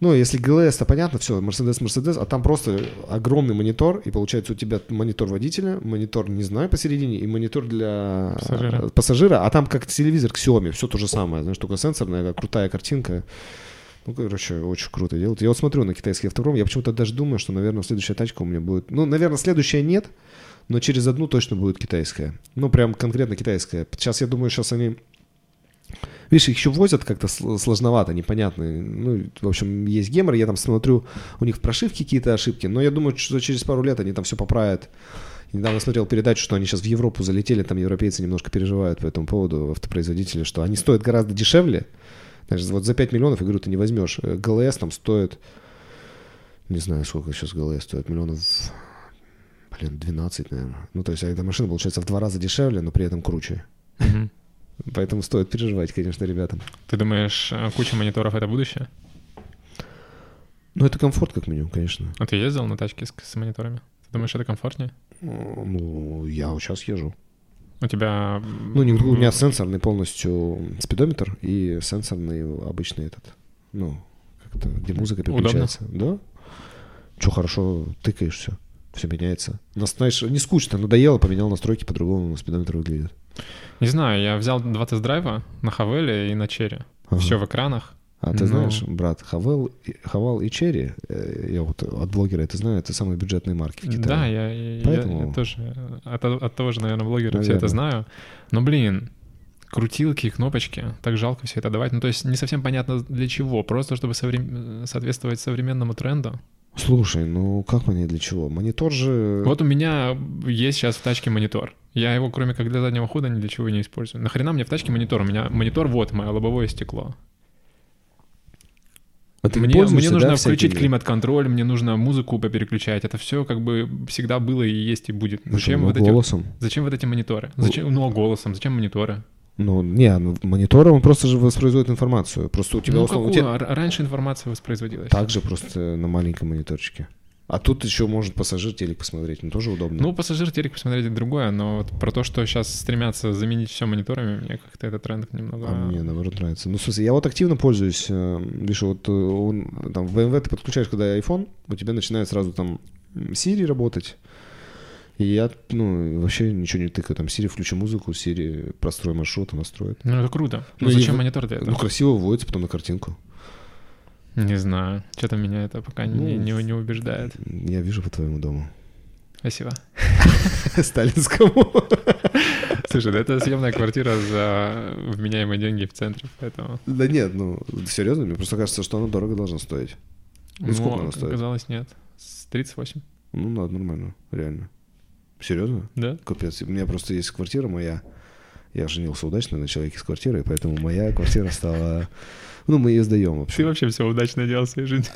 [SPEAKER 1] ну, если GLS, то понятно, все, Mercedes, Mercedes, а там просто огромный монитор, и получается у тебя монитор водителя, монитор, не знаю, посередине, и монитор для
[SPEAKER 2] Пассажира.
[SPEAKER 1] пассажира, а там как телевизор к Xiaomi, все то же самое, знаешь, только сенсорная, крутая картинка. Ну, короче, очень круто делают. Я вот смотрю на китайский автопром, я почему-то даже думаю, что, наверное, следующая тачка у меня будет... Ну, наверное, следующая нет, но через одну точно будет китайская. Ну, прям конкретно китайская. Сейчас, я думаю, сейчас они... Видишь, их еще возят как-то сл- сложновато, непонятно. Ну, в общем, есть гемор, я там смотрю, у них в прошивке какие-то ошибки, но я думаю, что через пару лет они там все поправят. Недавно смотрел передачу, что они сейчас в Европу залетели, там европейцы немножко переживают по этому поводу, автопроизводители, что они стоят гораздо дешевле. Значит, вот за 5 миллионов, я говорю, ты не возьмешь. Э, ГЛС там стоит, не знаю, сколько сейчас ГЛС стоит, миллионов, блин, 12, наверное. Ну, то есть эта машина, получается, в два раза дешевле, но при этом круче.
[SPEAKER 2] Мгм.
[SPEAKER 1] Поэтому стоит переживать, конечно, ребятам.
[SPEAKER 2] Ты думаешь, э, куча мониторов — это будущее?
[SPEAKER 1] Ну, это комфорт, как минимум, конечно.
[SPEAKER 2] А ты ездил на тачке с, с мониторами? Ты думаешь, это комфортнее?
[SPEAKER 1] Ну, я вот сейчас езжу.
[SPEAKER 2] У тебя...
[SPEAKER 1] Ну, не- у меня сенсорный полностью спидометр и сенсорный обычный этот, ну, как-то, где музыка
[SPEAKER 2] Удобно?
[SPEAKER 1] переключается. Да? Че, хорошо тыкаешь все, все меняется. Нас, знаешь, не скучно, надоело, поменял настройки, по-другому спидометр выглядит.
[SPEAKER 2] Не знаю, я взял два тест-драйва на Хавеле и на Черри.
[SPEAKER 1] Ага.
[SPEAKER 2] Все в экранах.
[SPEAKER 1] А ты
[SPEAKER 2] Ну.
[SPEAKER 1] знаешь, брат, Хавел, Хавал и Черри, э, я вот от блогера это знаю, это самые бюджетные марки в Китае.
[SPEAKER 2] Да, я, я- я-
[SPEAKER 1] Поэтому-
[SPEAKER 2] я тоже э, от, от того же, наверное, блогера все
[SPEAKER 1] Наверное.
[SPEAKER 2] это знаю. Но, блин, крутилки, кнопочки, так жалко все это давать. Ну, то есть не совсем понятно для чего, просто чтобы соврем- соответствовать современному тренду.
[SPEAKER 1] Слушай, ну как понять для чего? Монитор же...
[SPEAKER 2] Вот у меня есть сейчас в тачке монитор. Я его, кроме как для заднего хода, ни для чего не использую. Нахрена мне в тачке монитор? У меня монитор, вот, мое лобовое стекло.
[SPEAKER 1] А ты
[SPEAKER 2] мне, мне нужно
[SPEAKER 1] да,
[SPEAKER 2] включить климат-контроль, мне нужно музыку попереключать. Это все как бы всегда было и есть и будет.
[SPEAKER 1] Ну,
[SPEAKER 2] Зачем
[SPEAKER 1] что,
[SPEAKER 2] вот
[SPEAKER 1] ну,
[SPEAKER 2] эти,
[SPEAKER 1] голосом?
[SPEAKER 2] зачем вот эти мониторы? Зачем, ну, а голосом, зачем мониторы?
[SPEAKER 1] Ну, не, ну, монитором он просто же воспроизводит информацию. Просто у тебя
[SPEAKER 2] ну,
[SPEAKER 1] условно... у
[SPEAKER 2] какую?
[SPEAKER 1] тебя
[SPEAKER 2] А раньше информация воспроизводилась.
[SPEAKER 1] также просто на маленьком мониторчике. А тут еще может пассажир телек посмотреть, ну тоже удобно.
[SPEAKER 2] Ну, пассажир телек посмотреть это другое, но вот про то, что сейчас стремятся заменить все мониторами, мне как-то этот тренд немного...
[SPEAKER 1] А мне, наоборот, нравится. Ну, в смысле, я вот активно пользуюсь. э, Видишь, вот э, он, там в BMW ты подключаешь, когда iPhone, у тебя начинает сразу там Siri работать. И я, ну, вообще ничего не тыкаю. Там Siri, включи музыку, Siri, прострой маршрут, она строит.
[SPEAKER 2] Ну, это круто.
[SPEAKER 1] Ну,
[SPEAKER 2] Ну,
[SPEAKER 1] и
[SPEAKER 2] зачем
[SPEAKER 1] в-
[SPEAKER 2] монитор для этого?
[SPEAKER 1] Ну, красиво выводится потом на картинку.
[SPEAKER 2] Не знаю. Что-то меня это пока не,
[SPEAKER 1] Ну,
[SPEAKER 2] не, не убеждает.
[SPEAKER 1] Я вижу по твоему дому.
[SPEAKER 2] Спасибо. [laughs]
[SPEAKER 1] Сталинскому. [laughs]
[SPEAKER 2] Слушай, да это съемная квартира за вменяемые деньги в центре, поэтому...
[SPEAKER 1] Да нет, ну, серьезно, мне просто кажется, что она дорого должна стоить. Ну, сколько она
[SPEAKER 2] как
[SPEAKER 1] стоит?
[SPEAKER 2] оказалось, нет. С 38,
[SPEAKER 1] Ну, надо нормально, реально. Серьезно?
[SPEAKER 2] да?
[SPEAKER 1] Капец. У меня просто есть квартира моя. Я женился удачно на человеке с квартирой, поэтому моя квартира стала... Ну, мы ее сдаем
[SPEAKER 2] Ты
[SPEAKER 1] вообще.
[SPEAKER 2] вообще все удачно делал в своей жизни.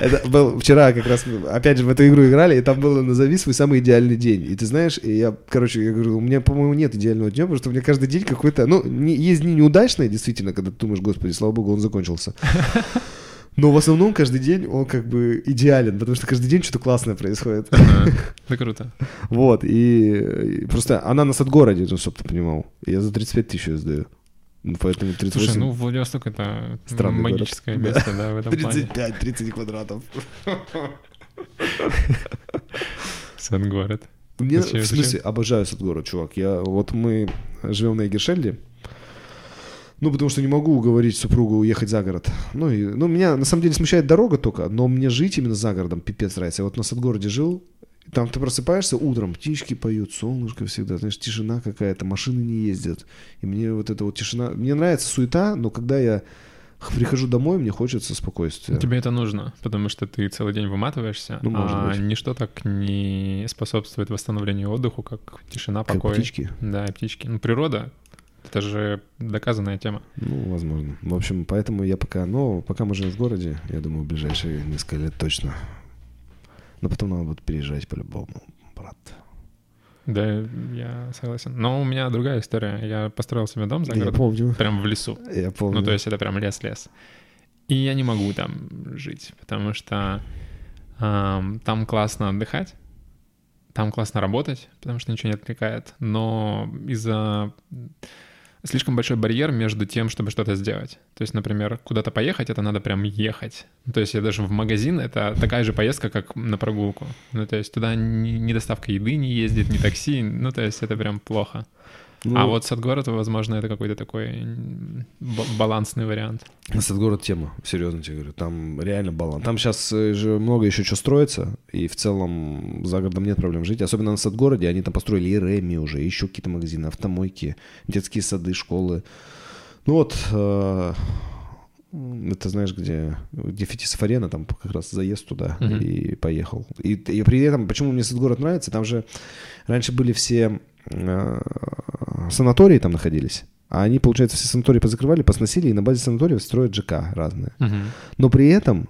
[SPEAKER 1] Это был вчера как раз, опять же, в эту игру играли, и там было «Назови свой самый идеальный день». И ты знаешь, и я, короче, я говорю, у меня, по-моему, нет идеального дня, потому что у меня каждый день какой-то... Ну, не- есть дни неудачные, действительно, когда ты думаешь, господи, слава богу, он закончился. Но в основном каждый день он как бы идеален, потому что каждый день что-то классное происходит.
[SPEAKER 2] Ага. [laughs] Да круто.
[SPEAKER 1] Вот, и, просто она на Садгороде, ну, чтобы ты понимал. Я за 35 тысяч ее сдаю. Ну, поэтому 38...
[SPEAKER 2] Слушай, ну Владивосток это
[SPEAKER 1] Странный город.
[SPEAKER 2] магическое
[SPEAKER 1] Да.
[SPEAKER 2] место, да, в этом плане.
[SPEAKER 1] 35-30 квадратов. [laughs]
[SPEAKER 2] Сан-город.
[SPEAKER 1] Мне, в смысле, обожаю Садгород, чувак. Я, вот мы живем на Эгершельде, ну, потому что не могу уговорить супругу уехать за город. Ну, и, ну, меня на самом деле смущает дорога только, но мне жить именно за городом пипец нравится. Я вот на Садгороде жил, там ты просыпаешься утром, птички поют, солнышко всегда, знаешь, тишина какая-то, машины не ездят. И мне вот эта вот тишина... Мне нравится суета, но когда я прихожу домой, мне хочется спокойствия.
[SPEAKER 2] Тебе это нужно, потому что ты целый день выматываешься,
[SPEAKER 1] Ну, может
[SPEAKER 2] а
[SPEAKER 1] быть.
[SPEAKER 2] ничто так не способствует восстановлению отдыху, как тишина,
[SPEAKER 1] Как
[SPEAKER 2] покой.
[SPEAKER 1] птички.
[SPEAKER 2] Да, и птички. Ну, природа — это же доказанная тема.
[SPEAKER 1] Ну, возможно. В общем, поэтому я пока... Но пока мы живем в городе, я думаю, в ближайшие несколько лет точно. Но потом надо будет переезжать по-любому, брат.
[SPEAKER 2] Да, я согласен. Но у меня другая история. Я построил себе дом за
[SPEAKER 1] Я
[SPEAKER 2] городом,
[SPEAKER 1] помню.
[SPEAKER 2] прям в лесу.
[SPEAKER 1] Я помню.
[SPEAKER 2] Ну, то есть это прям лес-лес. И я не могу там жить, потому что ам, там классно отдыхать, там классно работать, потому что ничего не отвлекает, но из-за слишком большой барьер между тем, чтобы что-то сделать. То есть, например, куда-то поехать, это надо прям ехать. Ну, То есть я даже в магазин, это такая же поездка, как на прогулку. Ну, то есть туда ни, ни доставка еды не ездит, ни такси, ну, то есть это прям плохо.
[SPEAKER 1] Ну,
[SPEAKER 2] А вот Садгород, возможно, это какой-то такой балансный вариант.
[SPEAKER 1] Садгород тема, серьезно тебе говорю. Там реально баланс. Там сейчас же много еще что строится, и в целом за городом нет проблем жить. Особенно на Садгороде, они там построили и Реми уже, и еще какие-то магазины, автомойки, детские сады, школы. Ну вот, э, это знаешь, где, где Фетисов арена, там как раз заезд туда
[SPEAKER 2] Мгм.
[SPEAKER 1] и поехал. И, и при этом, почему мне Садгород нравится, там же раньше были все э, санатории там находились. А они, получается, все санатории позакрывали, посносили, и на базе санаториев строят ЖК разные. Но при этом,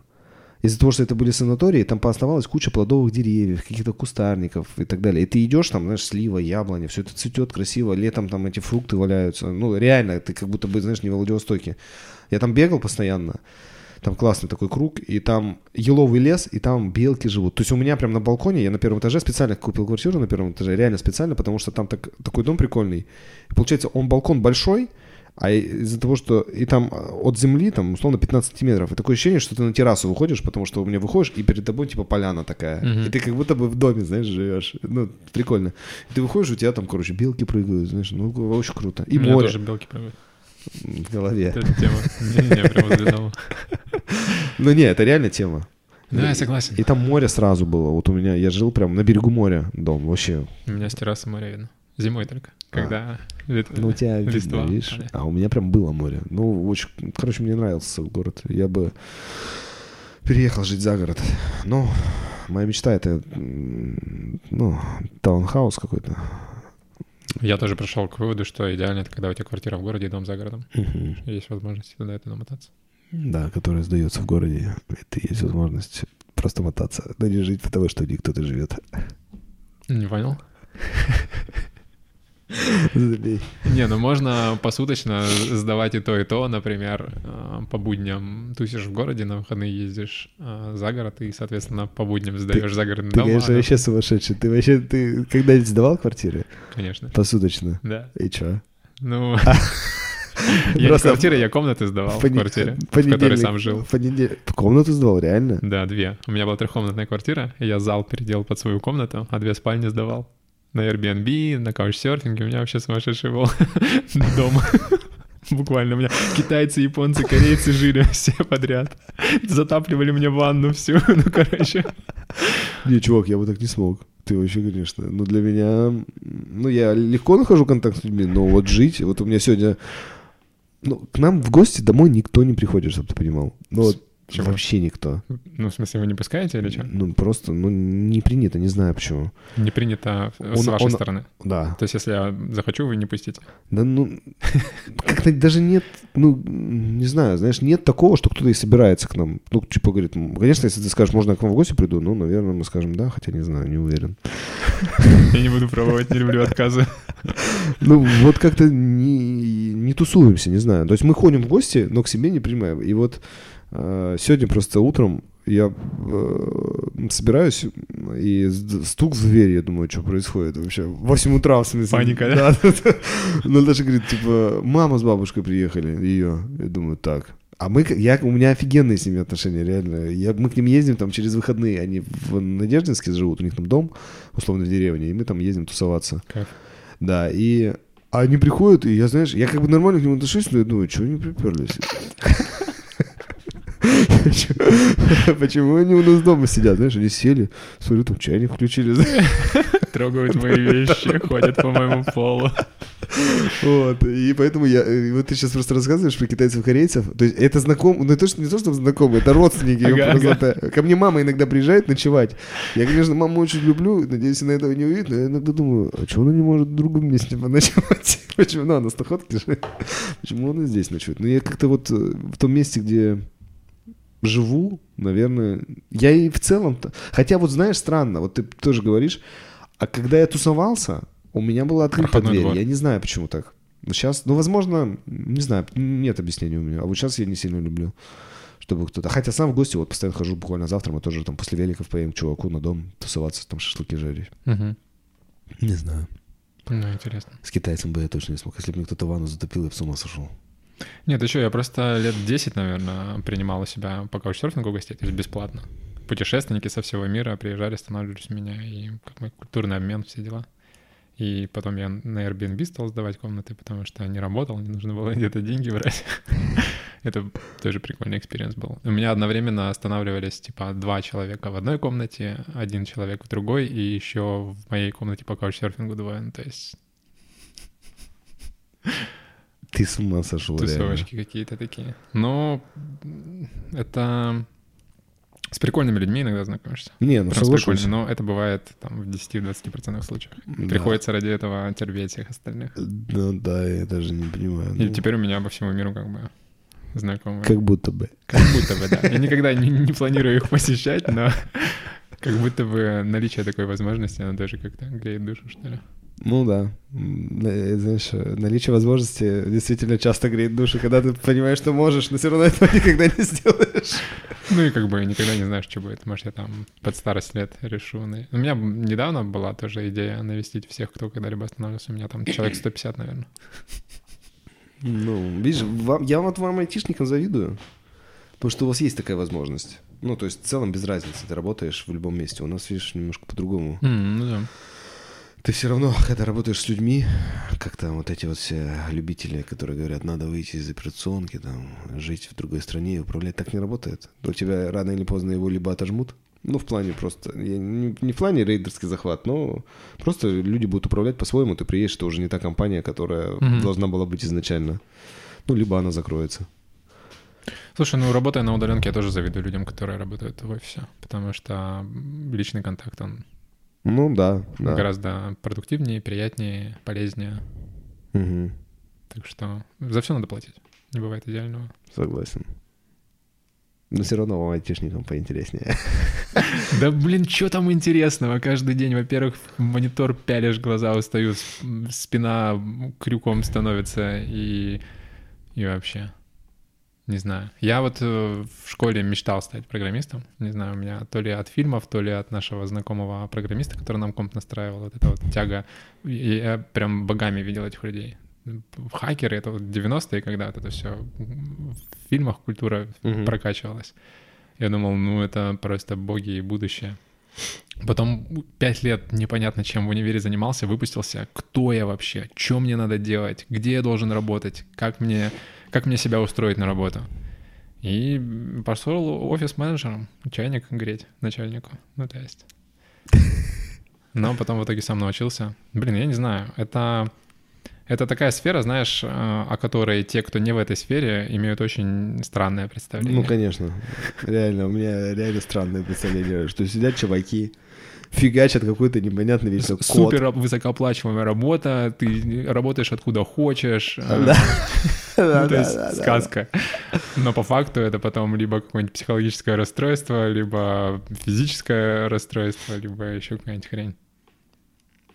[SPEAKER 1] из-за того, что это были санатории, там пооставалась куча плодовых деревьев, каких-то кустарников и так далее. И ты идешь, там, знаешь, слива, яблони, все это цветет красиво, летом там эти фрукты валяются. Ну, реально, ты как будто бы, знаешь, не в Владивостоке. Я там бегал постоянно, там классный такой круг, и там еловый лес, и там белки живут. То есть у меня прям на балконе, я на первом этаже специально купил квартиру на первом этаже, реально специально, потому что там так- такой дом прикольный. И получается, он балкон большой, а из-за того, что и там а, от земли, там, условно, 15 сантиметров, и такое ощущение, что ты на террасу выходишь, потому что у меня выходишь, и перед тобой, типа, поляна такая.
[SPEAKER 2] Мгм.
[SPEAKER 1] И ты как будто бы в доме, знаешь, живешь. Ну, прикольно. И ты выходишь, у тебя там, короче, белки прыгают, знаешь, ну, очень круто. И
[SPEAKER 2] У меня
[SPEAKER 1] море
[SPEAKER 2] тоже белки прыгают.
[SPEAKER 1] В голове.
[SPEAKER 2] Это тема. Не-не, прям дома.
[SPEAKER 1] Ну, не, это реально тема.
[SPEAKER 2] Да, я согласен.
[SPEAKER 1] И там море сразу было. Вот у меня, я жил прям на берегу моря дом, вообще.
[SPEAKER 2] У меня с террасы море видно. Зимой только, когда лит-
[SPEAKER 1] Ну, у тебя видно, видишь?
[SPEAKER 2] падает.
[SPEAKER 1] А у меня прям было море. Ну, очень, короче, мне нравился город. Я бы переехал жить за город. Но моя мечта это, ну, таунхаус какой-то.
[SPEAKER 2] Я тоже пришел к выводу, что идеально это когда у тебя квартира в городе и дом за городом.
[SPEAKER 1] Мгм.
[SPEAKER 2] Есть возможность туда это намотаться.
[SPEAKER 1] Да, который сдается в городе. Это есть возможность просто мотаться, но не жить, потому что где кто-то живет.
[SPEAKER 2] Не понял? [laughs]
[SPEAKER 1] Забей.
[SPEAKER 2] Не, ну можно посуточно сдавать и то, и то. Например, э, по будням тусишь в городе, на выходные ездишь э, за город, и, соответственно, по будням сдаешь загородный
[SPEAKER 1] Ты,
[SPEAKER 2] дом.
[SPEAKER 1] конечно,
[SPEAKER 2] а-
[SPEAKER 1] вообще сумасшедший. Ты вообще, ты когда-нибудь сдавал квартиры?
[SPEAKER 2] Конечно,
[SPEAKER 1] Посуточно.
[SPEAKER 2] да.
[SPEAKER 1] И чё?
[SPEAKER 2] Ну, Я не
[SPEAKER 1] Просто
[SPEAKER 2] квартиры, я комнаты сдавал в
[SPEAKER 1] Пони-
[SPEAKER 2] квартире, в
[SPEAKER 1] понедельник-
[SPEAKER 2] которой сам жил.
[SPEAKER 1] понедель- Комнату сдавал, реально?
[SPEAKER 2] Да, две. У меня была трехкомнатная квартира, и я зал переделал под свою комнату, а две спальни сдавал. На Airbnb, на каучсерфинге. У меня вообще сумасшедший был [laughs] дом. Буквально у меня китайцы, японцы, корейцы жили [laughs] все подряд. Затапливали мне ванну всю. [laughs] Ну, короче.
[SPEAKER 1] Не, чувак, я бы так не смог. Ты вообще, конечно. Ну, для меня... Ну, я легко нахожу контакт с людьми, но вот жить... Вот у меня сегодня... Ну, к нам в гости домой никто не приходит, чтобы ты понимал. Ну, вот
[SPEAKER 2] Почему?
[SPEAKER 1] вообще никто.
[SPEAKER 2] Ну, в смысле, вы не пускаете или что?
[SPEAKER 1] Ну, просто, ну, не принято, не знаю почему.
[SPEAKER 2] Не принято с
[SPEAKER 1] Он-
[SPEAKER 2] вашей
[SPEAKER 1] он-
[SPEAKER 2] стороны.
[SPEAKER 1] Да.
[SPEAKER 2] То есть, если я захочу, вы не пустите.
[SPEAKER 1] Да, ну, [laughs] как-то даже нет, ну, не знаю, знаешь, нет такого, что кто-то и собирается к нам. Ну, типа, говорит, «М, конечно, если ты скажешь, можно я к вам в гости приду, ну, наверное, мы скажем да, хотя не знаю, не уверен. [laughs]
[SPEAKER 2] Я не буду пробовать, не люблю отказы.
[SPEAKER 1] Ну, вот как-то не, не тусуемся, не знаю. То есть мы ходим в гости, но к себе не принимаем. И вот сегодня просто утром я э, собираюсь, и стук в дверь, я думаю, что происходит вообще. В 8 утра, в смысле.
[SPEAKER 2] Паника,
[SPEAKER 1] да? да, да. Ну, даже говорит, типа, мама с бабушкой приехали, ее. Я думаю, так. А мы, я, у меня офигенные с ними отношения, реально. Я, мы к ним ездим там через выходные. Они в Надеждинске живут, у них там дом, условно, в деревне, и мы там ездим тусоваться.
[SPEAKER 2] Кайф.
[SPEAKER 1] Да, и они приходят, и я, знаешь, я как бы нормально к ним отношусь, но я думаю, чего они приперлись? [laughs] Почему они у нас дома сидят, знаешь, они сели, смотрю, там чайник включили, [laughs]
[SPEAKER 2] Трогают мои вещи, [laughs] ходят по моему полу.
[SPEAKER 1] вот, и поэтому я, и вот ты сейчас просто рассказываешь про китайцев-корейцев, то есть это знаком, ну это ж не то, что знакомые, это родственники,
[SPEAKER 2] Ага, ага.
[SPEAKER 1] ко мне мама иногда приезжает ночевать, я, конечно, маму очень люблю, надеюсь, она этого не увидит, но я иногда думаю, а чего она не может в другом месте поночевать? Почему? Ну, она с находки же. Почему она здесь ночует? Ну, я как-то вот э, в том месте, где живу, наверное, я и в целом... Хотя вот знаешь, странно, вот ты тоже говоришь, а когда я тусовался, у меня была открыта
[SPEAKER 2] Проходной
[SPEAKER 1] дверь.
[SPEAKER 2] двор.
[SPEAKER 1] Я не знаю, почему так. Сейчас, ну, возможно, не знаю, нет объяснения у меня. А вот сейчас я не сильно люблю, чтобы кто-то... Хотя сам в гости вот постоянно хожу, буквально завтра мы тоже там после великов поедем к чуваку на дом тусоваться, там шашлыки жарить.
[SPEAKER 2] Мгм.
[SPEAKER 1] Не знаю.
[SPEAKER 2] Ну, интересно.
[SPEAKER 1] С китайцем бы я точно не смог. Если бы мне кто-то ванну затопил, я бы с ума сошел.
[SPEAKER 2] Нет, еще я просто лет 10, наверное, принимал у себя по каучсерфингу гостей, то есть бесплатно. Путешественники со всего мира приезжали, останавливались у меня, и как бы культурный обмен, все дела. И потом я на Airbnb стал сдавать комнаты, потому что не работал, не нужно было где-то деньги брать. [laughs] Это тоже прикольный experience был. У меня одновременно останавливались, типа, два человека в одной комнате, один человек в другой, и еще в моей комнате по каучсерфингу двое. Ну, то есть
[SPEAKER 1] Ты с ума сошел, реально.
[SPEAKER 2] тусовочки какие-то такие. Но м, это с прикольными людьми иногда знакомишься.
[SPEAKER 1] Не, ну
[SPEAKER 2] Прям
[SPEAKER 1] соглашусь.
[SPEAKER 2] прикольными, но это бывает там в 10-20% случаях.
[SPEAKER 1] Да.
[SPEAKER 2] Приходится ради этого терпеть всех остальных.
[SPEAKER 1] Ну да, я даже не понимаю.
[SPEAKER 2] И
[SPEAKER 1] Ну,
[SPEAKER 2] теперь у меня по всему миру как бы знакомые.
[SPEAKER 1] Как будто бы.
[SPEAKER 2] Как будто бы, да. Я никогда не, не планирую их посещать, но как будто бы наличие такой возможности, оно даже как-то греет душу, что ли.
[SPEAKER 1] Ну да. Знаешь, наличие возможности действительно часто греет душу, когда ты понимаешь, что можешь, но все равно этого [laughs] никогда не сделаешь.
[SPEAKER 2] Ну и как бы никогда не знаешь, что будет. Может, я там под старость лет решу. на- У меня недавно была тоже идея навестить всех, кто когда-либо останавливался. У меня там человек [clears throat] 150, наверное.
[SPEAKER 1] Ну, видишь, вам- я вот вам айтишникам завидую, потому что у вас есть такая возможность. Ну, то есть в целом без разницы, ты работаешь в любом месте. У нас, видишь, немножко по-другому.
[SPEAKER 2] М, Ну да.
[SPEAKER 1] Ты все равно, когда работаешь с людьми, как там вот эти вот все любители, которые говорят, надо выйти из операционки, там, жить в другой стране и управлять, так не работает. У тебя рано или поздно его либо отожмут, ну, в плане просто, не, не в плане рейдерский захват, но просто люди будут управлять по-своему, ты приедешь, это уже не та компания, которая
[SPEAKER 2] Мгм.
[SPEAKER 1] должна была быть изначально. Ну, либо она закроется.
[SPEAKER 2] Слушай, ну работая на удаленке, я тоже завидую людям, которые работают в офисе, потому что личный контакт, он
[SPEAKER 1] Ну, да, да.
[SPEAKER 2] гораздо продуктивнее, приятнее, полезнее.
[SPEAKER 1] Мгм.
[SPEAKER 2] Так что за все надо платить. Не бывает идеального.
[SPEAKER 1] Согласен. Но все равно вам айтишникам поинтереснее. [laughs]
[SPEAKER 2] Да блин, что там интересного? Каждый день, во-первых, в монитор пялишь, глаза устают, спина крюком становится и, и вообще. Не знаю. Я вот э, в школе мечтал стать программистом. Не знаю, у меня то ли от фильмов, то ли от нашего знакомого программиста, который нам комп настраивал. Вот эта вот тяга. Я прям богами видел этих людей. хакеры, это вот 90-е, когда вот это все в фильмах культура
[SPEAKER 1] Мгм.
[SPEAKER 2] прокачивалась. Я думал, ну это просто боги и будущее. Потом пять лет непонятно чем в универе занимался, выпустился. Кто я вообще? Что мне надо делать? Где я должен работать? Как мне, как мне себя устроить на работу? И пошел офис-менеджером, чайник греть начальнику. Ну, то есть. [laughs] Но потом в итоге сам научился. Блин, я не знаю. Это, это такая сфера, знаешь, э, о которой те, кто не в этой сфере, имеют очень странное представление.
[SPEAKER 1] Ну, конечно. Реально, у меня реально странное представление, что сидят чуваки, фигачат какой-то непонятный весь код.
[SPEAKER 2] Супер высокооплачиваемая работа, ты работаешь откуда хочешь.
[SPEAKER 1] Да. [laughs]
[SPEAKER 2] ну,
[SPEAKER 1] Да,
[SPEAKER 2] то есть сказка. Но по факту это потом либо какое-нибудь психологическое расстройство, либо физическое расстройство, либо еще какая-нибудь хрень.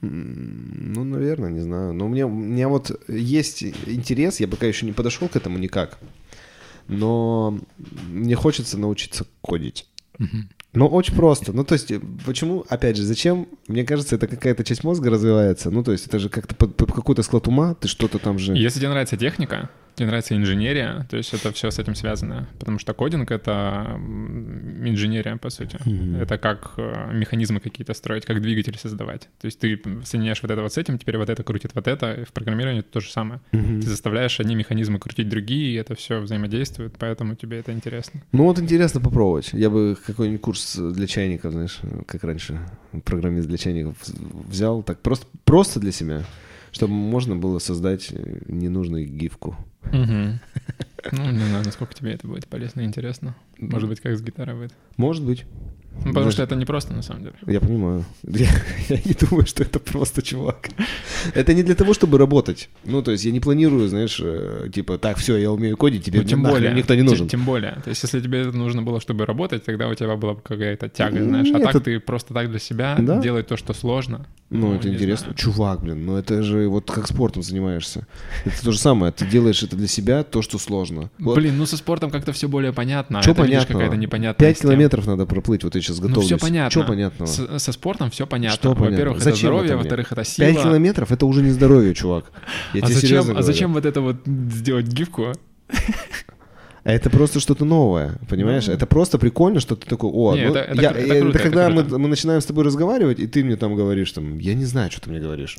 [SPEAKER 1] Ну, наверное, не знаю. Но у меня, у меня вот есть интерес, я пока еще не подошел к этому никак. Но мне хочется научиться кодить. Ну, очень просто. Ну, то есть, э, почему, опять же, зачем? Мне кажется, это какая-то часть мозга развивается. Ну, то есть, это же как-то под, под какой-то склад ума, ты что-то там же...
[SPEAKER 2] Если тебе нравится техника, тебе нравится инженерия, то есть это все с этим связано. Потому что кодинг — это инженерия, по сути. Это как э, механизмы какие-то строить, как двигатель создавать. То есть ты соединяешь вот это вот с этим, теперь вот это крутит вот это. И в программировании это то же самое.
[SPEAKER 1] Мгм.
[SPEAKER 2] Ты заставляешь одни механизмы крутить другие, и это все взаимодействует, поэтому тебе это интересно.
[SPEAKER 1] Ну, вот интересно попробовать. Я бы какой-нибудь курс для чайников, знаешь, как раньше, программист для чайников взял, так просто, просто для себя, чтобы можно было создать э, ненужную гифку. [laughs]
[SPEAKER 2] Ну, не знаю, насколько тебе это будет полезно и интересно. Может быть, как с гитарой будет.
[SPEAKER 1] Может быть.
[SPEAKER 2] Ну, потому
[SPEAKER 1] Знаешь,
[SPEAKER 2] что это не просто, на самом деле.
[SPEAKER 1] Я понимаю. [laughs] Я, я не думаю, что это просто чувак. Это не для того, чтобы работать. Ну, то есть я не планирую, знаешь, э, типа, так, все, я умею кодить, тебе
[SPEAKER 2] Ну, тем более.
[SPEAKER 1] никто не
[SPEAKER 2] тем-
[SPEAKER 1] нужен.
[SPEAKER 2] Тем, более. То есть, если тебе это нужно было, чтобы работать, тогда у тебя была бы какая-то тяга,
[SPEAKER 1] Ну,
[SPEAKER 2] знаешь. А
[SPEAKER 1] нет,
[SPEAKER 2] так
[SPEAKER 1] это-
[SPEAKER 2] ты просто так для себя
[SPEAKER 1] Да.
[SPEAKER 2] делать то, что сложно.
[SPEAKER 1] Ну, это
[SPEAKER 2] не
[SPEAKER 1] интересно.
[SPEAKER 2] знаю.
[SPEAKER 1] Чувак, блин, ну это же вот как спортом занимаешься. Это то же самое. Ты делаешь это для себя, то, что сложно. Вот
[SPEAKER 2] Блин, ну со спортом как-то все более понятно. а это, видишь,
[SPEAKER 1] понятного?
[SPEAKER 2] какая-то непонятная
[SPEAKER 1] 5 километров надо проплыть, вот я сейчас
[SPEAKER 2] Ну,
[SPEAKER 1] готовлюсь.
[SPEAKER 2] все понятно.
[SPEAKER 1] Что понятного?
[SPEAKER 2] С- со спортом все понятно.
[SPEAKER 1] Что понятно?
[SPEAKER 2] Во-первых, это здоровье,
[SPEAKER 1] это
[SPEAKER 2] во-вторых, это сила.
[SPEAKER 1] 5 километров это уже не здоровье, чувак. [laughs] Я
[SPEAKER 2] а
[SPEAKER 1] тебе
[SPEAKER 2] зачем, а зачем вот это вот сделать гифку?
[SPEAKER 1] А Это просто что-то новое, понимаешь? Это просто прикольно, что ты такой, о,
[SPEAKER 2] Ну. Не,
[SPEAKER 1] ну,
[SPEAKER 2] это- это
[SPEAKER 1] я-
[SPEAKER 2] это
[SPEAKER 1] э,
[SPEAKER 2] круто,
[SPEAKER 1] когда
[SPEAKER 2] это
[SPEAKER 1] мы,
[SPEAKER 2] круто.
[SPEAKER 1] мы начинаем с тобой разговаривать, и ты мне там говоришь, там, я не знаю, что ты мне говоришь.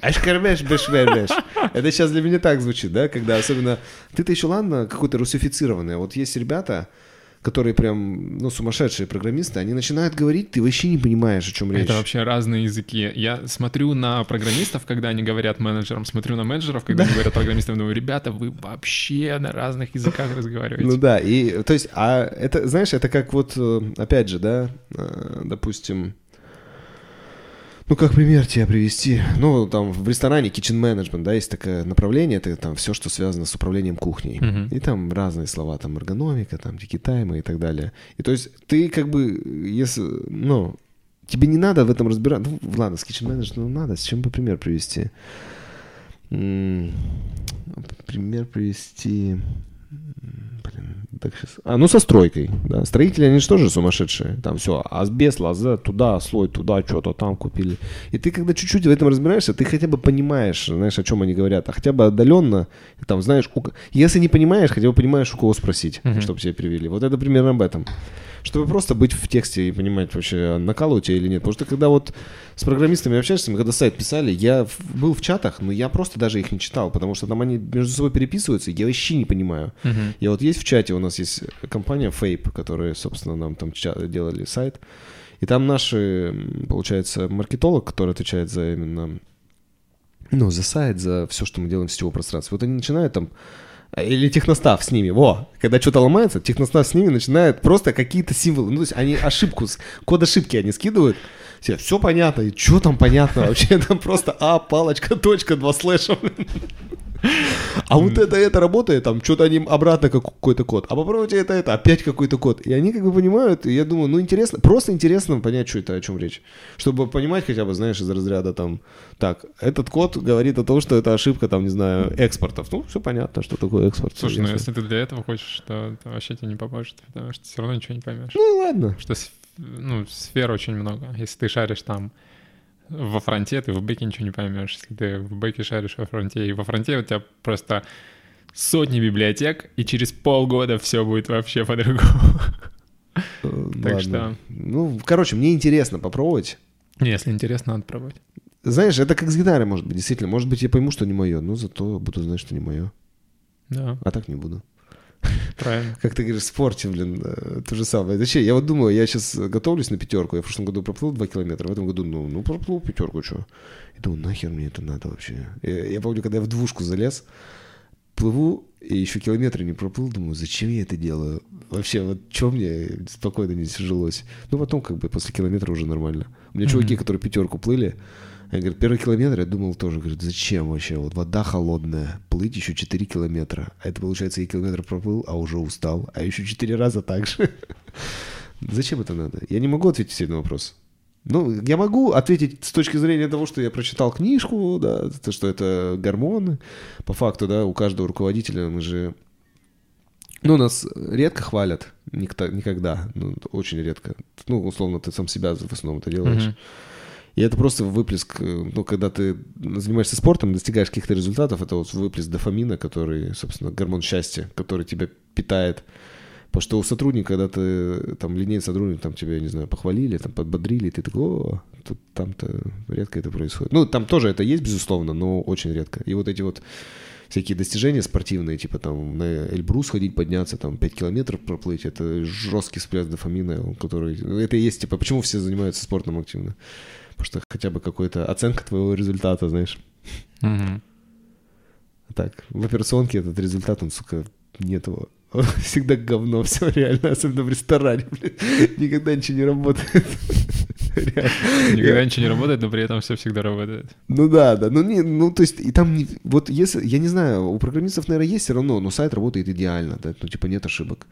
[SPEAKER 1] Ашкарбеш, беш, Это сейчас для меня так звучит, да, когда особенно... Ты-то еще, ладно, какой-то русифицированный, а вот есть ребята, которые прям, ну, сумасшедшие программисты, они начинают говорить, ты вообще не понимаешь, о чем речь.
[SPEAKER 2] Это вообще разные языки. Я смотрю на программистов, когда они говорят менеджерам, смотрю на менеджеров, когда они говорят программистам, думаю, ребята, вы вообще на разных языках разговариваете.
[SPEAKER 1] Ну да, и то есть, а это, знаешь, это как вот, э, опять же, да, э, допустим, ну как пример тебе привести, ну там в ресторане kitchen management, да, есть такое направление, это там все, что связано с управлением кухней.
[SPEAKER 2] Мгм.
[SPEAKER 1] И там разные слова, там эргономика, там тайма и так далее. И то есть ты как бы, если, ну, тебе не надо в этом разбираться, ну ладно, с kitchen management ну, надо, с чем бы пример привести? М, Пример привести... Так сейчас... А, ну со стройкой, да. Строители, они же тоже сумасшедшие. Там все, асбест, лоза, туда, слой, туда, что-то там купили. И ты, когда чуть-чуть в этом разбираешься, ты хотя бы понимаешь, знаешь, о чем они говорят. А хотя бы отдаленно, там, знаешь, у если не понимаешь, хотя бы понимаешь, у кого спросить,
[SPEAKER 2] Мгм.
[SPEAKER 1] чтобы тебя перевели. Вот это примерно об этом. Чтобы просто быть в тексте и понимать вообще, накалывают тебя или нет. Потому что когда вот с программистами общаешься, мы когда сайт писали, я был в чатах, но я просто даже их не читал, потому что там они между собой переписываются, и я вообще не понимаю.
[SPEAKER 2] Мгм.
[SPEAKER 1] Я вот есть в чате, у нас есть компания Fape, которая, собственно, нам там ча- делали сайт. И там наш, м, получается, маркетолог, который отвечает за именно, ну, за сайт, за все, что мы делаем в сетевом пространстве. Вот они начинают там или техностав с ними, во, когда что-то ломается, техностав с ними начинает просто какие-то символы, ну, то есть они ошибку, код ошибки они скидывают, все, все понятно, и что там понятно вообще, [laughs] там просто а, палочка, точка, два слэша. А вот это, это работает, там что-то они обратно как какой-то код. А попробуйте это, это, опять какой-то код. И они как бы понимают, и я думаю, ну интересно, просто интересно понять, что это, о чем речь. Чтобы понимать хотя бы, знаешь, из разряда там, так, этот код говорит о том, что это ошибка, там, не знаю, экспортов. Ну, все понятно, что такое экспорт.
[SPEAKER 2] Слушай, ну если ты для этого хочешь, то это вообще тебе не поможет, потому что все равно ничего не поймешь.
[SPEAKER 1] Ну, ладно.
[SPEAKER 2] Что ну, сфер очень много. Если ты шаришь там во фронте ты в бэке ничего не поймешь. Если ты в бэке шаришь во фронте, и во фронте у тебя просто сотни библиотек, и через полгода все будет вообще по-другому.
[SPEAKER 1] Э,
[SPEAKER 2] Так что-
[SPEAKER 1] Ну, короче, мне интересно попробовать.
[SPEAKER 2] Если интересно, надо пробовать.
[SPEAKER 1] Знаешь, это как с гитарой, может быть, действительно. Может быть, я пойму, что не мое, но зато буду знать, что не мое.
[SPEAKER 2] Да,
[SPEAKER 1] А так не буду. [laughs]
[SPEAKER 2] правильно.
[SPEAKER 1] Как ты говоришь, в спорте, блин, э, то же самое. Зачем? Я вот думаю, я сейчас готовлюсь на пятерку. Я в прошлом году проплыл 2 километра, в этом году, ну, ну проплыл пятерку, что? И думаю, нахер мне это надо вообще? Я, я помню, когда я в двушку залез, плыву, и еще километры не проплыл, думаю, зачем я это делаю? Вообще, вот что мне спокойно не жилось? Ну, потом, как бы, после километра уже нормально. У меня чуваки, которые пятерку плыли, они говорят, первый километр я думал тоже, говорит, зачем вообще? Вот вода холодная, плыть еще 4 километра. А это, получается, я километр проплыл, а уже устал. А еще 4 раза так же. [laughs] Зачем это надо? Я не могу ответить себе на вопрос. Ну, я могу ответить с точки зрения того, что я прочитал книжку, да, то, что это гормоны. По факту, да, у каждого руководителя мы же... Ну, нас редко хвалят, никто, никогда, ну, очень редко. Ну, условно, ты сам себя в основном это делаешь.
[SPEAKER 2] Мгм.
[SPEAKER 1] И это просто выплеск, э, ну, когда ты занимаешься спортом, достигаешь каких-то результатов, это вот выплеск дофамина, который, собственно, гормон счастья, который тебя питает. Потому что у сотрудника, когда ты там линейный сотрудник, там тебя, не знаю, похвалили, там подбодрили, ты такой, о, тут там-то редко это происходит. Ну, там тоже это есть, безусловно, но очень редко. И вот эти вот всякие достижения спортивные, типа там на Эльбрус ходить, подняться, там 5 километров проплыть, это жесткий всплеск дофамина, который... ну, Это и есть, типа, почему все занимаются спортом активно? Потому что хотя бы какая-то оценка твоего результата, знаешь. А Так, в операционке этот результат, он, сука, нет его. Он [laughs] всегда говно, все реально, особенно в ресторане, блин. Никогда ничего не работает. Реально.
[SPEAKER 2] Никогда ничего не работает, но при этом все всегда работает.
[SPEAKER 1] Ну да, да, ну не, ну то есть и там не, вот если, я не знаю, у программистов, наверное, есть все равно, но сайт работает идеально, да, ну типа нет ошибок.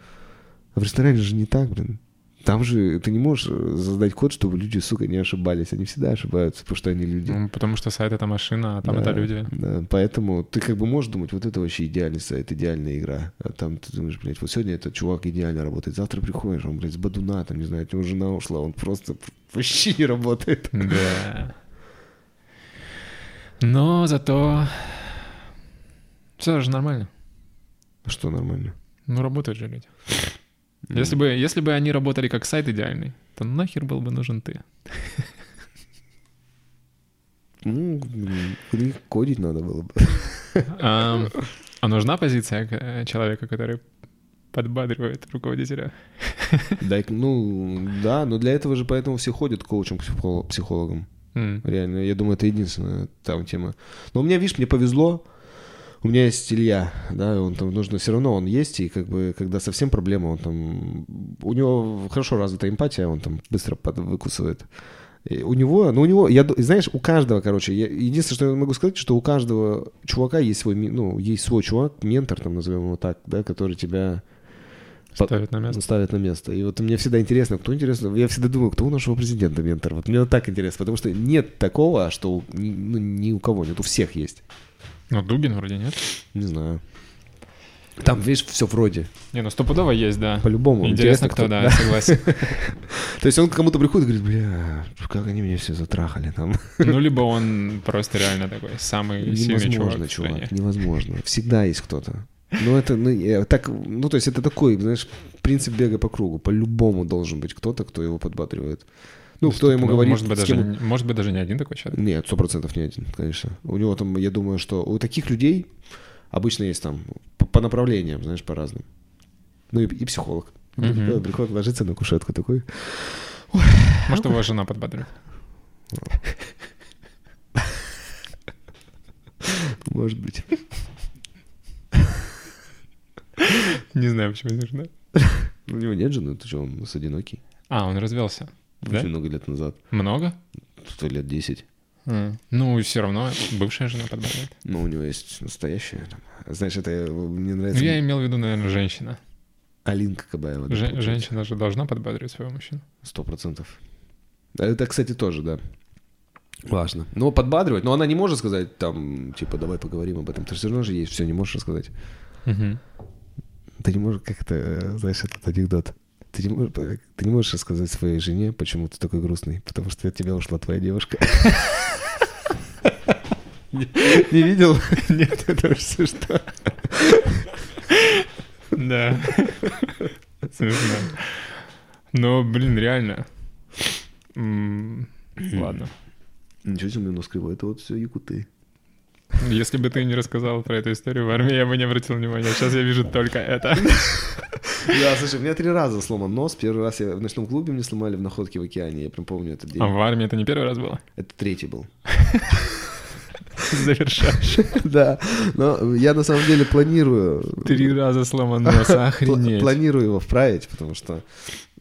[SPEAKER 1] А в ресторане же не так, блин. Там же ты не можешь э, создать код, чтобы люди, сука, не ошибались. Они всегда ошибаются, потому что они люди.
[SPEAKER 2] Ну, Потому что сайт — это машина, а там
[SPEAKER 1] Да,
[SPEAKER 2] это люди.
[SPEAKER 1] Да, поэтому ты как бы можешь думать, вот это вообще идеальный сайт, идеальная игра. А там ты думаешь, блядь, вот сегодня этот чувак идеально работает, завтра приходишь, он, блядь, с бадуна, там, не знаю, от него жена ушла, он просто [laughs] вообще не работает.
[SPEAKER 2] Да. Но зато все же нормально.
[SPEAKER 1] Что нормально?
[SPEAKER 2] Ну, работают же люди. Если бы, если бы они работали как сайт идеальный, то нахер был бы нужен ты.
[SPEAKER 1] Ну, кодить надо было бы.
[SPEAKER 2] А, а нужна позиция э, человека, который подбадривает руководителя?
[SPEAKER 1] Дай, ну, да, но для этого же поэтому все ходят к коучам, к психоло- психологам.
[SPEAKER 2] М.
[SPEAKER 1] Реально, я думаю, это единственная там тема. Но у меня, видишь, мне повезло. У меня есть Илья, да, он там нужно, все равно он есть, и как бы, когда совсем проблема, он там, у него хорошо развита эмпатия, он там быстро под, выкусывает. И у него, ну у него, я, знаешь, у каждого, короче, я- единственное, что я могу сказать, что у каждого чувака есть свой, ну, есть свой чувак, ментор, там, назовем его так, да, который тебя
[SPEAKER 2] Ставит на место.
[SPEAKER 1] ставят на место. И вот мне всегда интересно, кто интересно, я всегда думаю, кто у нашего президента ментор. Вот мне вот так интересно, потому что нет такого, что ну, ни у кого нет, у всех есть.
[SPEAKER 2] Ну, Дугин вроде нет.
[SPEAKER 1] Не знаю. Там, видишь, все вроде.
[SPEAKER 2] Не, ну стопудово есть, да.
[SPEAKER 1] По-любому.
[SPEAKER 2] Интересно, кто, да, согласен. [laughs]
[SPEAKER 1] То есть он к кому-то приходит и говорит, бля, как они меня все затрахали там.
[SPEAKER 2] Ну, либо он просто реально такой самый сильный чувак
[SPEAKER 1] Невозможно, чувак, невозможно. Всегда есть кто-то. Ну, это, ну, так, ну, то есть это такой, знаешь, принцип бега по кругу. По-любому должен быть кто-то, кто его подбадривает. Ну, кто ему говорит,
[SPEAKER 2] Может быть,
[SPEAKER 1] с
[SPEAKER 2] даже,
[SPEAKER 1] кем
[SPEAKER 2] может быть, даже не один такой человек.
[SPEAKER 1] Нет, сто процентов не один, конечно. У него там, я думаю, что у таких людей обычно есть там по, по направлениям, знаешь, по разным. Ну и, и психолог.
[SPEAKER 2] Мгм.
[SPEAKER 1] Приходит, ложится на кушетку такой.
[SPEAKER 2] Может, его жена подбадривает.
[SPEAKER 1] Может быть.
[SPEAKER 2] Не знаю, почему не жена.
[SPEAKER 1] У него нет жены, ты что, он нас одинокий.
[SPEAKER 2] А, он развелся. Да?
[SPEAKER 1] Очень много лет назад.
[SPEAKER 2] Много?
[SPEAKER 1] Сто лет десять.
[SPEAKER 2] А, Ну, и все равно бывшая жена подбадривает.
[SPEAKER 1] Но у него есть настоящая. там. Знаешь, это мне
[SPEAKER 2] Ну,
[SPEAKER 1] нравится.
[SPEAKER 2] я имел в виду, наверное, женщина.
[SPEAKER 1] Алинка Кабаева. да,
[SPEAKER 2] Же-
[SPEAKER 1] получается.
[SPEAKER 2] женщина же должна подбадривать своего мужчину.
[SPEAKER 1] Сто процентов. А Это, кстати, тоже, да. Важно. Но подбадривать, но она не может сказать там, типа, давай поговорим об этом. Ты все равно же ей все не можешь рассказать.
[SPEAKER 2] Мгм.
[SPEAKER 1] Ты не можешь, как это, э, знаешь, этот анекдот. Ты не, можешь, ты не можешь рассказать своей жене, почему ты такой грустный? Потому что от тебя ушла твоя девушка. [laughs] Не видел?
[SPEAKER 2] Нет, [laughs] это все что. Да. Смешно. Но, блин, реально. Ладно.
[SPEAKER 1] Ничего себе, нос кривой. Это вот все якуты.
[SPEAKER 2] Если бы ты не рассказал про эту историю в армии, я бы не обратил внимания. Сейчас я вижу только это. [laughs]
[SPEAKER 1] Да, слушай, у меня три раза сломан нос. Первый раз я в ночном клубе мне сломали в находке в океане. Я прям помню этот день.
[SPEAKER 2] А в армии это не первый раз было?
[SPEAKER 1] Это третий был.
[SPEAKER 2] Завершаешь. [laughs]
[SPEAKER 1] Да, но я на самом деле планирую...
[SPEAKER 2] Три раза сломан нос, [laughs] охренеть.
[SPEAKER 1] Планирую его вправить, потому что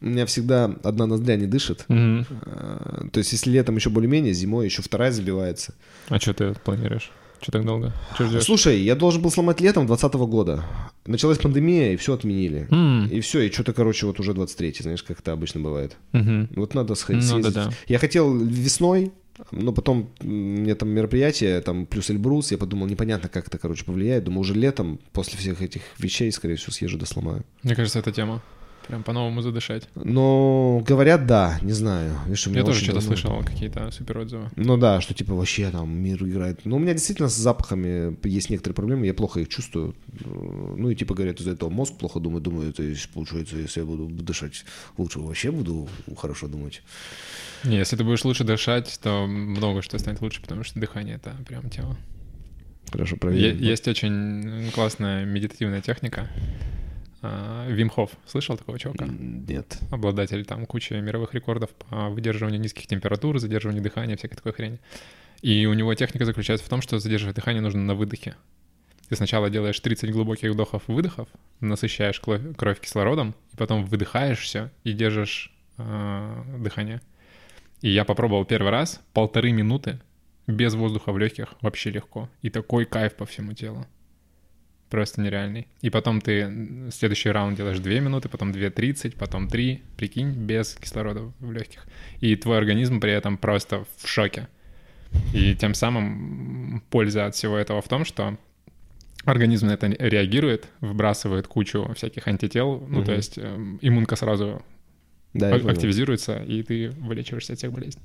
[SPEAKER 1] у меня всегда одна ноздря не дышит. А, то есть если летом еще более-менее, зимой еще вторая забивается.
[SPEAKER 2] А что ты планируешь? Что так долго? Что ждешь?
[SPEAKER 1] Слушай, я должен был сломать летом 2020 года. Началась пандемия, и все отменили.
[SPEAKER 2] М.
[SPEAKER 1] И все, и что-то, короче, вот уже 23 знаешь, как это обычно бывает.
[SPEAKER 2] Мгм.
[SPEAKER 1] Вот надо сходить.
[SPEAKER 2] Ну,
[SPEAKER 1] съездить.
[SPEAKER 2] да-да.
[SPEAKER 1] Я хотел весной, но потом мне там мероприятие, там плюс Эльбрус, я подумал, непонятно, как это, короче, повлияет. Думаю, уже летом, после всех этих вещей, скорее всего, съезжу да сломаю.
[SPEAKER 2] Мне кажется, это тема. Прям по-новому задышать.
[SPEAKER 1] Но говорят, да, не знаю. Видишь,
[SPEAKER 2] Я тоже что-то
[SPEAKER 1] давно-
[SPEAKER 2] слышал, какие-то супер отзывы.
[SPEAKER 1] Ну да, что типа вообще там мир играет. Ну, у меня действительно с запахами есть некоторые проблемы, я плохо их чувствую. Ну и типа говорят, из-за этого мозг плохо думает, думаю, это есть, получается, если я буду дышать лучше, вообще буду хорошо думать.
[SPEAKER 2] Не, если ты будешь лучше дышать, то много что станет лучше, потому что дыхание — это прям тема.
[SPEAKER 1] Хорошо,
[SPEAKER 2] Е-
[SPEAKER 1] проверим.
[SPEAKER 2] Есть очень классная медитативная техника. А, Вим Хоф. Слышал такого чувака?
[SPEAKER 1] Нет.
[SPEAKER 2] Обладатель там кучи мировых рекордов по выдерживанию низких температур, задерживанию дыхания, всякой такой хрени. И у него техника заключается в том, что задерживать дыхание нужно на выдохе. Ты сначала делаешь 30 глубоких вдохов-выдохов, насыщаешь кровь кислородом, и потом выдыхаешь все и держишь а, дыхание. И я попробовал первый раз полторы минуты без воздуха в легких вообще легко. И такой кайф по всему телу. Просто нереальный. И потом ты следующий раунд делаешь 2 минуты, потом 2.30, потом 3, прикинь, без кислорода в легких. И твой организм при этом просто в шоке. И тем самым польза от всего этого в том, что организм на это реагирует, выбрасывает кучу всяких антител, ну, то есть эм, иммунка сразу
[SPEAKER 1] Да,
[SPEAKER 2] активизируется, и ты вылечиваешься от всех болезней.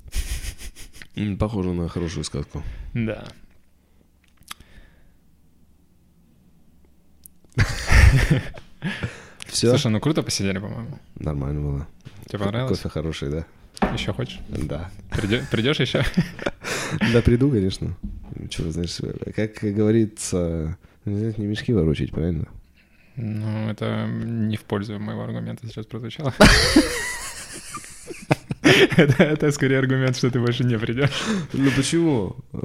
[SPEAKER 1] Похоже на хорошую сказку.
[SPEAKER 2] Да. [laughs]
[SPEAKER 1] Все?
[SPEAKER 2] Слушай, ну круто посидели, по-моему.
[SPEAKER 1] Нормально было.
[SPEAKER 2] Тебе понравилось?
[SPEAKER 1] Кофе хороший, да?
[SPEAKER 2] Еще хочешь?
[SPEAKER 1] Да.
[SPEAKER 2] Придешь еще? [laughs]
[SPEAKER 1] Да, приду, конечно. Чего, знаешь, как говорится, не мешки ворочать, правильно?
[SPEAKER 2] Ну, это не в пользу моего аргумента сейчас прозвучало. [laughs] Это, скорее аргумент, что ты больше не придешь.
[SPEAKER 1] Ну почему? Э,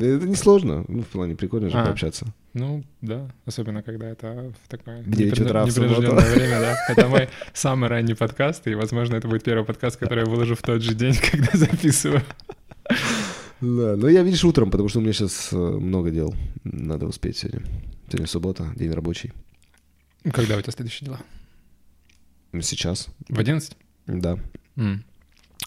[SPEAKER 1] Это не сложно. Ну, в плане прикольно же
[SPEAKER 2] А.
[SPEAKER 1] пообщаться.
[SPEAKER 2] Ну, да, особенно когда это в такое непринужденное время, да. Это мой самый ранний подкаст, и, возможно, это будет первый подкаст, который я выложу в тот же день, [laughs] когда записываю.
[SPEAKER 1] Да, но я, видишь, утром, потому что у меня сейчас много дел. Надо успеть сегодня. Сегодня суббота, день рабочий.
[SPEAKER 2] Когда у тебя следующие дела?
[SPEAKER 1] Сейчас,
[SPEAKER 2] В 11?
[SPEAKER 1] да.
[SPEAKER 2] М.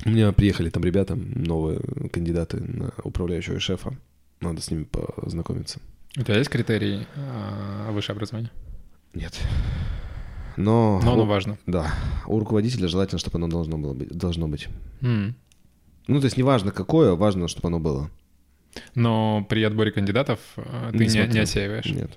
[SPEAKER 1] У меня приехали там ребята, новые кандидаты на управляющего шефа. Надо с ними познакомиться.
[SPEAKER 2] У тебя есть критерий а, высшее образование?
[SPEAKER 1] Нет. Но...
[SPEAKER 2] Но оно
[SPEAKER 1] у-
[SPEAKER 2] важно.
[SPEAKER 1] Да. У руководителя желательно, чтобы оно должно было быть. Должно быть.
[SPEAKER 2] М.
[SPEAKER 1] Ну, то есть неважно какое, важно, чтобы оно было.
[SPEAKER 2] Но при отборе кандидатов а, ты
[SPEAKER 1] Не
[SPEAKER 2] не, не отсеиваешь.
[SPEAKER 1] Нет.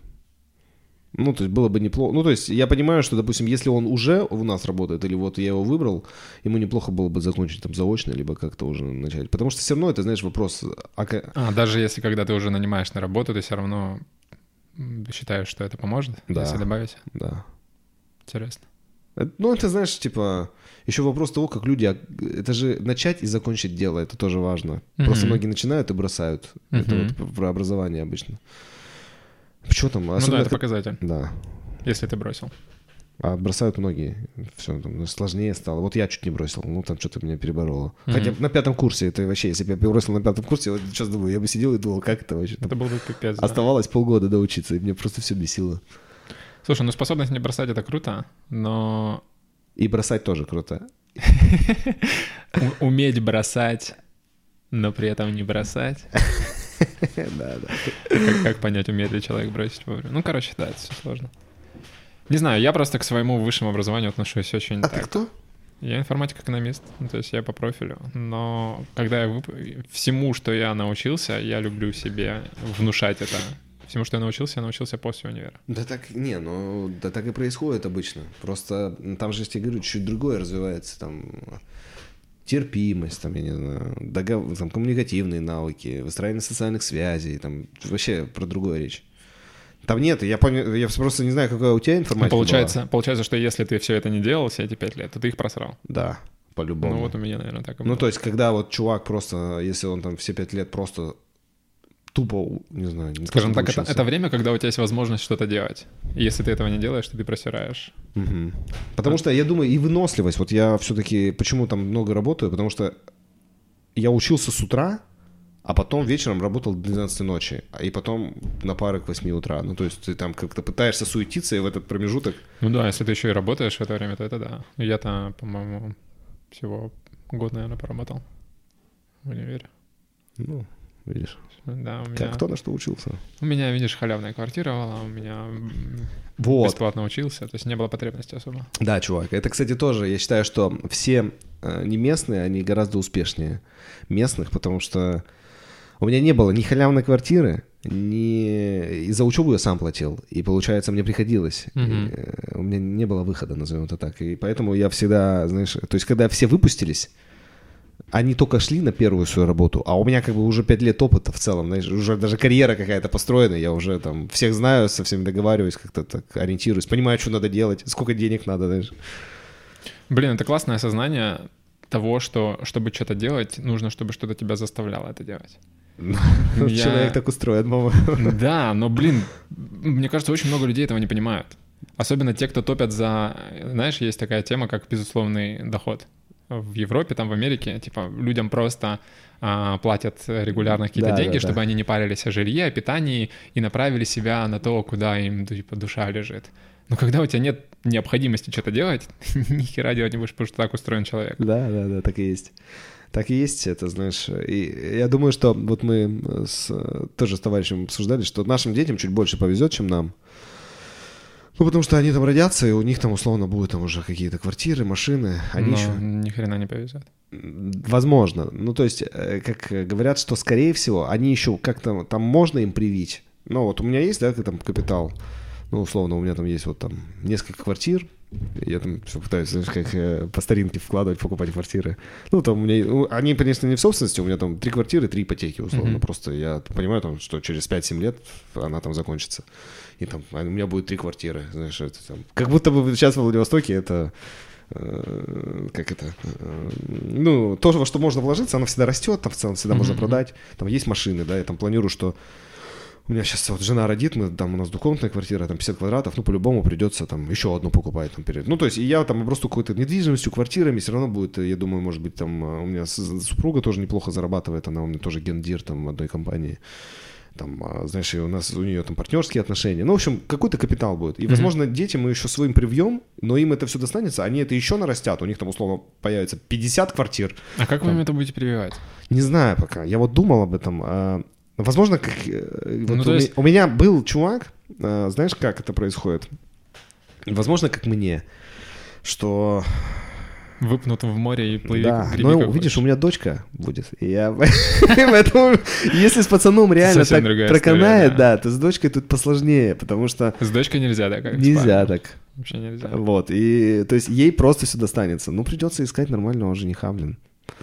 [SPEAKER 1] Ну, то есть было бы неплохо. Ну, то есть я понимаю, что, допустим, если он уже у нас работает, или вот я его выбрал, ему неплохо было бы закончить там заочно, либо как-то уже начать. Потому что все равно это, знаешь, вопрос... а
[SPEAKER 2] А, даже если когда ты уже нанимаешь на работу, ты все равно считаешь, что это поможет,
[SPEAKER 1] Да.
[SPEAKER 2] если добавить?
[SPEAKER 1] Да.
[SPEAKER 2] Интересно.
[SPEAKER 1] Это- Ну, это, знаешь, типа, еще вопрос того, как люди... ок- Это же начать и закончить дело, это тоже важно. Просто
[SPEAKER 2] Мгм.
[SPEAKER 1] многие начинают и бросают. Это
[SPEAKER 2] Мгм.
[SPEAKER 1] вот про образование обычно. Что там?
[SPEAKER 2] ну да,
[SPEAKER 1] Особенно
[SPEAKER 2] это
[SPEAKER 1] это-
[SPEAKER 2] показатель,
[SPEAKER 1] Да.
[SPEAKER 2] если ты бросил.
[SPEAKER 1] А бросают многие. Все, там сложнее стало. Вот я чуть не бросил. Ну, там что-то меня перебороло.
[SPEAKER 2] Мгм.
[SPEAKER 1] Хотя на пятом курсе, это вообще, если бы я бросил на пятом курсе, вот сейчас думаю, я бы сидел и думал, как это вообще.
[SPEAKER 2] Это был бы пипец. да.
[SPEAKER 1] Оставалось полгода доучиться, и мне просто все бесило.
[SPEAKER 2] Слушай, ну способность не бросать — это круто, но
[SPEAKER 1] И бросать тоже круто. [laughs]
[SPEAKER 2] уметь бросать, но при этом не бросать.
[SPEAKER 1] Да, да.
[SPEAKER 2] Как, понять, умеет ли человек бросить вовремя? Ну, короче, да, это все сложно. Не знаю, я просто к своему высшему образованию отношусь очень
[SPEAKER 1] А ты кто?
[SPEAKER 2] Я информатик-экономист, ну, то есть я по профилю. Но когда я вып- всему, что я научился, я люблю себе внушать это. Всему, что я научился, я научился после универа.
[SPEAKER 1] Да так, не, ну, да так и происходит обычно. Просто там же, я тебе говорю, чуть другое развивается, там, терпимость, там, я не знаю, догов- там, коммуникативные навыки, выстраивание социальных связей, там, вообще про другое речь. Там нет, я, понял, я просто не знаю, какая у тебя
[SPEAKER 2] Ну,
[SPEAKER 1] информатика
[SPEAKER 2] получается, получается, что если ты все это не делал все эти пять лет, то ты их просрал.
[SPEAKER 1] была. Да, по-любому.
[SPEAKER 2] Ну вот у меня, наверное, так и
[SPEAKER 1] Ну,
[SPEAKER 2] было.
[SPEAKER 1] то есть, когда вот чувак просто, если он там все пять лет просто тупо, не знаю, не
[SPEAKER 2] Скажем так, это, это время, когда у тебя есть возможность что-то делать. И если ты этого не делаешь, то ты просираешь.
[SPEAKER 1] Мгм. Потому что я думаю, и выносливость. Вот я все-таки почему там много работаю, потому что я учился с утра, а потом вечером работал до 12 ночи, а и потом на пары к 8 утра. Ну, то есть ты там как-то пытаешься суетиться, и в этот промежуток...
[SPEAKER 2] Ну да, если ты еще и работаешь в это время, то это да. Я-то, по-моему, всего год, наверное, поработал в универе.
[SPEAKER 1] Ну, видишь,
[SPEAKER 2] Да, у меня,
[SPEAKER 1] как кто на что учился.
[SPEAKER 2] у меня, видишь, халявная квартира была, у меня
[SPEAKER 1] Вот.
[SPEAKER 2] бесплатно учился, то есть не было потребности особо.
[SPEAKER 1] Да, чувак. Это, кстати, тоже, я считаю, что все э, не местные, они гораздо успешнее местных, потому что у меня не было ни халявной квартиры, ни... И за учебу я сам платил. И, получается, мне приходилось. И, э, у меня не было выхода, назовем это так. И поэтому я всегда, знаешь... То есть, когда все выпустились, они только шли на первую свою работу, а у меня как бы уже пять лет опыта в целом, знаешь, уже даже карьера какая-то построена, я уже там всех знаю, со всеми договариваюсь, как-то так ориентируюсь, понимаю, что надо делать, сколько денег надо, знаешь.
[SPEAKER 2] Блин, это классное осознание того, что чтобы что-то делать, нужно, чтобы что-то тебя заставляло это делать. [laughs] Я-
[SPEAKER 1] Человек так устроен, мама. [laughs]
[SPEAKER 2] Да, но, блин, мне кажется, очень много людей этого не понимают. Особенно те, кто топят за... Знаешь, есть такая тема, как безусловный доход. В Европе, там в Америке, типа, людям просто а, платят регулярно какие-то
[SPEAKER 1] Да,
[SPEAKER 2] деньги,
[SPEAKER 1] да, да.
[SPEAKER 2] чтобы они не парились о жилье, о питании и направили себя на то, куда им, типа, душа лежит. Но когда у тебя нет необходимости что-то делать, [laughs] ни хера делать не будешь, потому что так устроен человек.
[SPEAKER 1] Да, да, да, так и есть. Так и есть, это, знаешь, и я думаю, что вот мы с, тоже с товарищем обсуждали, что нашим детям чуть больше повезет, чем нам. Ну, потому что они там родятся, и у них там условно будут там уже какие-то квартиры, машины. Они
[SPEAKER 2] Но
[SPEAKER 1] еще...
[SPEAKER 2] ни хрена не повезет.
[SPEAKER 1] Возможно. Ну, то есть, э, как э, говорят, что, скорее всего, они еще как-то там можно им привить. Ну, вот у меня есть, да, там капитал. Ну, условно, у меня там есть вот там несколько квартир. Я там все пытаюсь, знаешь, как э, по старинке вкладывать, покупать квартиры. Ну, там у меня... они, конечно, не в собственности, у меня там три квартиры, три ипотеки, условно.
[SPEAKER 2] Мгм.
[SPEAKER 1] Просто я понимаю, там, что через 5-7 лет она там закончится. И там а у меня будет три квартиры, знаешь, это там... Как будто бы сейчас во Владивостоке это э, как это, э, ну, то, во что можно вложиться, оно всегда растет, там в целом всегда можно
[SPEAKER 2] Мгм.
[SPEAKER 1] продать. Там есть машины, да, я там планирую, что у меня сейчас вот жена родит, мы там у нас двухкомнатная квартира, там 50 квадратов, ну, по-любому придется там еще одну покупать там перед. Ну, то есть, и я там просто какой-то недвижимостью, квартирами все равно будет, я думаю, может быть, там э, у меня супруга тоже неплохо зарабатывает, она у меня тоже гендир там одной компании. Там, а, знаешь, у нас у нее там партнерские отношения. Ну, в общем, какой-то капитал будет. И, возможно, дети мы еще своим привьем, но им это все достанется, они это еще нарастят. У них там, условно, появится 50 квартир,
[SPEAKER 2] А как вы
[SPEAKER 1] Там.
[SPEAKER 2] им это будете прививать?
[SPEAKER 1] не знаю пока. Я вот думал об этом. А, Возможно, как... э, вот
[SPEAKER 2] Ну,
[SPEAKER 1] у,
[SPEAKER 2] есть-
[SPEAKER 1] у меня был чувак, а, знаешь, как это происходит? Возможно, как мне, что...
[SPEAKER 2] Выпнут в море и плыви,
[SPEAKER 1] да,
[SPEAKER 2] греби
[SPEAKER 1] но видишь, у
[SPEAKER 2] хочешь.
[SPEAKER 1] меня дочка будет. И я [laughs] поэтому, если с пацаном реально так проканает, да, то с дочкой тут посложнее, потому что
[SPEAKER 2] С дочкой нельзя, да? Как с
[SPEAKER 1] нельзя так.
[SPEAKER 2] Вообще нельзя.
[SPEAKER 1] Вот, и то есть ей просто все достанется. Ну, придется искать нормального жениха, блин.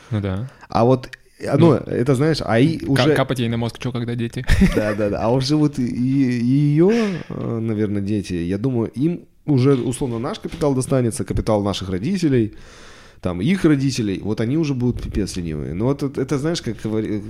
[SPEAKER 2] Ну да.
[SPEAKER 1] А вот, а, ну, это знаешь, а и уже...
[SPEAKER 2] Капать ей на мозг, что когда дети?
[SPEAKER 1] Да, да, да. А уже вот ее, наверное, дети, я думаю, им уже условно наш капитал достанется, капитал наших родителей, там их родителей, вот они уже будут пипец ленивые. Ну вот это, это, знаешь, как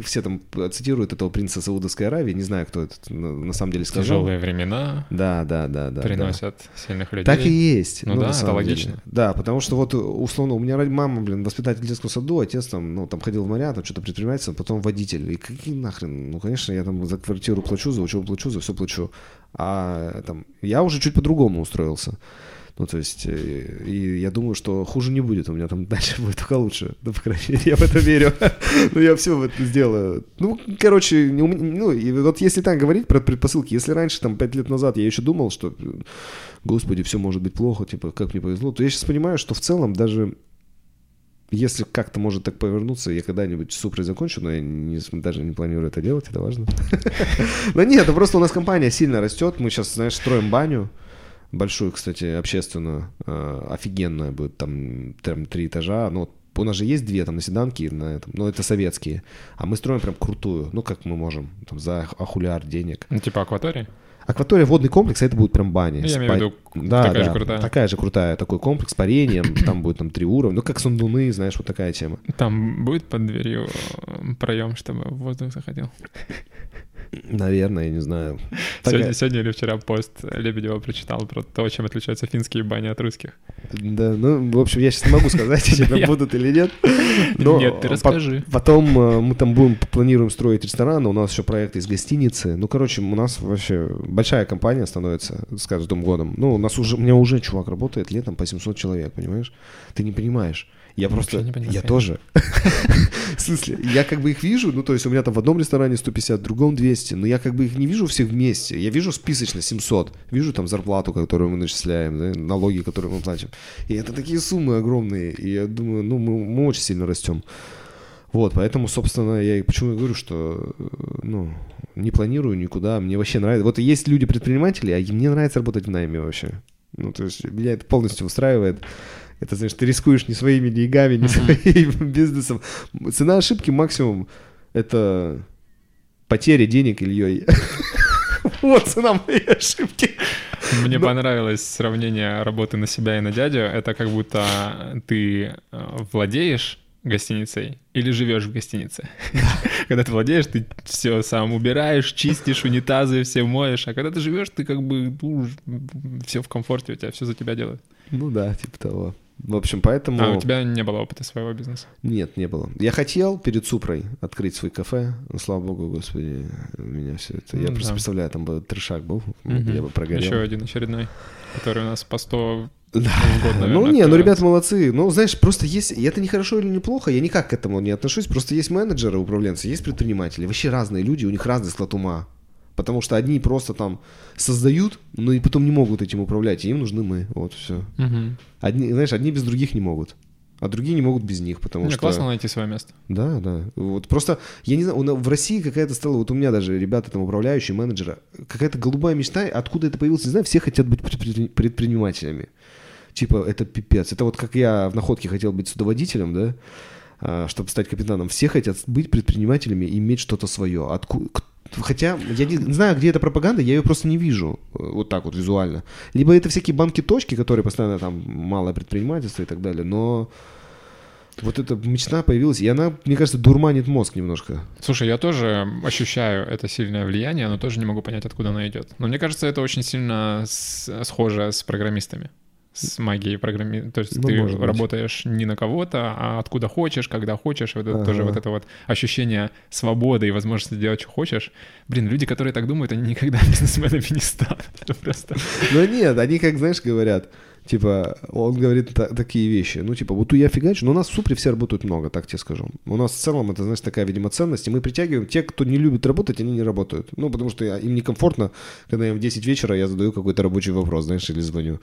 [SPEAKER 1] все там цитируют этого принца Саудовской Аравии, не знаю, кто это на, самом деле сказал.
[SPEAKER 2] Тяжелые времена
[SPEAKER 1] Да, да, да, да. да.
[SPEAKER 2] приносят сильных людей.
[SPEAKER 1] Так и есть.
[SPEAKER 2] Ну
[SPEAKER 1] на
[SPEAKER 2] да, это
[SPEAKER 1] самом деле.
[SPEAKER 2] логично.
[SPEAKER 1] Да, потому что вот условно у меня мама, блин, воспитатель в детском саду, отец там, ну, там ходил в моря, там что-то предпринимательство, потом водитель. И какие нахрен? Ну, конечно, я там за квартиру плачу, за учебу плачу, за все плачу. А там я уже чуть по-другому устроился. Ну, то есть, э, и я думаю, что хуже не будет, у меня там дальше [laughs] будет только лучше. Ну, по крайней мере, я в это верю. [laughs] Ну, я все в это сделаю. Ну, короче, ну, и вот если так говорить про предпосылки, если раньше, там, пять лет назад я еще думал, что, господи, все может быть плохо, типа, как мне повезло, то я сейчас понимаю, что в целом даже если как-то может так повернуться, я когда-нибудь с Супрой закончу, но я не, даже не планирую это делать, это важно. [laughs] Но нет, это просто у нас компания сильно растет, мы сейчас, знаешь, строим баню, большую, кстати, общественную, э, офигенная будет, там, там три этажа, ну, у нас же есть две там на седанке, на этом, но это советские, а мы строим прям крутую, ну, как мы можем, там, за ахуляр денег.
[SPEAKER 2] Ну, типа акватория?
[SPEAKER 1] Акватория водный комплекс, а это будет прям баня.
[SPEAKER 2] Я имею в виду
[SPEAKER 1] да,
[SPEAKER 2] такая
[SPEAKER 1] да,
[SPEAKER 2] же крутая.
[SPEAKER 1] Такая же крутая, такой комплекс с парением, [coughs] там будет там три уровня, ну как сундуны, знаешь, вот такая тема.
[SPEAKER 2] Там будет под дверью э, проем, чтобы воздух заходил? [laughs]
[SPEAKER 1] Наверное, я не знаю.
[SPEAKER 2] Сегодня, сегодня или вчера пост Лебедева прочитал про то, чем отличаются финские бани от русских.
[SPEAKER 1] Да, ну, в общем, я сейчас не могу сказать, [laughs] чем будут или нет. [laughs] Но
[SPEAKER 2] Нет, ты расскажи.
[SPEAKER 1] Потом э, мы там будем, планируем строить ресторан, у нас еще проект из гостиницы. Ну, короче, у нас вообще большая компания становится с каждым годом. Ну, у нас уже, у меня уже чувак работает летом по 700 человек, понимаешь? Ты не понимаешь. Я просто...
[SPEAKER 2] не.
[SPEAKER 1] Я тоже. В смысле, я как бы их вижу, ну, то есть у меня там в одном ресторане 150, в другом 200, но я как бы их не вижу всех вместе. Я вижу списочно 700. Вижу там зарплату, которую мы начисляем, да, налоги, которые мы платим. И это такие суммы огромные. И я думаю, ну, мы, мы очень сильно растем. Вот, поэтому, собственно, я и почему я говорю, что, ну, не планирую никуда, мне вообще нравится. Вот есть люди-предприниматели, а мне нравится работать в найме вообще. Ну, то есть меня это полностью устраивает. Это, знаешь, ты рискуешь не своими деньгами, не своим [laughs] бизнесом. Цена ошибки максимум — это потеря денег Ильей. [laughs] Вот цена моей ошибки.
[SPEAKER 2] Мне понравилось сравнение работы на себя и на дядю. Это как будто ты э, владеешь гостиницей или живешь в гостинице. [laughs] Когда ты владеешь, ты все сам убираешь, чистишь унитазы, все моешь. А когда ты живешь, ты как бы ну, все в комфорте, у тебя все за тебя делают.
[SPEAKER 1] Ну да, типа того. В общем, поэтому...
[SPEAKER 2] А у тебя не было опыта своего бизнеса?
[SPEAKER 1] Нет, не было. Я хотел перед Супрой открыть свой кафе, но, слава богу, господи, у меня все это... Я
[SPEAKER 2] Ну
[SPEAKER 1] просто
[SPEAKER 2] да.
[SPEAKER 1] представляю, там бы трешак был,
[SPEAKER 2] Мгм.
[SPEAKER 1] я бы прогорел.
[SPEAKER 2] Еще один очередной, который у нас по 100
[SPEAKER 1] Да.
[SPEAKER 2] год, наверное,
[SPEAKER 1] Ну не, ну ребята молодцы. Ну, знаешь, просто есть, и это не хорошо или не плохо, я никак к этому не отношусь, просто есть менеджеры, управленцы, есть предприниматели, вообще разные люди, у них разный склад ума. Потому что одни просто там создают, но и потом не могут этим управлять, и им нужны мы. Вот все.
[SPEAKER 2] Мгм.
[SPEAKER 1] Одни, знаешь, одни без других не могут. А другие не могут без них, потому
[SPEAKER 2] Не,
[SPEAKER 1] что...
[SPEAKER 2] классно найти свое место.
[SPEAKER 1] Да, да. Вот просто, я не знаю, в России какая-то стала, вот у меня даже ребята там управляющие, менеджеры, какая-то голубая мечта, откуда это появилось, не знаю, все хотят быть предпри- предпринимателями. Типа, это пипец. Это вот как я в находке хотел быть судоводителем, да, а, чтобы стать капитаном. Все хотят быть предпринимателями и иметь что-то свое. Отку... Хотя я не знаю, где эта пропаганда, я ее просто не вижу э, вот так вот визуально. Либо это всякие банки-точки, которые постоянно там малое предпринимательство и так далее, но вот эта мечта появилась, и она, мне кажется, дурманит мозг немножко.
[SPEAKER 2] Слушай, я тоже ощущаю это сильное влияние, но тоже не могу понять, откуда оно идет. Но мне кажется, это очень сильно схоже с программистами. С магией программи... То есть
[SPEAKER 1] Ну,
[SPEAKER 2] ты
[SPEAKER 1] может быть.
[SPEAKER 2] работаешь не на кого-то, а откуда хочешь, когда хочешь. Вот это
[SPEAKER 1] Ага.
[SPEAKER 2] тоже вот это вот ощущение свободы и возможности делать, что хочешь. Блин, люди, которые так думают, они никогда [laughs] бизнесменами не станут. Это просто...
[SPEAKER 1] Но нет, они как, знаешь, говорят, типа, он говорит та- такие вещи, ну, типа, вот я фигачу, но у нас в Супре все работают много, так тебе скажу. У нас в целом это, знаешь, такая, видимо, ценность, и мы притягиваем, те, кто не любит работать, они не работают. Ну, потому что им некомфортно, когда им в 10 вечера я задаю какой-то рабочий вопрос, знаешь, или звоню.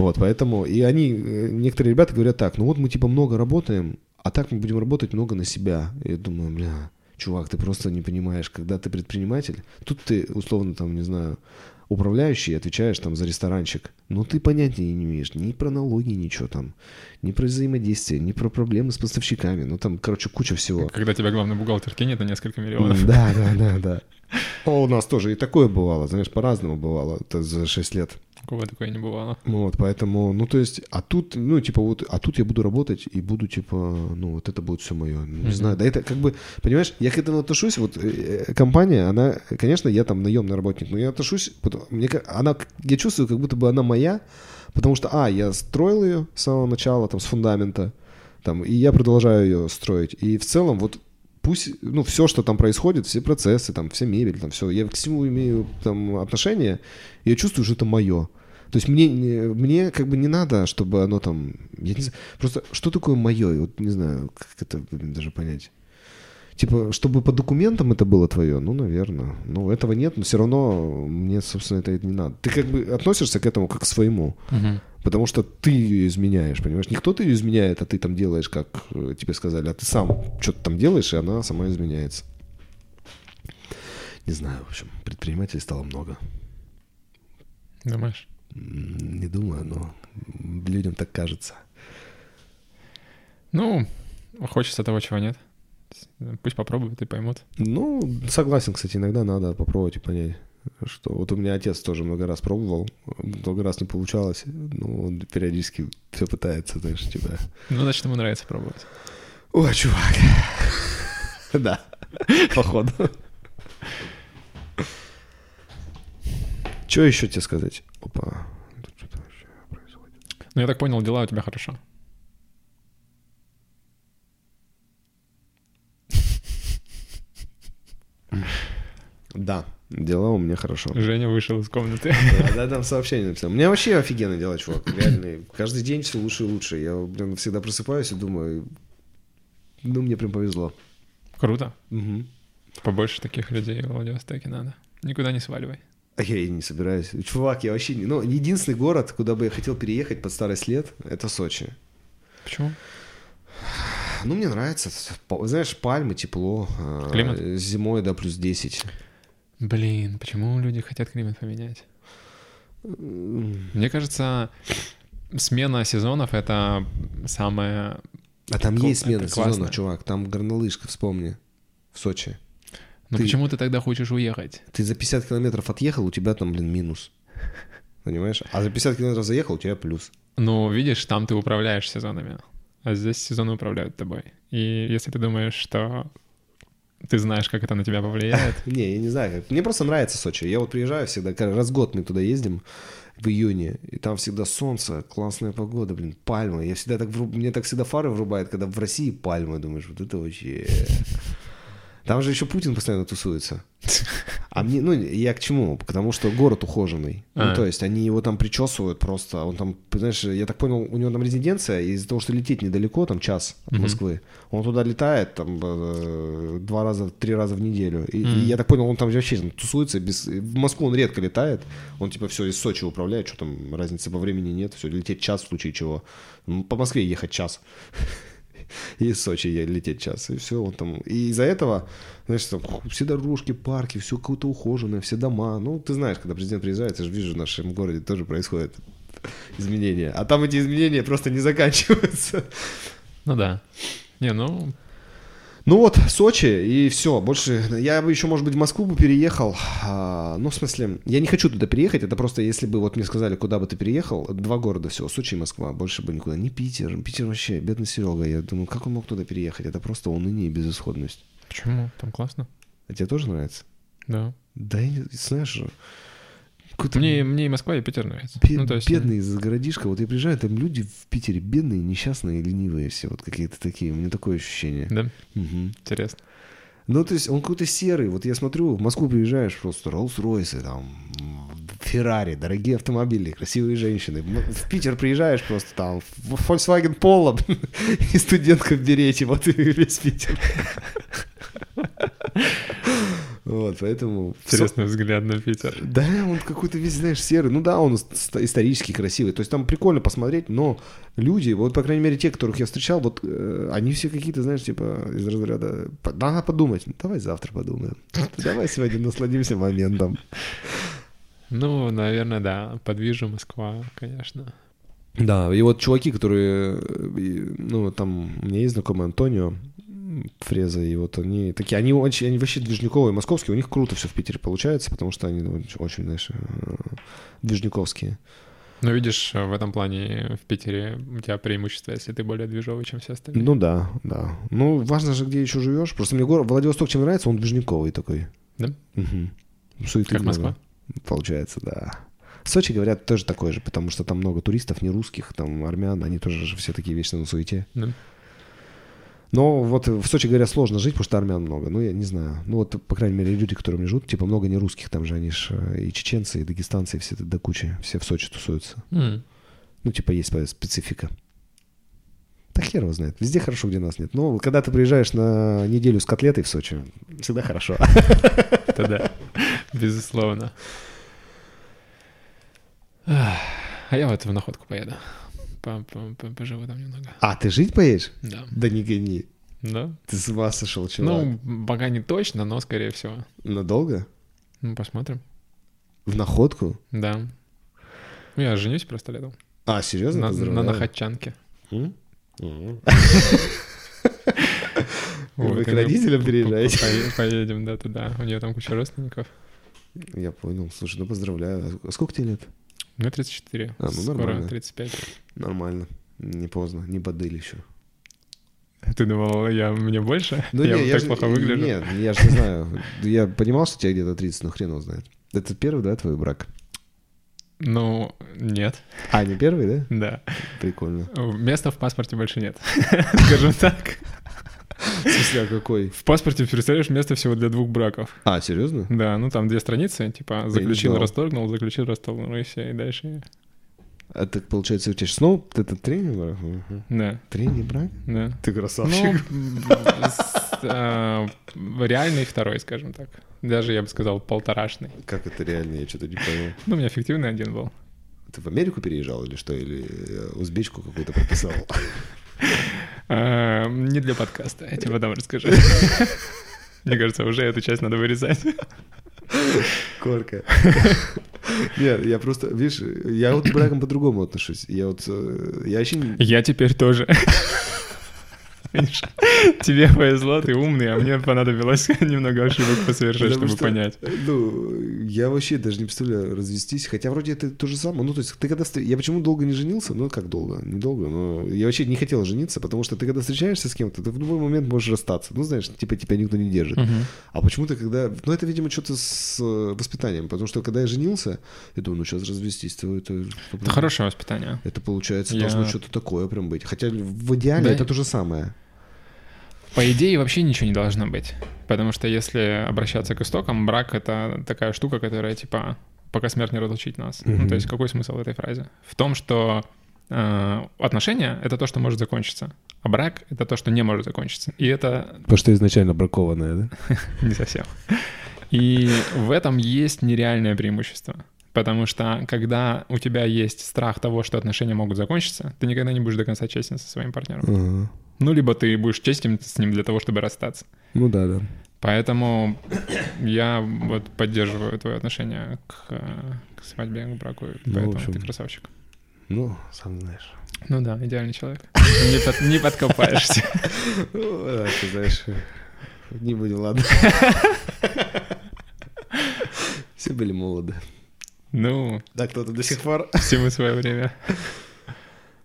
[SPEAKER 1] Вот, поэтому, и они, э, некоторые ребята говорят так, ну вот мы типа много работаем, а так мы будем работать много на себя. Я думаю, бля, чувак, ты просто не понимаешь, когда ты предприниматель, тут ты, условно, там, не знаю, управляющий, отвечаешь там за ресторанчик, но ты понятия не имеешь ни про налоги, ничего там, ни про взаимодействие, ни про проблемы с поставщиками, ну там, короче, куча всего.
[SPEAKER 2] Когда тебя главный бухгалтер кинет на несколько миллионов.
[SPEAKER 1] Да, да, да, да. О, у нас тоже и такое бывало, знаешь, по-разному бывало это за 6 лет.
[SPEAKER 2] У кого такое не бывало.
[SPEAKER 1] Вот, поэтому, ну, то есть, а тут, ну, типа, вот, а тут я буду работать и буду, типа, ну, вот это будет все мое. Не
[SPEAKER 2] Мгм.
[SPEAKER 1] знаю, да это как бы, понимаешь, я к этому отношусь, вот, э, э, компания, она, конечно, я там наемный работник, но я отношусь, мне, она, я чувствую, как будто бы она моя, потому что, а, я строил ее с самого начала, там, с фундамента, там, и я продолжаю ее строить. И в целом, вот, пусть, ну, все, что там происходит, все процессы, там, вся мебель, там, все, я к всему имею там отношение, и я чувствую, что это мое. То есть мне, не- мне как бы не надо, чтобы оно там... Я не знаю, просто что такое мое? Вот не знаю, как это блин, даже понять. Типа, чтобы по документам это было твое, ну, наверное. Ну, этого нет, но все равно мне, собственно, это не надо. Ты как бы относишься к этому как к своему.
[SPEAKER 2] Мгм.
[SPEAKER 1] Потому что ты ее изменяешь, понимаешь? Не кто-то ее изменяет, а ты там делаешь, как э, тебе сказали, а ты сам что-то там делаешь, и она сама изменяется. Не знаю, в общем, предпринимателей стало много.
[SPEAKER 2] Думаешь?
[SPEAKER 1] Не думаю, но людям так кажется.
[SPEAKER 2] Ну, хочется того, чего нет. Пусть попробуют и поймут.
[SPEAKER 1] Ну, согласен, кстати, иногда надо попробовать и понять, что вот у меня отец тоже много раз пробовал, много раз не получалось, но он периодически все пытается, знаешь, типа...
[SPEAKER 2] Ну, значит, ему нравится пробовать.
[SPEAKER 1] Ой, чувак. [laughs] Да, походу. Что еще тебе сказать? Опа. Тут что-то вообще происходит.
[SPEAKER 2] Ну, я так понял, дела у тебя хорошо.
[SPEAKER 1] Да, дела у меня хорошо.
[SPEAKER 2] Женя вышел из комнаты.
[SPEAKER 1] Да, да, там сообщение написал. У меня вообще офигенно дела, чувак. Реально. Каждый день все лучше и лучше. Я, блин, всегда просыпаюсь и думаю, ну, мне прям повезло.
[SPEAKER 2] Круто.
[SPEAKER 1] Мгм.
[SPEAKER 2] Побольше таких людей в Владивостоке надо. Никуда не сваливай.
[SPEAKER 1] А я и не собираюсь. Чувак, я вообще не... Ну, единственный город, куда бы я хотел переехать под старость лет, это Сочи.
[SPEAKER 2] Почему?
[SPEAKER 1] Ну, мне нравится. Знаешь, пальмы, тепло. а,
[SPEAKER 2] Климат?
[SPEAKER 1] Зимой, да, плюс 10.
[SPEAKER 2] Блин, почему люди хотят климат поменять? Мне кажется, смена сезонов — это самое...
[SPEAKER 1] А там есть смена сезонов, чувак. Там горнолыжка, вспомни. В Сочи.
[SPEAKER 2] Но
[SPEAKER 1] Ты-
[SPEAKER 2] почему ты тогда хочешь уехать?
[SPEAKER 1] Ты за 50 километров отъехал, у тебя там, блин, минус. [laughs] Понимаешь? А за 50 километров заехал, у тебя плюс.
[SPEAKER 2] Ну, видишь, там ты управляешь сезонами, а здесь сезоны управляют тобой. И если ты думаешь, что ты знаешь, как это на тебя повлияет, [laughs]
[SPEAKER 1] Не, я не знаю. Мне просто нравится Сочи. Я вот приезжаю всегда, раз в год мы туда ездим в июне, и там всегда солнце, классная погода, блин, пальмы. Я всегда так, мне так всегда фары врубает, когда в России пальмы, думаешь, вот это вообще... Там же еще Путин постоянно тусуется. [laughs] А мне, ну, я к чему? Потому что город ухоженный. Ну,
[SPEAKER 2] А.
[SPEAKER 1] то есть они его там причесывают просто. Он там, знаешь, я так понял, у него там резиденция, и из-за того, что лететь недалеко, там час от. Москвы, он туда летает там э, два раза, три раза в неделю. И, и
[SPEAKER 2] Мгм.
[SPEAKER 1] я так понял, он там вообще там тусуется. Без... В Москву он редко летает. Он типа все из Сочи управляет, что там разницы по времени нет. Все, лететь час в случае чего. Ну, по Москве ехать час. [laughs] И из Сочи е- лететь час. И все, он там... И из-за этого, знаешь, там все дорожки, парки, все какое-то ухоженное, все дома. Ну, ты знаешь, когда президент приезжает, я же вижу, в нашем городе тоже происходят [laughs] изменения. А там эти изменения просто не заканчиваются.
[SPEAKER 2] ну да. Не, ну,
[SPEAKER 1] Ну вот, Сочи, и все. Больше я бы еще, может быть, в Москву бы переехал. А, ну, в смысле, я не хочу туда переехать. Это просто, если бы вот мне сказали, куда бы ты переехал, два города всего, Сочи и Москва. Больше бы никуда. Не Питер. Питер вообще, бедный Серега. Я думаю, как он мог туда переехать? Это просто уныние и безысходность.
[SPEAKER 2] почему? Там классно.
[SPEAKER 1] А тебе тоже нравится?
[SPEAKER 2] Да.
[SPEAKER 1] Да, я не- знаешь,
[SPEAKER 2] Мне, мне и Москва, и Питер нравится.
[SPEAKER 1] бе-
[SPEAKER 2] ну, то есть,
[SPEAKER 1] бедный из городишка. Вот я приезжаю, там люди в Питере бедные, несчастные, ленивые все. Вот какие-то такие. У меня такое ощущение.
[SPEAKER 2] Да,
[SPEAKER 1] Мгм.
[SPEAKER 2] интересно.
[SPEAKER 1] Ну, то есть он какой-то серый. Вот я смотрю, в Москву приезжаешь, просто Роллс-Ройсы, там, Феррари, дорогие автомобили, красивые женщины. М, В Питер приезжаешь просто там, в Volkswagen Polo [laughs] и студентка в берете, вот и весь Питер. [laughs] Вот, поэтому...
[SPEAKER 2] Интересный взгляд на Питер.
[SPEAKER 1] Да, он какой-то весь, знаешь, серый. Ну да, он ис- исторически красивый. То есть там прикольно посмотреть, но люди, вот, по крайней мере, те, которых я встречал, вот э, они все какие-то, знаешь, типа из разряда «По- надо подумать. Давай завтра подумаем. [laughs] Давай сегодня насладимся моментом.
[SPEAKER 2] Ну, наверное, да. Подвижу Москва, конечно.
[SPEAKER 1] Да, и вот чуваки, которые, э, ну, там, у меня есть знакомый Антонио, Фреза, и вот они такие, они, очень, они вообще движниковые, московские, у них круто все в Питере получается, потому что они ну, очень, очень, знаешь, э, движниковские.
[SPEAKER 2] Но видишь, в этом плане в Питере у тебя преимущество, если ты более движовый, чем все остальные.
[SPEAKER 1] Ну да, да. Ну, важно же, где еще живешь. Просто мне город Владивосток чем нравится, он движниковый такой.
[SPEAKER 2] Да?
[SPEAKER 1] Мгм. Суеты
[SPEAKER 2] Как
[SPEAKER 1] много.
[SPEAKER 2] Москва?
[SPEAKER 1] Получается, да. Сочи, говорят, тоже такой же, потому что там много туристов, не русских, там армян, они тоже же все такие вечно на суете.
[SPEAKER 2] Да.
[SPEAKER 1] Но вот в Сочи, говорят, сложно жить, потому что армян много. Ну, я не знаю. Ну, вот, по крайней мере, люди, которые живут, типа, много не русских. Там же они ж э, и чеченцы, и дагестанцы, и все это до кучи. Все в Сочи тусуются.
[SPEAKER 2] М.
[SPEAKER 1] Ну, типа, есть специфика. Да хер его знает. Везде хорошо, где нас нет. Но когда ты приезжаешь на неделю с котлетой в Сочи, всегда хорошо. [laughs]
[SPEAKER 2] Это да, безусловно. А я в находку поеду. По- по- по- Поживу там немного.
[SPEAKER 1] А, ты жить поедешь?
[SPEAKER 2] Да.
[SPEAKER 1] Да не гони.
[SPEAKER 2] Да?
[SPEAKER 1] Ты с ума сошел, чувак.
[SPEAKER 2] Ну, пока не точно, но скорее всего.
[SPEAKER 1] Надолго?
[SPEAKER 2] Ну, посмотрим.
[SPEAKER 1] В находку?
[SPEAKER 2] Да. Ну, я женюсь просто летом.
[SPEAKER 1] А, серьезно?
[SPEAKER 2] На, на. Вот, [laughs]
[SPEAKER 1] Вы к родителям переезжаете?
[SPEAKER 2] по- пое- Поедем, да, туда. У нее там куча родственников.
[SPEAKER 1] Я понял. Слушай, ну поздравляю. А сколько тебе лет?
[SPEAKER 2] Мне 34.
[SPEAKER 1] А, ну
[SPEAKER 2] Скоро
[SPEAKER 1] нормально.
[SPEAKER 2] 35.
[SPEAKER 1] Нормально. Не поздно. Не бодыль еще.
[SPEAKER 2] Ты думал, я мне больше?
[SPEAKER 1] Ну,
[SPEAKER 2] я
[SPEAKER 1] не,
[SPEAKER 2] вот так
[SPEAKER 1] же-
[SPEAKER 2] плохо выгляжу?
[SPEAKER 1] Нет, я же не знаю. Я понимал, что тебе где-то 30, но хрен его знает. Это первый, да, твой брак?
[SPEAKER 2] Ну, нет,
[SPEAKER 1] А, не первый, да?
[SPEAKER 2] да.
[SPEAKER 1] Прикольно.
[SPEAKER 2] Места в паспорте больше нет. [laughs] Скажем так.
[SPEAKER 1] В смысле, а какой?
[SPEAKER 2] В паспорте, представляешь, место всего для двух браков.
[SPEAKER 1] А, серьезно?
[SPEAKER 2] Да, ну там две страницы, типа заключил, расторгнул, заключил, расторгнул, и все, и дальше.
[SPEAKER 1] А так, получается, у тебя снова вот этот тренинг брак?
[SPEAKER 2] Да,
[SPEAKER 1] Тренинг брак?
[SPEAKER 2] да.
[SPEAKER 1] Ты
[SPEAKER 2] Ну,
[SPEAKER 1] красавчик.
[SPEAKER 2] с- а, реальный второй, скажем так. Даже, я бы сказал, полторашный.
[SPEAKER 1] Как это реально? Я что-то не понял.
[SPEAKER 2] Ну, у меня фиктивный один был.
[SPEAKER 1] Ты в Америку переезжал или что? Или э, узбечку какую-то прописал?
[SPEAKER 2] А, Не для подкаста, я тебе потом расскажу. Мне кажется, уже эту часть надо вырезать.
[SPEAKER 1] Корка. Нет, я просто, видишь, я вот к бракам по-другому отношусь. Я вот, э, я вообще не-
[SPEAKER 2] Я теперь тоже. Видишь, Тебе повезло, ты умный, а мне понадобилось [laughs] немного ошибок посовершать,
[SPEAKER 1] Потому
[SPEAKER 2] чтобы
[SPEAKER 1] что,
[SPEAKER 2] понять.
[SPEAKER 1] Ну, я вообще даже не представляю развестись. Хотя вроде это то же самое. Ну, то есть, ты когда... Я почему долго не женился? Ну, как долго? Недолго, но я вообще не хотел жениться, потому что ты когда встречаешься с кем-то, ты в любой момент можешь расстаться. Ну, знаешь, типа тебя никто не держит.
[SPEAKER 2] Мгм.
[SPEAKER 1] А почему-то, когда... Ну, это, видимо, что-то с э, воспитанием. Потому что, когда я женился, я думаю, ну, сейчас развестись, то это...
[SPEAKER 2] Это хорошее воспитание.
[SPEAKER 1] Это, получается,
[SPEAKER 2] Я-
[SPEAKER 1] должно что-то такое прям быть. Хотя в идеале
[SPEAKER 2] Да.
[SPEAKER 1] это то же самое.
[SPEAKER 2] По идее, вообще ничего не должно быть. Потому что если обращаться к истокам, брак — это такая штука, которая, типа, пока смерть не разлучит нас. Ну,
[SPEAKER 1] Мгм.
[SPEAKER 2] то есть какой смысл в этой фразе? В том, что э, отношения — это то, что может закончиться, а брак — это то, что не может закончиться. И это
[SPEAKER 1] Потому что изначально бракованное, да? [laughs]
[SPEAKER 2] не совсем. И в этом есть нереальное преимущество. Потому что когда у тебя есть страх того, что отношения могут закончиться, ты никогда не будешь до конца честен со своим партнером.
[SPEAKER 1] Ага.
[SPEAKER 2] Ну, либо ты будешь честен с ним для того, чтобы расстаться.
[SPEAKER 1] Ну да, да.
[SPEAKER 2] Поэтому я вот поддерживаю твое отношение к, к свадьбе, к браку.
[SPEAKER 1] Ну,
[SPEAKER 2] Поэтому
[SPEAKER 1] общем.
[SPEAKER 2] ты красавчик.
[SPEAKER 1] Ну, сам знаешь.
[SPEAKER 2] Ну да, идеальный человек. Не, под- не подкопаешься.
[SPEAKER 1] Ну, да, ты знаешь, не будем, ладно. Все были молоды.
[SPEAKER 2] Ну,
[SPEAKER 1] Да, кто-то до сих пор.
[SPEAKER 2] всему свое время.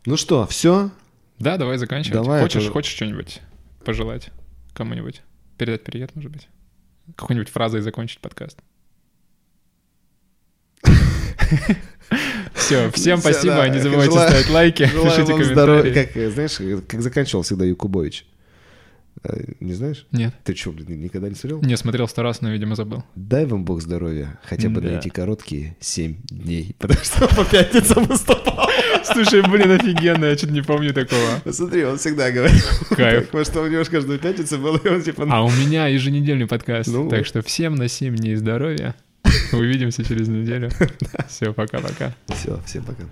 [SPEAKER 1] Ну что, все?
[SPEAKER 2] Да, давай заканчивать.
[SPEAKER 1] Давай,
[SPEAKER 2] хочешь,
[SPEAKER 1] это-
[SPEAKER 2] хочешь что-нибудь пожелать кому-нибудь? Передать привет, может быть? Какой-нибудь фразой закончить подкаст? Все, [laughs] всем спасибо, не забывайте ставить лайки, пишите комментарии.
[SPEAKER 1] Как, знаешь, как заканчивал всегда Якубович. Э, Не знаешь?
[SPEAKER 2] Нет,
[SPEAKER 1] Ты что, блин, никогда не смотрел?
[SPEAKER 2] не смотрел сто раз, но, видимо, забыл.
[SPEAKER 1] Дай вам бог здоровья. Хотя бы
[SPEAKER 2] Да.
[SPEAKER 1] на эти короткие 7 дней. [laughs] Потому что он по пятницам выступал.
[SPEAKER 2] Слушай, блин, офигенно, я что-то не помню такого.
[SPEAKER 1] Смотри, он всегда говорил. [laughs]
[SPEAKER 2] Кайф.
[SPEAKER 1] Потому что у него же каждую пятницу было, и он типа...
[SPEAKER 2] А у меня еженедельный подкаст,
[SPEAKER 1] Ну
[SPEAKER 2] так
[SPEAKER 1] вот.
[SPEAKER 2] что всем на 7 дней здоровья. [laughs] Увидимся через неделю. Все, пока-пока.
[SPEAKER 1] Все, всем пока.